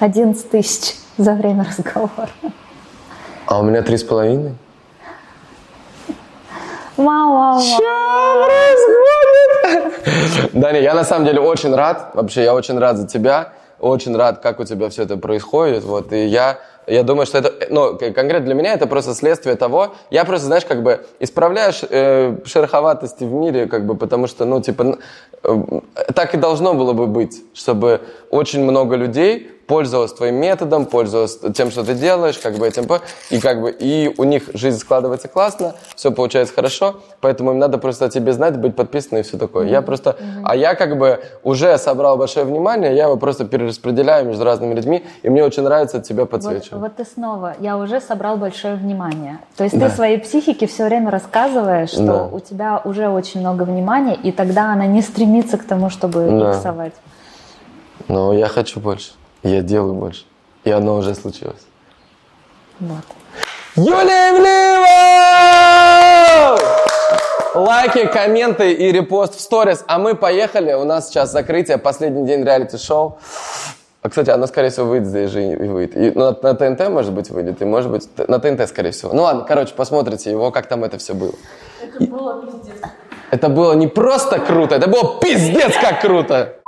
11 тысяч за время разговора. А у меня 3,5. Вау, вау, вау. Что происходит? Даня, я на самом деле очень рад, вообще я очень рад за тебя, очень рад, как у тебя все это происходит, вот, и я, я думаю, что это, ну, конкретно для меня это просто следствие того, я просто, знаешь, как бы исправляешь э, шероховатости в мире, как бы, потому что, ну, типа, э, так и должно было бы быть, чтобы очень много людей пользовалась твоим методом, пользовалась тем, что ты делаешь, как бы этим, и как бы и у них жизнь складывается классно, все получается хорошо, поэтому им надо просто о тебе знать, быть подписанным и все такое. Я просто, а я как бы уже собрал большое внимание, я его просто перераспределяю между разными людьми, и мне очень нравится тебя подсвечивать. вот ты снова, я уже собрал большое внимание. То есть Да. ты своей психике все время рассказываешь, что Да. у тебя уже очень много внимания, и тогда она не стремится к тому, чтобы Да. иксовать. Но я хочу больше, я делаю больше, и оно уже случилось. Вот. Юлия Ивлеева! Лайки, комменты и репост в сторис. А мы поехали. У нас сейчас закрытие, последний день реалити-шоу. А, кстати, оно, скорее всего, выйдет здесь же и выйдет. И, на, на ТНТ, может быть, выйдет, и, может быть, на ТНТ, скорее всего. Ну, ладно, короче, посмотрите его, как там это все было. Это было пиздец. Это было не просто круто, это было пиздец как круто.